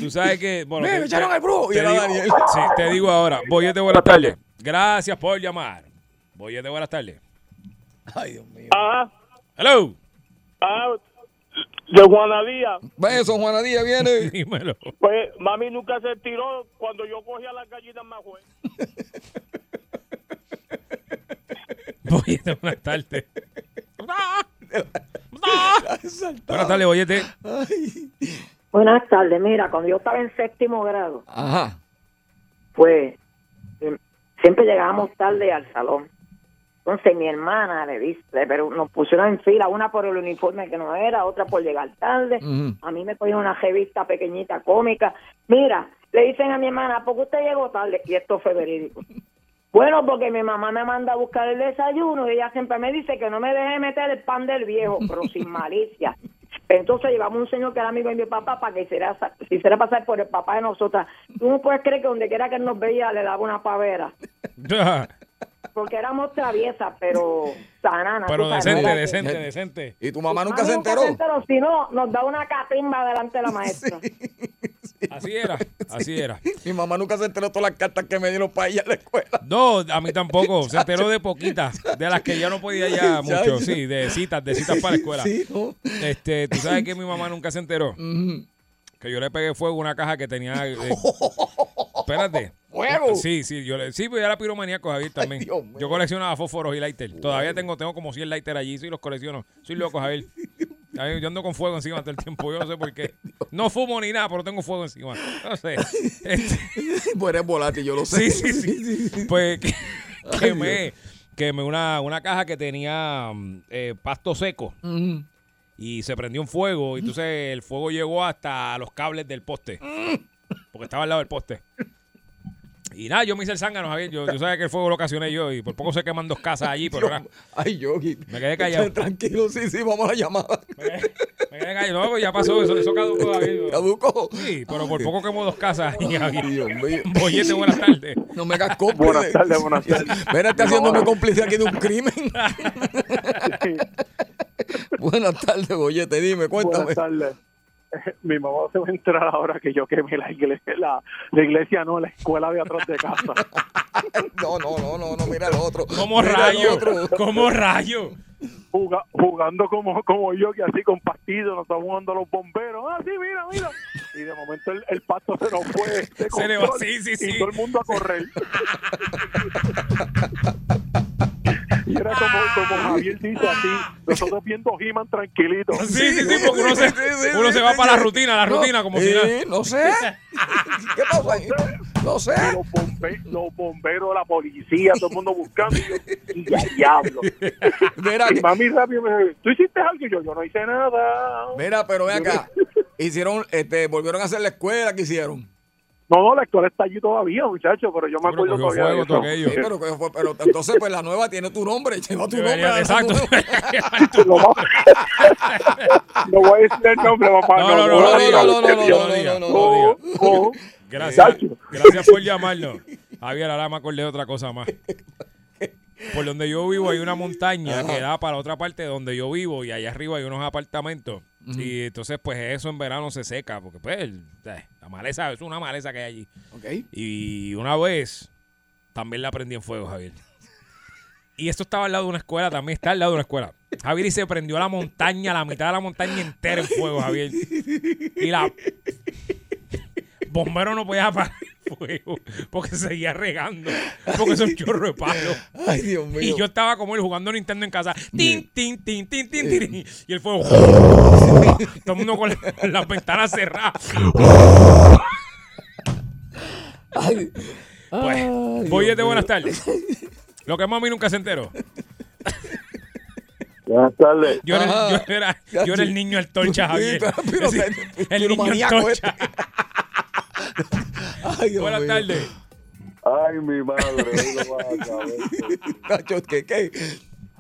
[SPEAKER 5] Tú sabes que. Bueno,
[SPEAKER 3] Me
[SPEAKER 5] te-
[SPEAKER 3] echaron brujo. Y
[SPEAKER 5] te
[SPEAKER 3] era
[SPEAKER 5] digo-
[SPEAKER 3] Daniel.
[SPEAKER 5] Sí, te digo ahora. Boyete, buenas tardes. Gracias por llamar. Boyete, buenas tardes.
[SPEAKER 3] Ay, Dios mío.
[SPEAKER 14] Ah,
[SPEAKER 5] Hello.
[SPEAKER 14] ah, de Juana Díaz.
[SPEAKER 3] Beso, Juana Díaz, viene.
[SPEAKER 5] Dímelo.
[SPEAKER 14] Pues mami nunca se tiró cuando yo cogía las gallinas más fuerte.
[SPEAKER 5] Boyete, buenas tardes. Buenas tardes, Boyete.
[SPEAKER 15] Buenas tardes, mira, cuando yo estaba en séptimo grado,
[SPEAKER 3] Ajá.
[SPEAKER 15] pues eh, siempre llegábamos tarde al salón. Entonces mi hermana le dice, pero nos pusieron en fila, una por el uniforme que no era, otra por llegar tarde. A mí me cogieron una revista pequeñita cómica. Mira, le dicen a mi hermana, ¿por qué usted llegó tarde? Y esto fue verídico. Bueno, porque mi mamá me manda a buscar el desayuno y ella siempre me dice que no me deje meter el pan del viejo, pero sin malicia. Entonces llevamos un señor que era amigo de mi papá para que hiciera, se hiciera pasar por el papá de nosotras. Tú no puedes creer que donde quiera que él nos veía le daba una pavera. Porque éramos traviesas, pero sananas.
[SPEAKER 5] Pero
[SPEAKER 15] sabes,
[SPEAKER 5] decente,
[SPEAKER 15] que-
[SPEAKER 5] decente, decente.
[SPEAKER 3] ¿Y tu mamá
[SPEAKER 15] Mami Si no, nos da una catimba delante de la maestra.
[SPEAKER 5] Así era, así era.
[SPEAKER 3] Mi mamá nunca se enteró de todas las cartas que me dieron para ir a la escuela.
[SPEAKER 5] No, a mí tampoco. Se enteró de poquitas, de las que ya no podía ya mucho. Sí, de citas, de citas para la escuela.
[SPEAKER 3] Sí, no.
[SPEAKER 5] Este, tú sabes que mi mamá nunca se enteró. Que yo le pegué fuego a una caja que tenía. eh, espérate.
[SPEAKER 3] ¿Fuego?
[SPEAKER 5] Sí, sí, yo le, sí, pues yo era piromaníaco, Javier, también.
[SPEAKER 3] Dios mío.
[SPEAKER 5] yo coleccionaba fósforos y lighter. Todavía tengo, tengo como 100 lighter allí, sí, los colecciono. Soy loco, Javier. Yo ando con fuego encima todo el tiempo, yo no sé por qué. No fumo ni nada, pero tengo fuego encima. No sé. Este,
[SPEAKER 3] Pues eres volátil, yo lo sé.
[SPEAKER 5] Sí, sí, sí. Pues que- quemé, quemé una, una caja que tenía mm, eh, pasto seco y se prendió un fuego. Y entonces el fuego llegó hasta los cables del poste. Porque estaba al lado del poste. Y nada, yo me hice el zángano, Javier. Yo, yo sabía que el fuego lo ocasioné yo y por poco se queman dos casas allí, pero nada,
[SPEAKER 3] Ay, Yogi.
[SPEAKER 5] me quedé callado.
[SPEAKER 3] Tranquilo, sí, sí, vamos a la llamada.
[SPEAKER 5] Me quedé callado. No, pues ya pasó, eso, eso caducó, Javier.
[SPEAKER 3] ¿Caducó?
[SPEAKER 5] Sí, pero por poco quemó dos casas ahí, Javier.
[SPEAKER 3] Dios mío.
[SPEAKER 5] Boyete, buenas tardes.
[SPEAKER 3] No me hagas cómplice.
[SPEAKER 13] Buenas tardes, buenas tardes.
[SPEAKER 3] Ven, está haciéndome cómplice aquí de un crimen. buenas tardes, Boyete, dime, cuéntame.
[SPEAKER 13] Buenas tardes. Mi mamá se va a enterar ahora que yo quemé la iglesia, la, la iglesia no, la escuela de atrás de casa.
[SPEAKER 3] No, no, no, no, no, mira el otro.
[SPEAKER 5] ¿Cómo
[SPEAKER 3] Mira el
[SPEAKER 5] rayo?
[SPEAKER 3] otro.
[SPEAKER 5] ¿Cómo rayo?
[SPEAKER 13] Juga- jugando como, como yo, que así con partidos, nos estamos jugando a los bomberos. Ah, sí, mira, mira. Y de momento el, el pasto se nos fue.
[SPEAKER 5] Se le va- sí, sí,
[SPEAKER 13] Y
[SPEAKER 5] sí.
[SPEAKER 13] todo el mundo a correr. y era como, como Javier dice así, nosotros viendo He-Man tranquilitos.
[SPEAKER 5] Sí, sí, sí, porque uno se, uno se va para la rutina, la rutina, como si nada.
[SPEAKER 3] No sé. ¿Qué pasa ahí? No sé.
[SPEAKER 11] Los, bombe- los bomberos, la policía, todo el mundo buscando. Y, yo, y ya diablo.
[SPEAKER 3] Mira,
[SPEAKER 11] y mami rápido me dice, ¿tú hiciste algo? Y yo, yo no hice nada.
[SPEAKER 3] Mira, pero ven acá. Hicieron, este, volvieron a hacer la escuela que hicieron.
[SPEAKER 11] No, no, la escuela está allí todavía, muchacho, pero yo me acuerdo todavía
[SPEAKER 5] fuego
[SPEAKER 11] eso.
[SPEAKER 3] Sí, pero, entonces, pues la nueva tiene tu nombre. Lleva tu nombre.
[SPEAKER 5] Debería- exacto.
[SPEAKER 11] No, no voy a decir el nombre, papá.
[SPEAKER 5] No, no, no, no, no, no, no, no, no, diga, no, no,
[SPEAKER 11] no.
[SPEAKER 5] Gracias, gracias por llamarnos. Javier, ahora me acordé de otra cosa más. Por donde yo vivo hay una montaña que da para otra parte de donde yo vivo y allá arriba hay unos apartamentos. Y entonces, pues eso en verano se seca, porque pues eh, la maleza es una maleza que hay allí. Y una vez también la prendí en fuego, Javier. Y esto estaba al lado de una escuela, también está al lado de una escuela. Javier y se prendió la montaña, la mitad de la montaña entera en fuego, Javier. Y la bombero no podía apagar el fuego porque seguía regando. Porque es un chorro de palo.
[SPEAKER 3] Ay, Dios mío.
[SPEAKER 5] Y yo estaba como él jugando Nintendo en casa. Tin, tin, tin, tin, tin, tin. Y el fuego. Todo el mundo con la- las ventanas cerradas.
[SPEAKER 3] Ay,
[SPEAKER 5] Pues, Boyete,
[SPEAKER 3] Dios
[SPEAKER 5] buenas tardes. Lo que mami nunca se enteró.
[SPEAKER 18] Buenas tardes.
[SPEAKER 5] Yo era, yo era, yo era el niño antorcha, Javier.
[SPEAKER 3] pero- pero
[SPEAKER 5] el
[SPEAKER 3] pero
[SPEAKER 5] niño antorcha.
[SPEAKER 3] Ay,
[SPEAKER 5] Buenas tardes.
[SPEAKER 18] Ay, mi madre, lo vas a saber.
[SPEAKER 3] Nacho, ¿qué, qué?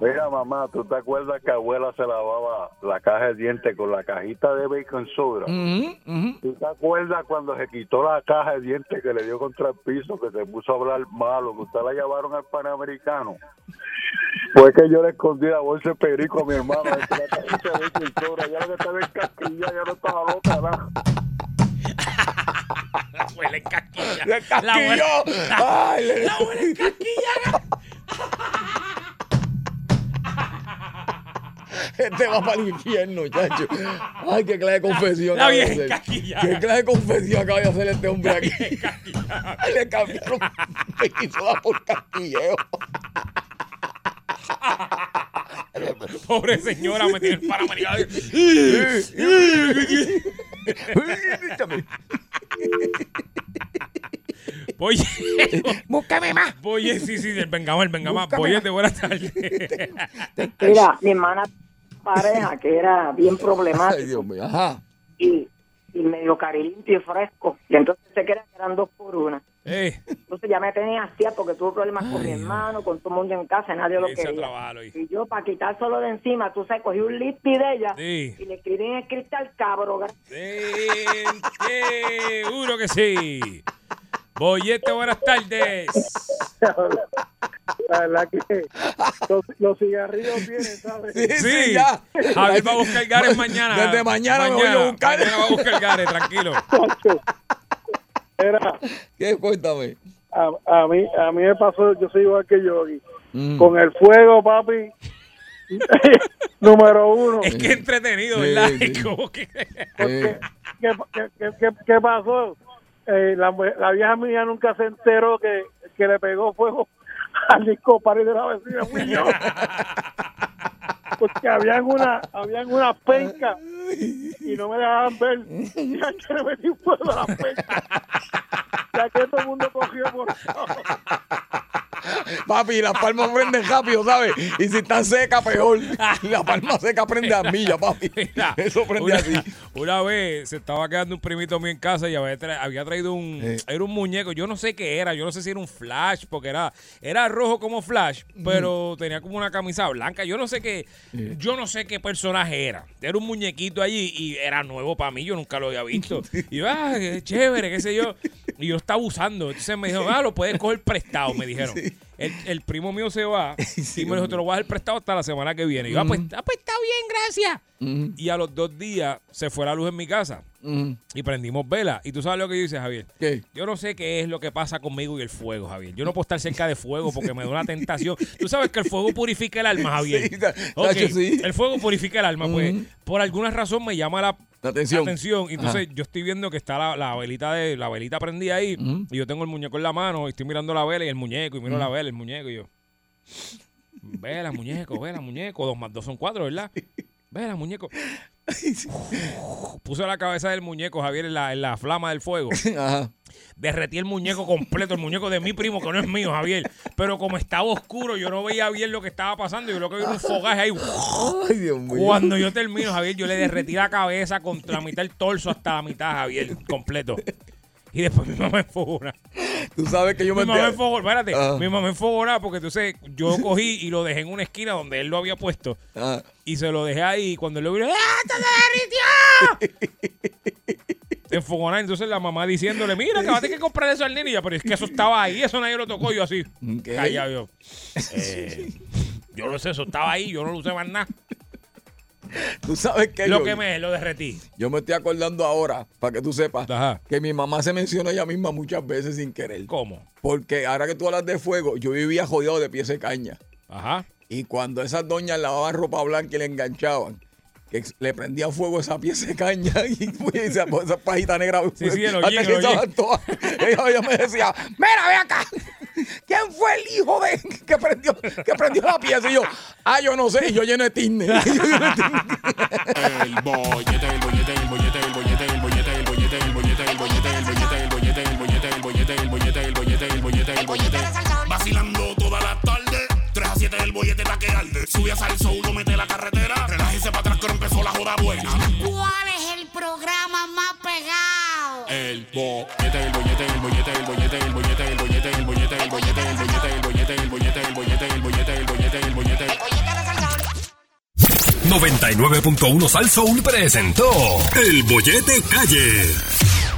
[SPEAKER 18] Mira, mamá, ¿tú te acuerdas que abuela se lavaba la caja de dientes con la cajita de bacon soda?
[SPEAKER 3] Ujú.
[SPEAKER 18] ¿Tú te acuerdas cuando se quitó la caja de dientes que le dio contra el piso, que se puso a hablar malo, que usted la llevaron al Panamericano? Fue que yo le escondí la bolsa de perico a mi de la cajita de bacon soda. Ya lo que estaba en casquilla, ya no estaba loca, nada.
[SPEAKER 5] La abuela en casquilla.
[SPEAKER 3] ¡Le
[SPEAKER 5] La
[SPEAKER 3] casquilló! ¡Ay, le-
[SPEAKER 5] La abuela en casquilla.
[SPEAKER 3] Este va para el infierno, chacho. Ay, qué clase de confesión.
[SPEAKER 5] La
[SPEAKER 3] acaba de
[SPEAKER 5] casquilla.
[SPEAKER 3] Qué clase de confesión acaba de hacer este hombre aquí. Le cambiaron me quiso dar por casquilleo.
[SPEAKER 5] Pobre señora, me tiene el panamericano. Oye,
[SPEAKER 3] búscame más.
[SPEAKER 5] Oye, sí, sí, el venga más, el venga más. Oye, de buenas tardes.
[SPEAKER 15] Mira, mi hermana pareja que era bien problemática
[SPEAKER 3] Ay, Dios mío. Ajá.
[SPEAKER 15] y, y medio carilimpio y fresco. Y entonces se quedan que eran dos por una. Entonces ya me tenía hacía porque tuve problemas con mi hermano, con todo el mundo en casa, y nadie lo quería.
[SPEAKER 5] trabajo.
[SPEAKER 15] Y yo, para quitárselo de encima, tú sabes, cogí un listi de ella
[SPEAKER 5] Sí.
[SPEAKER 15] y le escribí en el cristal cabro.
[SPEAKER 5] Seguro que sí. Boyete, buenas tardes.
[SPEAKER 11] La verdad que los, los cigarrillos vienen, ¿sabes?
[SPEAKER 5] Sí, Javier va a buscar Gares mañana.
[SPEAKER 3] Desde mañana me voy a buscar.
[SPEAKER 5] Mañana va a buscar Gares, tranquilo.
[SPEAKER 11] Era,
[SPEAKER 3] ¿Qué? Cuéntame.
[SPEAKER 11] a, a mí a mí me pasó, yo soy igual que Yogi.
[SPEAKER 3] Mm.
[SPEAKER 11] Con el fuego, papi. número uno.
[SPEAKER 5] Es que entretenido, ¿verdad? Que...
[SPEAKER 11] Porque, ¿qué, qué, qué, qué- qué pasó? Eh, la, mue- la vieja mía nunca se enteró que, que le pegó fuego al disco de la vecina. Porque habían una, habían una penca y no me dejaban ver. Ya que le metí fuego a la penca. Ya que todo el mundo cogió por
[SPEAKER 3] Papi, las palmas prenden rápido, ¿sabes? Y si están secas, peor. La palma seca prende a milla, papi. Eso prende
[SPEAKER 5] una,
[SPEAKER 3] así.
[SPEAKER 5] una vez se estaba quedando un primito mío en casa y había, tra- había traído un era un muñeco, yo no sé qué era, yo no sé si era un flash, porque era, era rojo como flash, pero tenía como una camisa blanca, yo no sé qué, yo no sé qué personaje era. Era un muñequito allí y era nuevo para mí, yo nunca lo había visto. Y yo, ah, qué chévere, qué sé yo. Y yo estaba usando. Entonces me dijeron, ah, lo puedes coger prestado, me dijeron. El, el primo mío se va y me dijo, te lo voy a dar prestado hasta la semana que viene. Y yo, ah, pues, ah, pues está bien, gracias. Y a los dos días se fue la luz en mi casa y prendimos vela. Y tú sabes lo que yo hice, Javier.
[SPEAKER 3] ¿Qué?
[SPEAKER 5] Yo no sé qué es lo que pasa conmigo y el fuego, Javier. Yo no puedo estar cerca de fuego porque me da una tentación. Tú sabes que el fuego purifica el alma, Javier.
[SPEAKER 3] Sí.
[SPEAKER 5] El fuego purifica el alma. Pues por alguna razón me llama la,
[SPEAKER 3] Atención.
[SPEAKER 5] Y entonces yo estoy viendo que está la, la velita de la velita prendida ahí y yo tengo el muñeco en la mano y estoy mirando la vela y el muñeco y miro la vela, el muñeco y yo. Vela, muñeco, vela, muñeco. Dos más dos son cuatro, ¿verdad? Vela, muñeco. Puse la cabeza del muñeco, Javier, en la, en la flama del fuego.
[SPEAKER 3] Ajá.
[SPEAKER 5] Derretí el muñeco completo, el muñeco de mi primo, que no es mío, Javier. Pero como estaba oscuro, yo no veía bien lo que estaba pasando. Yo lo que vi un fogaje ahí.
[SPEAKER 3] Ay, Dios mío.
[SPEAKER 5] Cuando yo termino, Javier, yo le derretí la cabeza contra la mitad del torso hasta la mitad, Javier, completo. Y después mi mamá enfogona.
[SPEAKER 3] Tú sabes que yo
[SPEAKER 5] Mi
[SPEAKER 3] me
[SPEAKER 5] mamá enfogona, espérate,
[SPEAKER 3] Ajá.
[SPEAKER 5] mi mamá enfogona porque entonces yo cogí y lo dejé en una esquina donde él lo había puesto.
[SPEAKER 3] Ajá.
[SPEAKER 5] Y se lo dejé ahí y cuando él lo vio, ¡ah, te derritió! Enfogonada, entonces la mamá diciéndole, mira, acabaste que comprar eso al nene. Y ella, pero es que eso estaba ahí, eso nadie lo tocó. Yo así,
[SPEAKER 3] ¿Qué?
[SPEAKER 5] callado yo. Eh, yo no sé, eso estaba ahí, yo no lo usé más nada.
[SPEAKER 3] Tú sabes que
[SPEAKER 5] Lo
[SPEAKER 3] yo,
[SPEAKER 5] que me lo derretí.
[SPEAKER 3] yo me estoy acordando ahora, para que tú sepas,
[SPEAKER 5] Ajá.
[SPEAKER 3] que mi mamá se mencionó ella misma muchas veces sin querer.
[SPEAKER 5] ¿Cómo?
[SPEAKER 3] Porque ahora que tú hablas de fuego, yo vivía jodido de pies de caña.
[SPEAKER 5] Ajá.
[SPEAKER 3] Y cuando esas doñas lavaban ropa blanca y le enganchaban, que le prendían fuego a esa pieza de caña y pues, esa, esa pajita negra.
[SPEAKER 5] Sí, sí, el hollín, el
[SPEAKER 3] todas. Ella, ella me decía, mira, ve acá. ¿Quién fue el hijo de que prendió, que prendió la pieza? Y yo, ah, yo no sé, yo lleno de tine.
[SPEAKER 9] El bollete, el bollete, el bollete, el bollete, el bollete, el bollete, el bollete, el bollete, el bollete, el bollete, el bollete, el bollete, el bollete, el bollete, el bollete, el bollete. Vacilando toda la tarde. 3 a 7 el bollete está que arde. Sube a salso, uno mete la carretera. Relájese para atrás que empezó la joda buena.
[SPEAKER 10] ¿Cuál es el programa más pegado?
[SPEAKER 9] El bollete, el bollete, el bollete, el bollete, el bollete, el bollete,
[SPEAKER 19] 99.1 Sal presentó El Bollete Calle.